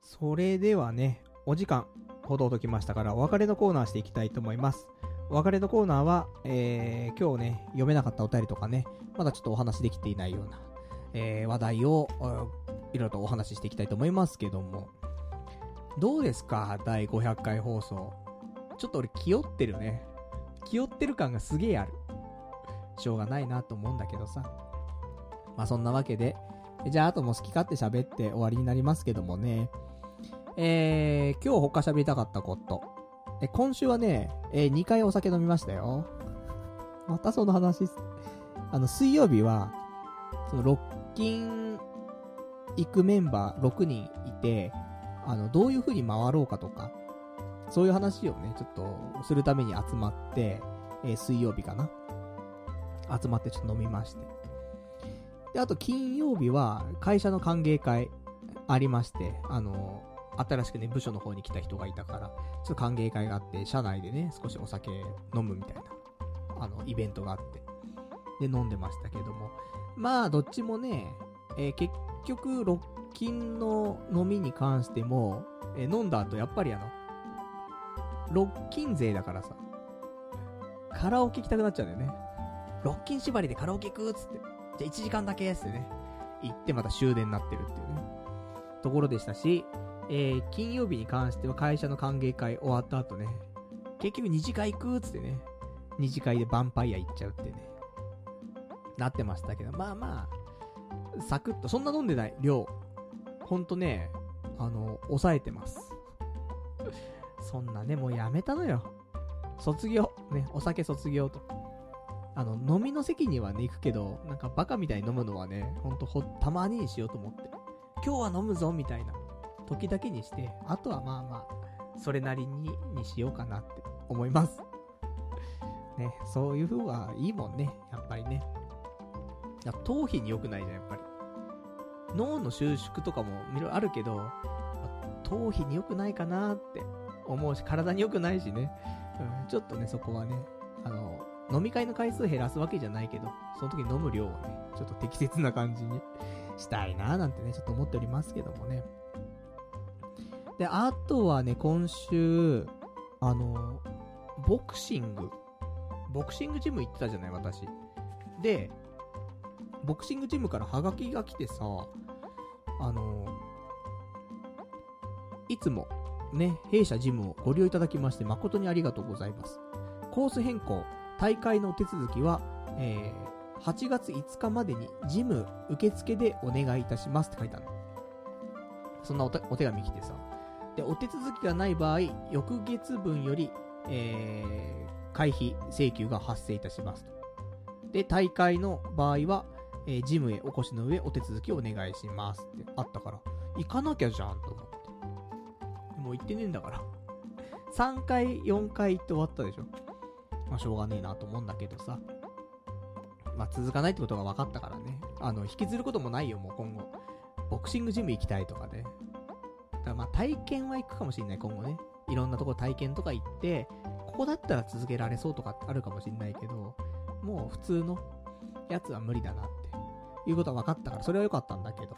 それではね、お時間ほどときましたからお別れのコーナーしていきたいと思います。お別れのコーナーは、えー、今日ね、読めなかったお便りとかね、まだちょっとお話できていないような、えー、話題を、いろいろとお話ししていきたいと思いますけども、どうですか？第500回放送。ちょっと俺気負ってるね。気負ってる感がすげえある。しょうがないなと思うんだけどさ。まあそんなわけで、じゃああとも好き勝手喋って終わりになりますけどもね。えー、今日他喋りたかったこと。え、今週はね、えー、2回お酒飲みましたよ。またその話あの、水曜日は、その、ロッキン行くメンバー6人いて、あの、どういう風に回ろうかとか、そういう話をね、ちょっと、するために集まって、えー、水曜日かな。集まってちょっと飲みまして。で、あと金曜日は会社の歓迎会ありまして、あの、新しくね、部署の方に来た人がいたから、ちょっと歓迎会があって、社内でね、少しお酒飲むみたいな、あの、イベントがあって、で、飲んでましたけども。まあ、どっちもね、えー、結局、ロッキンの飲みに関しても、えー、飲んだ後、やっぱりあの、ロッキン勢だからさ、カラオケ行きたくなっちゃうんだよね。ロッキン縛りでカラオケ行くっつって。じゃあ1時間だけっつってね。行ってまた終電になってるっていうね。ところでしたし、えー、金曜日に関しては会社の歓迎会終わった後ね、結局2次会行くっつってね、2次会でヴァンパイア行っちゃうってね、なってましたけど、まあまあ、サクッと、そんな飲んでない量、ほんとね、あの、抑えてます。そんなね、もうやめたのよ。卒業。ね、お酒卒業と。あの、飲みの席にはね、行くけど、なんかバカみたいに飲むのはね、ほんとほ、たまににしようと思って。今日は飲むぞ、みたいな。時だけにして、あとはまあまあ、それなりに、にしようかなって思います。ね、そういう風はいいもんね、やっぱりね。いや、頭皮に良くないじゃん、やっぱり。脳の収縮とかもいろいろあるけど、頭皮に良くないかなって思うし、体に良くないしね。うん、ちょっとね、そこはね、あの、飲み会の回数減らすわけじゃないけど、その時飲む量をね、ちょっと適切な感じに したいなーなんてね、ちょっと思っておりますけどもね。で、あとはね、今週、あの、ボクシング、ボクシングジム行ってたじゃない、私。で、ボクシングジムからハガキが来てさ、あの、いつも、ね、弊社ジムをご利用いただきまして誠にありがとうございます。コース変更、大会の手続きは、えー、8月5日までに事務受付でお願いいたしますって書いてあるそんなおお手紙来てさ。で、お手続きがない場合、翌月分より、えー、会費請求が発生いたしますと。で、大会の場合は、えー、事務へお越しの上お手続きをお願いしますってあったから、行かなきゃじゃんと思って。もう行ってねえんだから。3回、4回って終わったでしょ。まあ、しょうがねえなと思うんだけどさ。まあ、続かないってことが分かったからね。あの、引きずることもないよ、もう今後。ボクシングジム行きたいとかね。だからまあ、体験は行くかもしれない、今後ね。いろんなとこ体験とか行って、ここだったら続けられそうとかってあるかもしれないけど、もう普通のやつは無理だなっていうことは分かったから、それは良かったんだけど。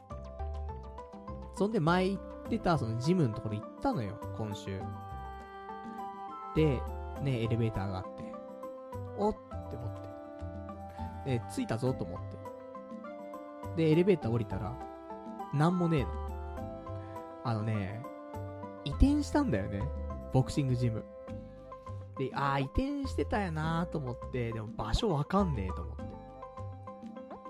そんで前行ってた、そのジムのところ行ったのよ、今週。で、ね、エレベーターがあって。おって思って。で、着いたぞと思って。で、エレベーター降りたら、なんもねえの。あのね、移転したんだよね。ボクシングジム。で、あー、移転してたよなーと思って、でも場所わかんねえと思って。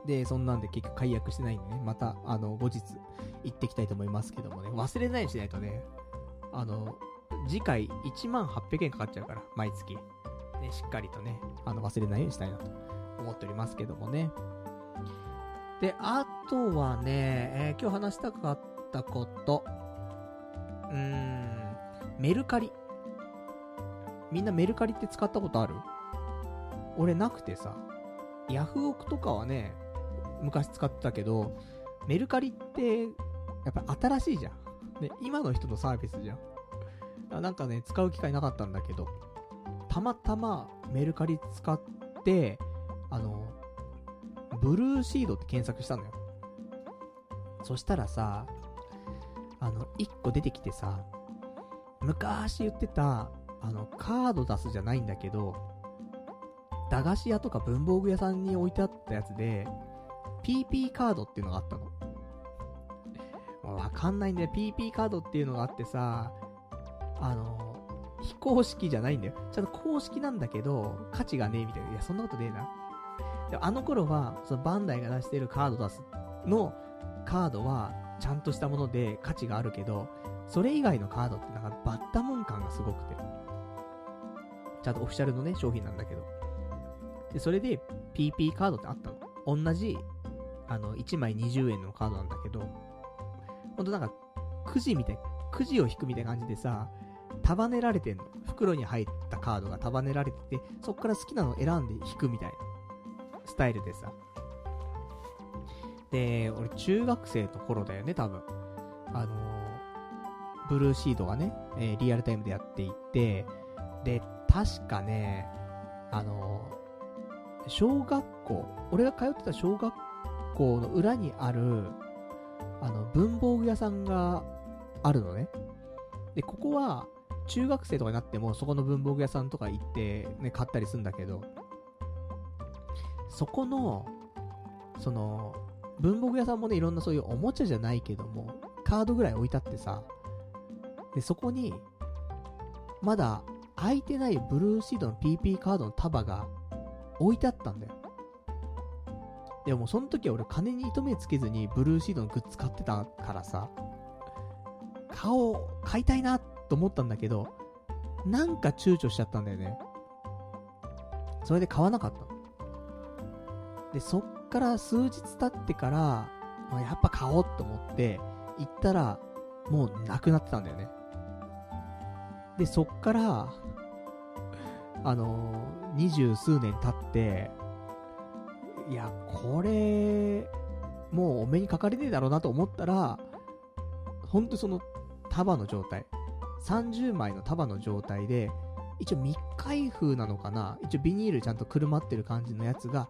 で、そんなんで結局解約してないんでね、また、あの、後日、行ってきたいと思いますけどもね、忘れないようにしないとね、あの、次回1万800円かかっちゃうから、毎月。ね、しっかりとね、あの、忘れないようにしたいなと思っておりますけどもね。で、あとはね、えー今日話したかったこと、うーん、メルカリ。みんなメルカリって使ったことある？俺なくてさ、ヤフオクとかはね、昔使ってたけど、メルカリって、やっぱ新しいじゃん。ね、今の人のサービスじゃん。なんかね、使う機会なかったんだけど、たまたまメルカリ使って、あの、ブルーシードって検索したのよ。そしたらさ、あの、一個出てきてさ、昔言ってた、あの、カード出すじゃないんだけど、駄菓子屋とか文房具屋さんに置いてあったやつで、PP カードっていうのがあったの。わかんないんだよ。PP カードっていうのがあってさ、あの、非公式じゃないんだよ。ちゃんと公式なんだけど、価値がねえみたいな。いや、そんなことねえな。であの頃は、そのバンダイが出してるカード出すのカードは、ちゃんとしたもので価値があるけど、それ以外のカードってなんかバッタモン感がすごくて。ちゃんとオフィシャルのね、商品なんだけど。で、それで PP カードってあったの。同じ、あの、1枚20円のカードなんだけど、ほんとなんか、くじみたい、くじを引くみたいな感じでさ、束ねられてんの。袋に入ったカードが束ねられてて、そっから好きなのを選んで引くみたいな、スタイルでさ。で、俺中学生の頃だよね、多分。あのー、ブルーシードがね、えーリアルタイムでやっていて、で、確かね、あのー小学校、俺が通ってた小学校の裏にある、あの、文房具屋さんがあるのね。で、ここは、中学生とかになっても、そこの文房具屋さんとか行って、ね、買ったりするんだけど、そこの、その、文房具屋さんもね、いろんなそういうおもちゃじゃないけども、カードぐらい置いてあってさ、で、そこに、まだ開いてないブルーシードの PP カードの束が置いてあったんだよ。でもその時は俺金に糸目つけずにブルーシードのグッズ買ってたからさ、顔買いたいなと思ったんだけど、なんか躊躇しちゃったんだよね。それで買わなかった。で、そっから数日経ってから、あやっぱ買おうと思って、行ったら、もうなくなってたんだよね。で、そっから、あのー、二十数年経って、いや、これ、もうお目にかかれねえだろうなと思ったら、ほんとその束の状態。30枚の束の状態で、一応未開封なのかな？一応ビニールちゃんとくるまってる感じのやつが、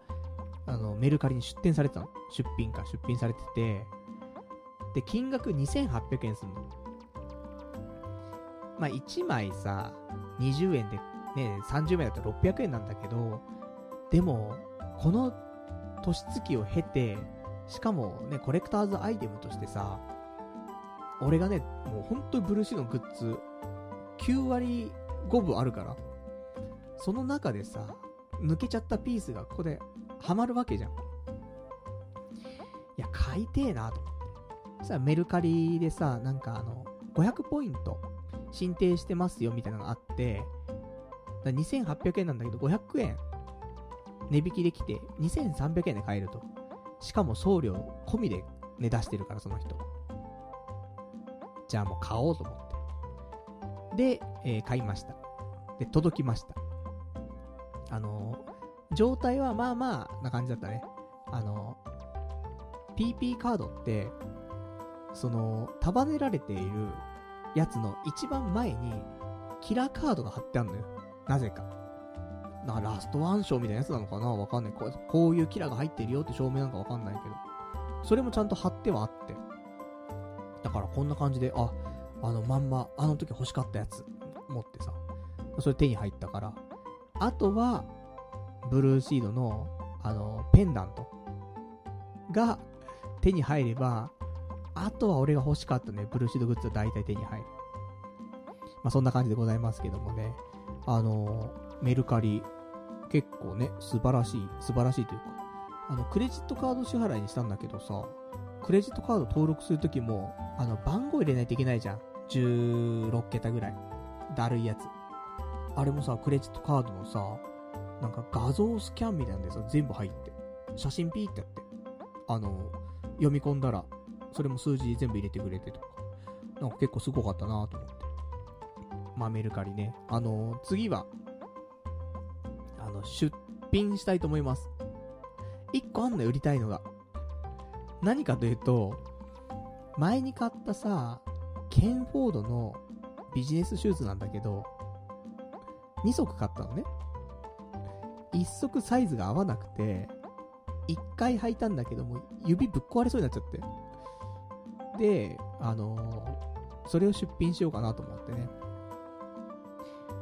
あの、メルカリに出店されてたの。出品か、出品されてて、で、金額2800円するの。まあ、1枚さ、20円で、ね、30枚だったら600円なんだけど、でも、この年月を経て、しかもね、コレクターズアイテムとしてさ、俺がね、もう本当にブルーシーのグッズ、9割5分あるから、その中でさ、抜けちゃったピースがここでハマるわけじゃん。いや、買いてえなと思って。そしたらメルカリでさ、なんかあの、500ポイント申請してますよみたいなのがあって、だ2800円なんだけど500円値引きできて2300円で買えると。しかも送料込みで値出してるから、その人。じゃあもう買おうと思って。で、えー買いました。で、届きました。あのー状態はまあまあな感じだったね。あのー PP カードって、その、束ねられているやつの一番前に、キラーカードが貼ってあるのよ。なぜか。な、ラストワン賞みたいなやつなのかな？わかんない。こうこういうキラーが入ってるよって証明なんかわかんないけど。それもちゃんと貼ってはあって。だからこんな感じで、あ、あのまんま、あの時欲しかったやつ、持ってさ。それ手に入ったから。あとは、ブルーシードの、あの、ペンダントが手に入れば、あとは俺が欲しかったね、ブルーシードグッズは大体手に入る。まあ、そんな感じでございますけどもね。あの、メルカリ、結構ね、素晴らしい、素晴らしいというか、あの、クレジットカード支払いにしたんだけどさ、クレジットカード登録するときも、あの、番号入れないといけないじゃん。16桁ぐらい。だるいやつ。あれもさ、クレジットカードのさ、なんか画像スキャンみたいなんでさ、全部入って。写真ピーってやって。あの、読み込んだら、それも数字全部入れてくれてとか。なんか結構すごかったなと思って。まあメルカリね。あの、次は、あの、出品したいと思います。一個あんのよ売りたいのが。何かというと、前に買ったさ、ケンフォードのビジネスシューズなんだけど、2足買ったのね。1足サイズが合わなくて、1回履いたんだけども、指ぶっ壊れそうになっちゃって。で、あのーそれを出品しようかなと思ってね。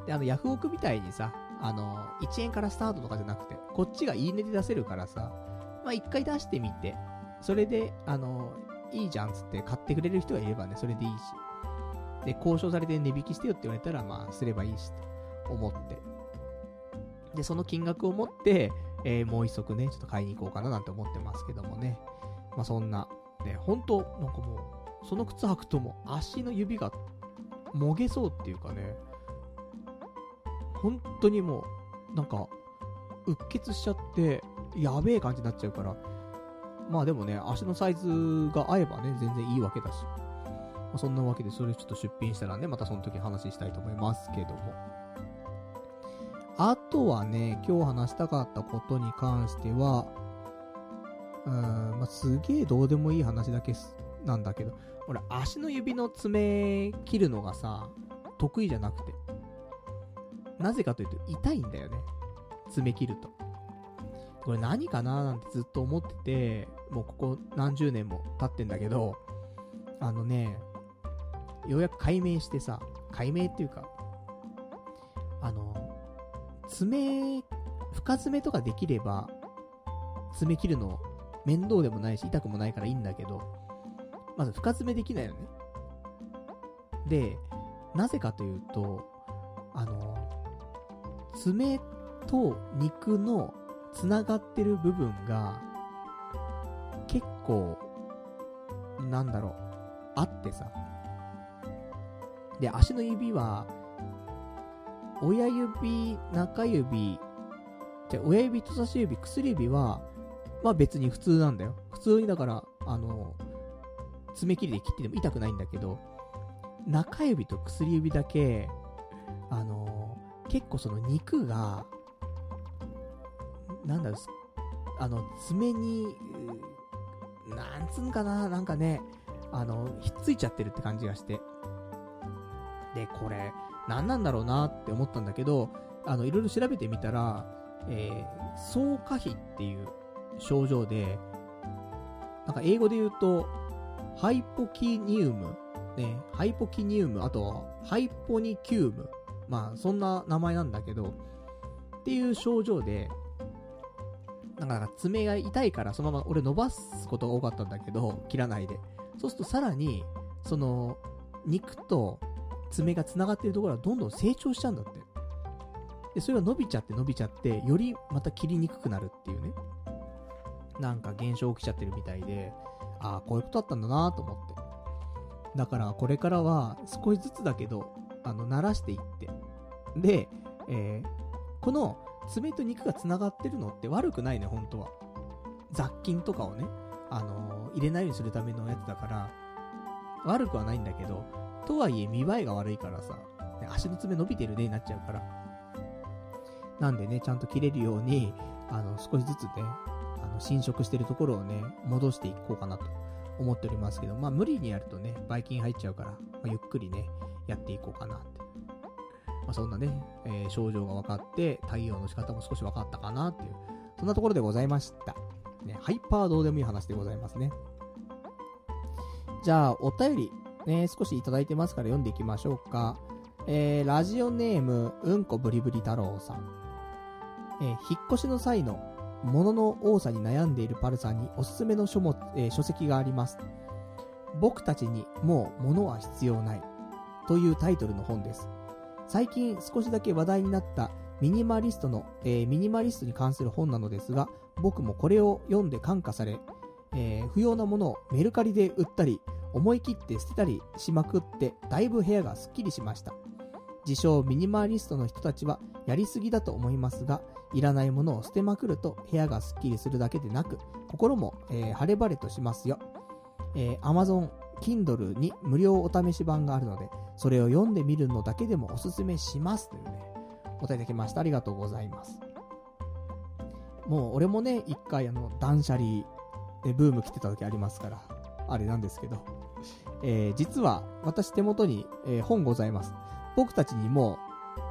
で、あの、ヤフオクみたいにさ、あのー1円からスタートとかじゃなくて、こっちがいいねで出せるからさ、まあ、1回出してみて、それで、あのいいじゃんつって買ってくれる人がいればね、それでいいし。で、交渉されて値引きしてよって言われたら、まあ、すればいいし、と思って。で、その金額を持って、えーもう一足ね、ちょっと買いに行こうかななんて思ってますけどもね。まあ、そんな、ね、本当なんかもう、その靴履くともう足の指がもげそうっていうかね、本当にもう、なんか、うっ血しちゃって、やべえ感じになっちゃうから、まあでもね、足のサイズが合えばね、全然いいわけだし。まあ、そんなわけで、それちょっと出品したらね、またその時話したいと思いますけども。あとはね、今日話したかったことに関しては、うーん、まあ、すげえどうでもいい話だけなんだけど、俺、足の指の爪切るのがさ、得意じゃなくて。なぜかというと、痛いんだよね。爪切ると。これ何かななんてずっと思ってて、もうここ何十年も経ってんだけど、あのね、ようやく解明してさ、解明っていうか、あの、爪、深爪とかできれば、爪切るの面倒でもないし、痛くもないからいいんだけど、まず深爪できないよね。で、なぜかというと、あの、爪と肉の繋がってる部分が、結構、なんだろう、あってさ。で、足の指は、親指、中指、じゃ親指、人差し指、薬指は、まあ別に普通なんだよ。普通にだから、あの、爪切りで切ってても痛くないんだけど、中指と薬指だけ、あの、結構その肉が、なんだろう、あの、爪に、なんつうんかな、なんかね、あの、ひっついちゃってるって感じがして。で、これ、何なんだろうなって思ったんだけど、あの、いろいろ調べてみたら、えー、総可否っていう症状で、なんか英語で言うと、ハイポキニウム、ね、ハイポキニウム、あとは、ハイポニキューム。まあ、そんな名前なんだけど、っていう症状で、なんか、なんか爪が痛いから、そのまま俺伸ばすことが多かったんだけど、切らないで。そうするとさらに、その、肉と爪が繋がってるところがどんどん成長しちゃうんだって。で、それが伸びちゃって伸びちゃって、よりまた切りにくくなるっていうね。なんか現象起きちゃってるみたいで、ああ、こういうことだったんだなと思って。だから、これからは少しずつだけど、あの、慣らしていって。で、えー、この爪と肉が繋がってるのって悪くないね、本当は。雑菌とかをね、あのー入れないようにするためのやつだから、悪くはないんだけど、とはいえ見栄えが悪いからさ、足の爪伸びてるねになっちゃうから。なんでね、ちゃんと切れるように、あの、少しずつね、あの、侵食してるところをね、戻していこうかなと思っておりますけど、まあ無理にやるとね、ばい菌入っちゃうから、まあ、ゆっくりね、やっていこうかなって。まあそんなね、えー症状が分かって、対応の仕方も少し分かったかなっていう、そんなところでございました。ね、ハイパーどうでもいい話でございますね。じゃあ、お便り、ね、少しいただいてますから読んでいきましょうか。えー、ラジオネーム、うんこブリブリ太郎さん。えー、引っ越しの際の物の多さに悩んでいるパルさんにおすすめの書物、えー書籍があります。僕たちにもう物は必要ない。というタイトルの本です。最近少しだけ話題になったミニマリストの、えーミニマリストに関する本なのですが、僕もこれを読んで感化され、えー不要なものをメルカリで売ったり、思い切って捨てたりしまくって、だいぶ部屋がスッキリしました。自称ミニマリストの人たちはやりすぎだと思いますが、いらないものを捨てまくると部屋がスッキリするだけでなく、心も、えー晴れ晴れとしますよ。えー Amazon Kindle に無料お試し版があるので、それを読んでみるのだけでもおすすめします。というね、お答えいただきました。ありがとうございます。もう俺もね、一回あの、断捨離でブーム来てた時ありますから、あれなんですけど、えー実は私手元に、えー本ございます。僕たちにも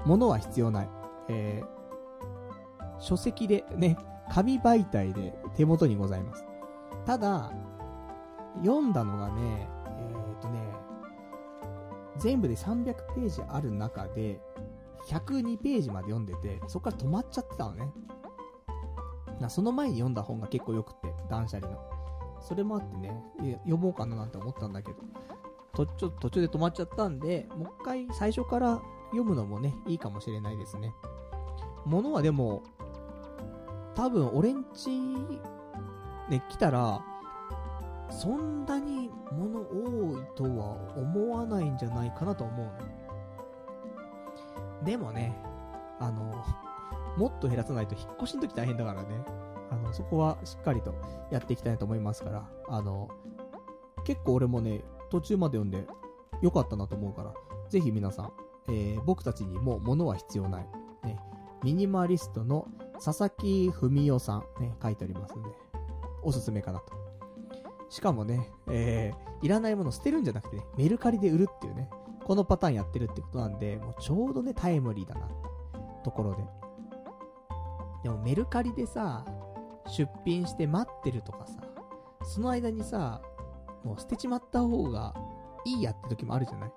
う、物は必要ない。えー書籍でね、紙媒体で手元にございます。ただ、読んだのが、ね、全部で300ページある中で、102ページまで読んでて、そこから止まっちゃってたのね。なその前に読んだ本が結構良くて、断捨離の。それもあってね、読もうかななんて思ったんだけど、とちょ途中で止まっちゃったんで、もう一回最初から読むのもね、いいかもしれないですね。ものはでも、多分俺んちね、来たら、そんなに物多いとは思わないんじゃないかなと思うの。でもね、あの、もっと減らさないと引っ越しの時大変だからね。あの、そこはしっかりとやっていきたいと思いますから、あの、結構俺もね、途中まで読んで良かったなと思うから、ぜひ皆さん、えー僕たちにも物は必要ない。ね、ミニマリストの佐々木文夫さん、ね、書いてありますんで、おすすめかなと。しかもね、えー、いらないもの捨てるんじゃなくてね、メルカリで売るっていうね、このパターンやってるってことなんで、もうちょうどね、タイムリーだな、ところで。でもメルカリでさ、出品して待ってるとかさ、その間にさ、もう捨てちまった方がいいやって時もあるじゃない？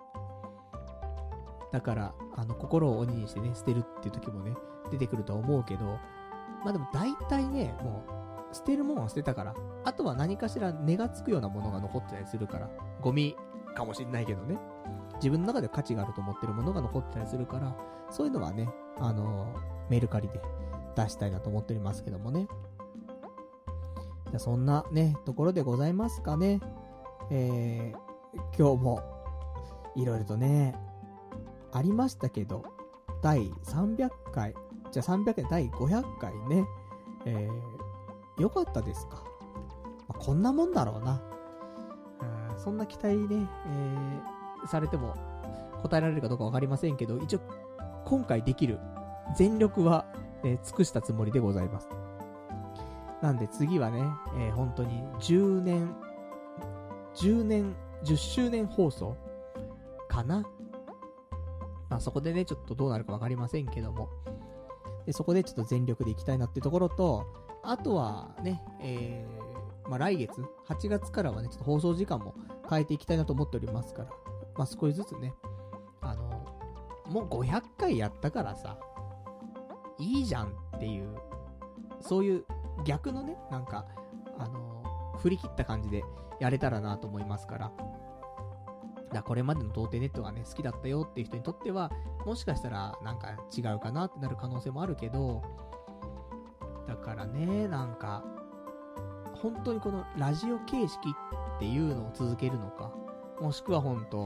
だから、あの、心を鬼にしてね、捨てるっていう時もね、出てくるとは思うけど、まあでも大体ね、もう、捨てるものは捨てたから、あとは何かしら値がつくようなものが残ってたりするから、ゴミかもしんないけどね、自分の中で価値があると思ってるものが残ってたりするから、そういうのはね、あのメルカリで出したいなと思っておりますけどもね。じゃそんなね、ところでございますかね。えー、今日も、いろいろとね、ありましたけど、第300回、じゃあ300回、第500回ね、えー、よかったですか？まあ、こんなもんだろうな。うんそんな期待ね、えー、されても答えられるかどうかわかりませんけど、一応、今回できる全力は、えー尽くしたつもりでございます。なんで次はね、えー本当に10年、10年、10周年放送かな？まあそこでね、ちょっとどうなるかわかりませんけども。で、そこでちょっと全力でいきたいなっていうところと、あとはね、えー、まあ来月、8月からはね、ちょっと放送時間も変えていきたいなと思っておりますから、まあ少しずつね、あの、もう500回やったからさ、いいじゃんっていう、そういう逆のね、なんか、あの、振り切った感じでやれたらなと思いますから、だこれまでの童貞ネットがね、好きだったよっていう人にとっては、もしかしたらなんか違うかなってなる可能性もあるけど、からね、なんか、本当にこのラジオ形式っていうのを続けるのか、もしくは本当、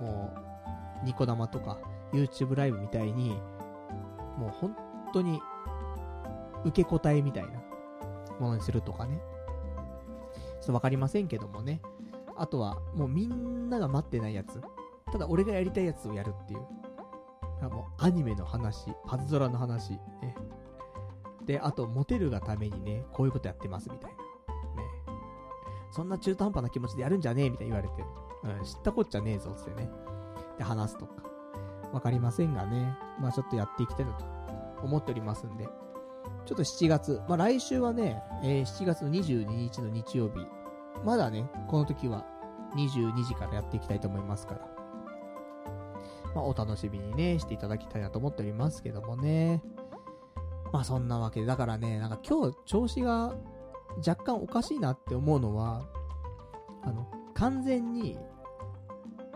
もう、ニコ生とか YouTube ライブみたいに、もう本当に受け答えみたいなものにするとかね。ちょっとわかりませんけどもね。あとは、もうみんなが待ってないやつ。ただ俺がやりたいやつをやるっていう。もうアニメの話、パズドラの話、で、あと、モテるがためにね、こういうことやってますみたいな。ね。そんな中途半端な気持ちでやるんじゃねえみたいに言われて。うん、知ったこっちゃねえぞってね。で、話すとか。わかりませんがね。まあちょっとやっていきたいなと思っておりますんで。ちょっと7月、まあ来週はね、えー7月の22日の日曜日、まだね、この時は22時からやっていきたいと思いますから。まあお楽しみにね、していただきたいなと思っておりますけどもね。まあそんなわけで、だからね、なんか今日調子が若干おかしいなって思うのは、あの、完全に、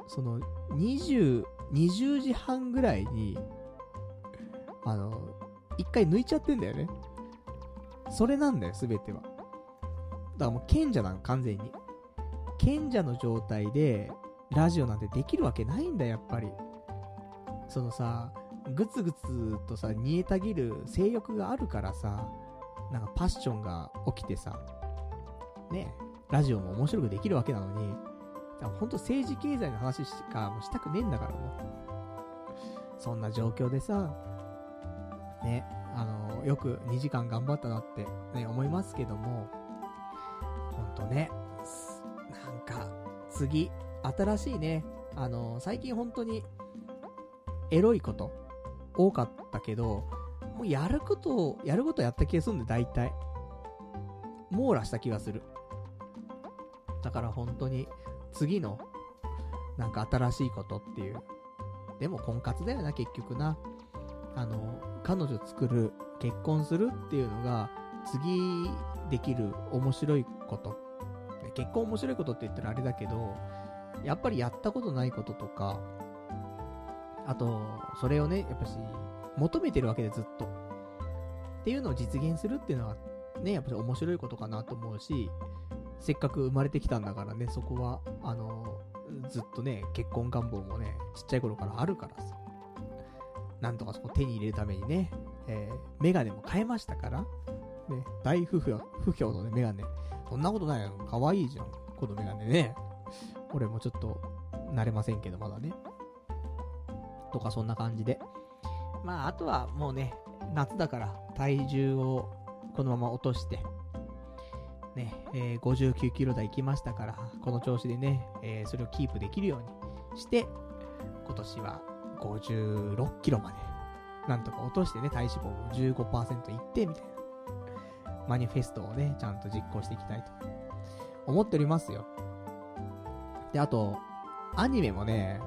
その、20、20時半ぐらいに、あの、一回抜いちゃってんだよね。それなんだよ、すべては。だからもう賢者なの、完全に。賢者の状態で、ラジオなんてできるわけないんだよ、やっぱり。そのさ、ぐつぐつとさ、煮えたぎる性欲があるからさ、なんかパッションが起きてさ、ね、ラジオも面白くできるわけなのに、ほんと政治経済の話しかもしたくねえんだからもう。そんな状況でさ、ね、あの、よく2時間頑張ったなってね、思いますけども、ほんとね、なんか、次、新しいね、あの、最近本当に、エロいこと、多かったけど、もうやることを、やることやった気がするんで、大体。網羅した気がする。だから本当に、次の、なんか新しいことっていう。でも婚活だよな、結局な。あの、彼女作る、結婚するっていうのが、次できる面白いこと。結婚面白いことって言ったらあれだけど、やっぱりやったことないこととか、あと、それをね、やっぱし、求めてるわけでずっと。っていうのを実現するっていうのは、ね、やっぱり面白いことかなと思うし、せっかく生まれてきたんだからね、そこは、あの、ずっとね、結婚願望もね、ちっちゃい頃からあるからさ。なんとかそこ手に入れるためにね、えー、メガネも変えましたから。ね、大不評、不評のね、メガネ。そんなことないよ。可愛いじゃん。このメガネね。俺もちょっと、慣れませんけど、まだね。とか、そんな感じで。まあ、あとはもうね、夏だから体重をこのまま落として、ね、えー、59キロ台行きましたから、この調子でね、えー、それをキープできるようにして、今年は56キロまで、なんとか落としてね、体脂肪も15%いって、みたいな、マニフェストをね、ちゃんと実行していきたいと、思っておりますよ。で、あと、アニメもね、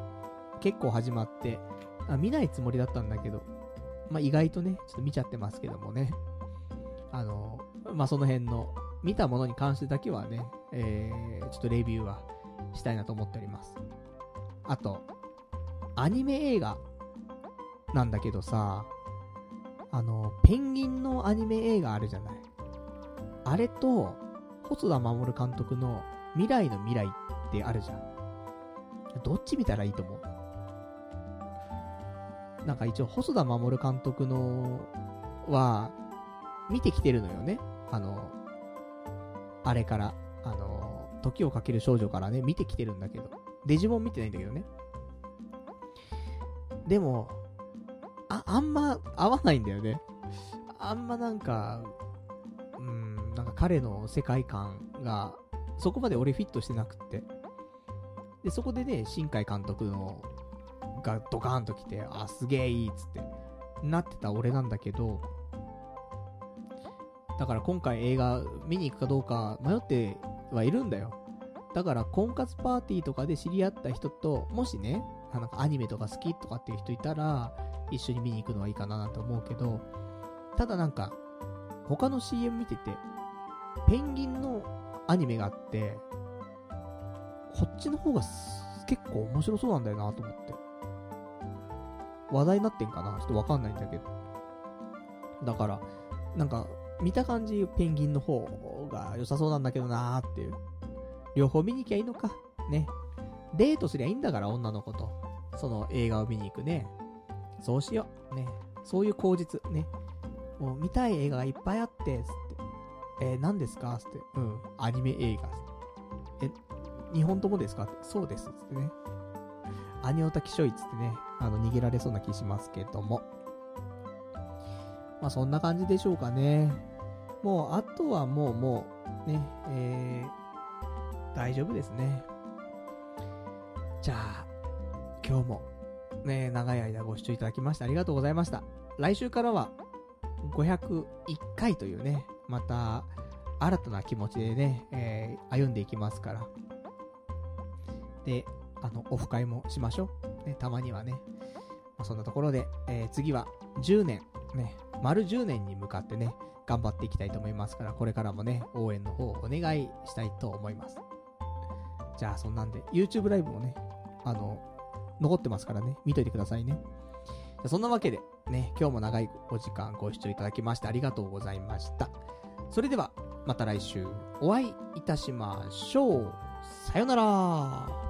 結構始まって、あ、見ないつもりだったんだけど、まあ、意外とね、ちょっと見ちゃってますけどもね。あの、まあ、その辺の、見たものに関してだけはね、えー、ちょっとレビューはしたいなと思っております。あと、アニメ映画なんだけどさ、あの、ペンギンのアニメ映画あるじゃない。あれと、細田守監督の未来の未来ってあるじゃん。どっち見たらいいと思う？なんか一応細田守監督のは、見てきてるのよね。あの、あれから、あの、時をかける少女からね、見てきてるんだけど。デジモン見てないんだけどね。でも、あ、あんま合わないんだよね。あんまなんか、うん、なんか彼の世界観が、そこまで俺フィットしてなくって。で、そこでね、新海監督のがドカーンと来て、あ、すげえいいっつって、なってた俺なんだけど、だから今回映画見に行くかどうか迷ってはいるんだよ。だから婚活パーティーとかで知り合った人と、もしね、なんかアニメとか好きとかっていう人いたら、一緒に見に行くのはいいかななんて思うけど、ただなんか、他の CM 見てて、ペンギンのアニメがあって、こっちの方が結構面白そうなんだよなと思って。話題になってんかな？ちょっとわかんないんだけど。だから、なんか、見た感じペンギンの方が良さそうなんだけどなーっていう。両方見に行きゃいいのか。ね。デートすりゃいいんだから、女の子と。その映画を見に行くね。そうしよう。ね。そういう口実。ね。もう見たい映画がいっぱいあって、つって。えー、何ですか？つって。うん。アニメ映画。え、日本ともですか？って。そうです。つってね。アニオタキショイつってね、あの、逃げられそうな気しますけども。まあ、そんな感じでしょうかね。もう、あとはもう、もう、ね、えー、大丈夫ですね。じゃあ、今日も、ね、長い間ご視聴いただきましてありがとうございました。来週からは、501回というね、また、新たな気持ちでね、えー、歩んでいきますから。で、あの、オフ会もしましょう。ね、たまにはね。まあ、そんなところで、えー、次は10年、ね、丸10年に向かってね、頑張っていきたいと思いますから、これからもね、応援の方をお願いしたいと思います。じゃあ、そんなんで、YouTube ライブもね、あの、残ってますからね、見といてくださいね。そんなわけで、ね、今日も長いお時間ご視聴いただきましてありがとうございました。それでは、また来週お会いいたしましょう。さよなら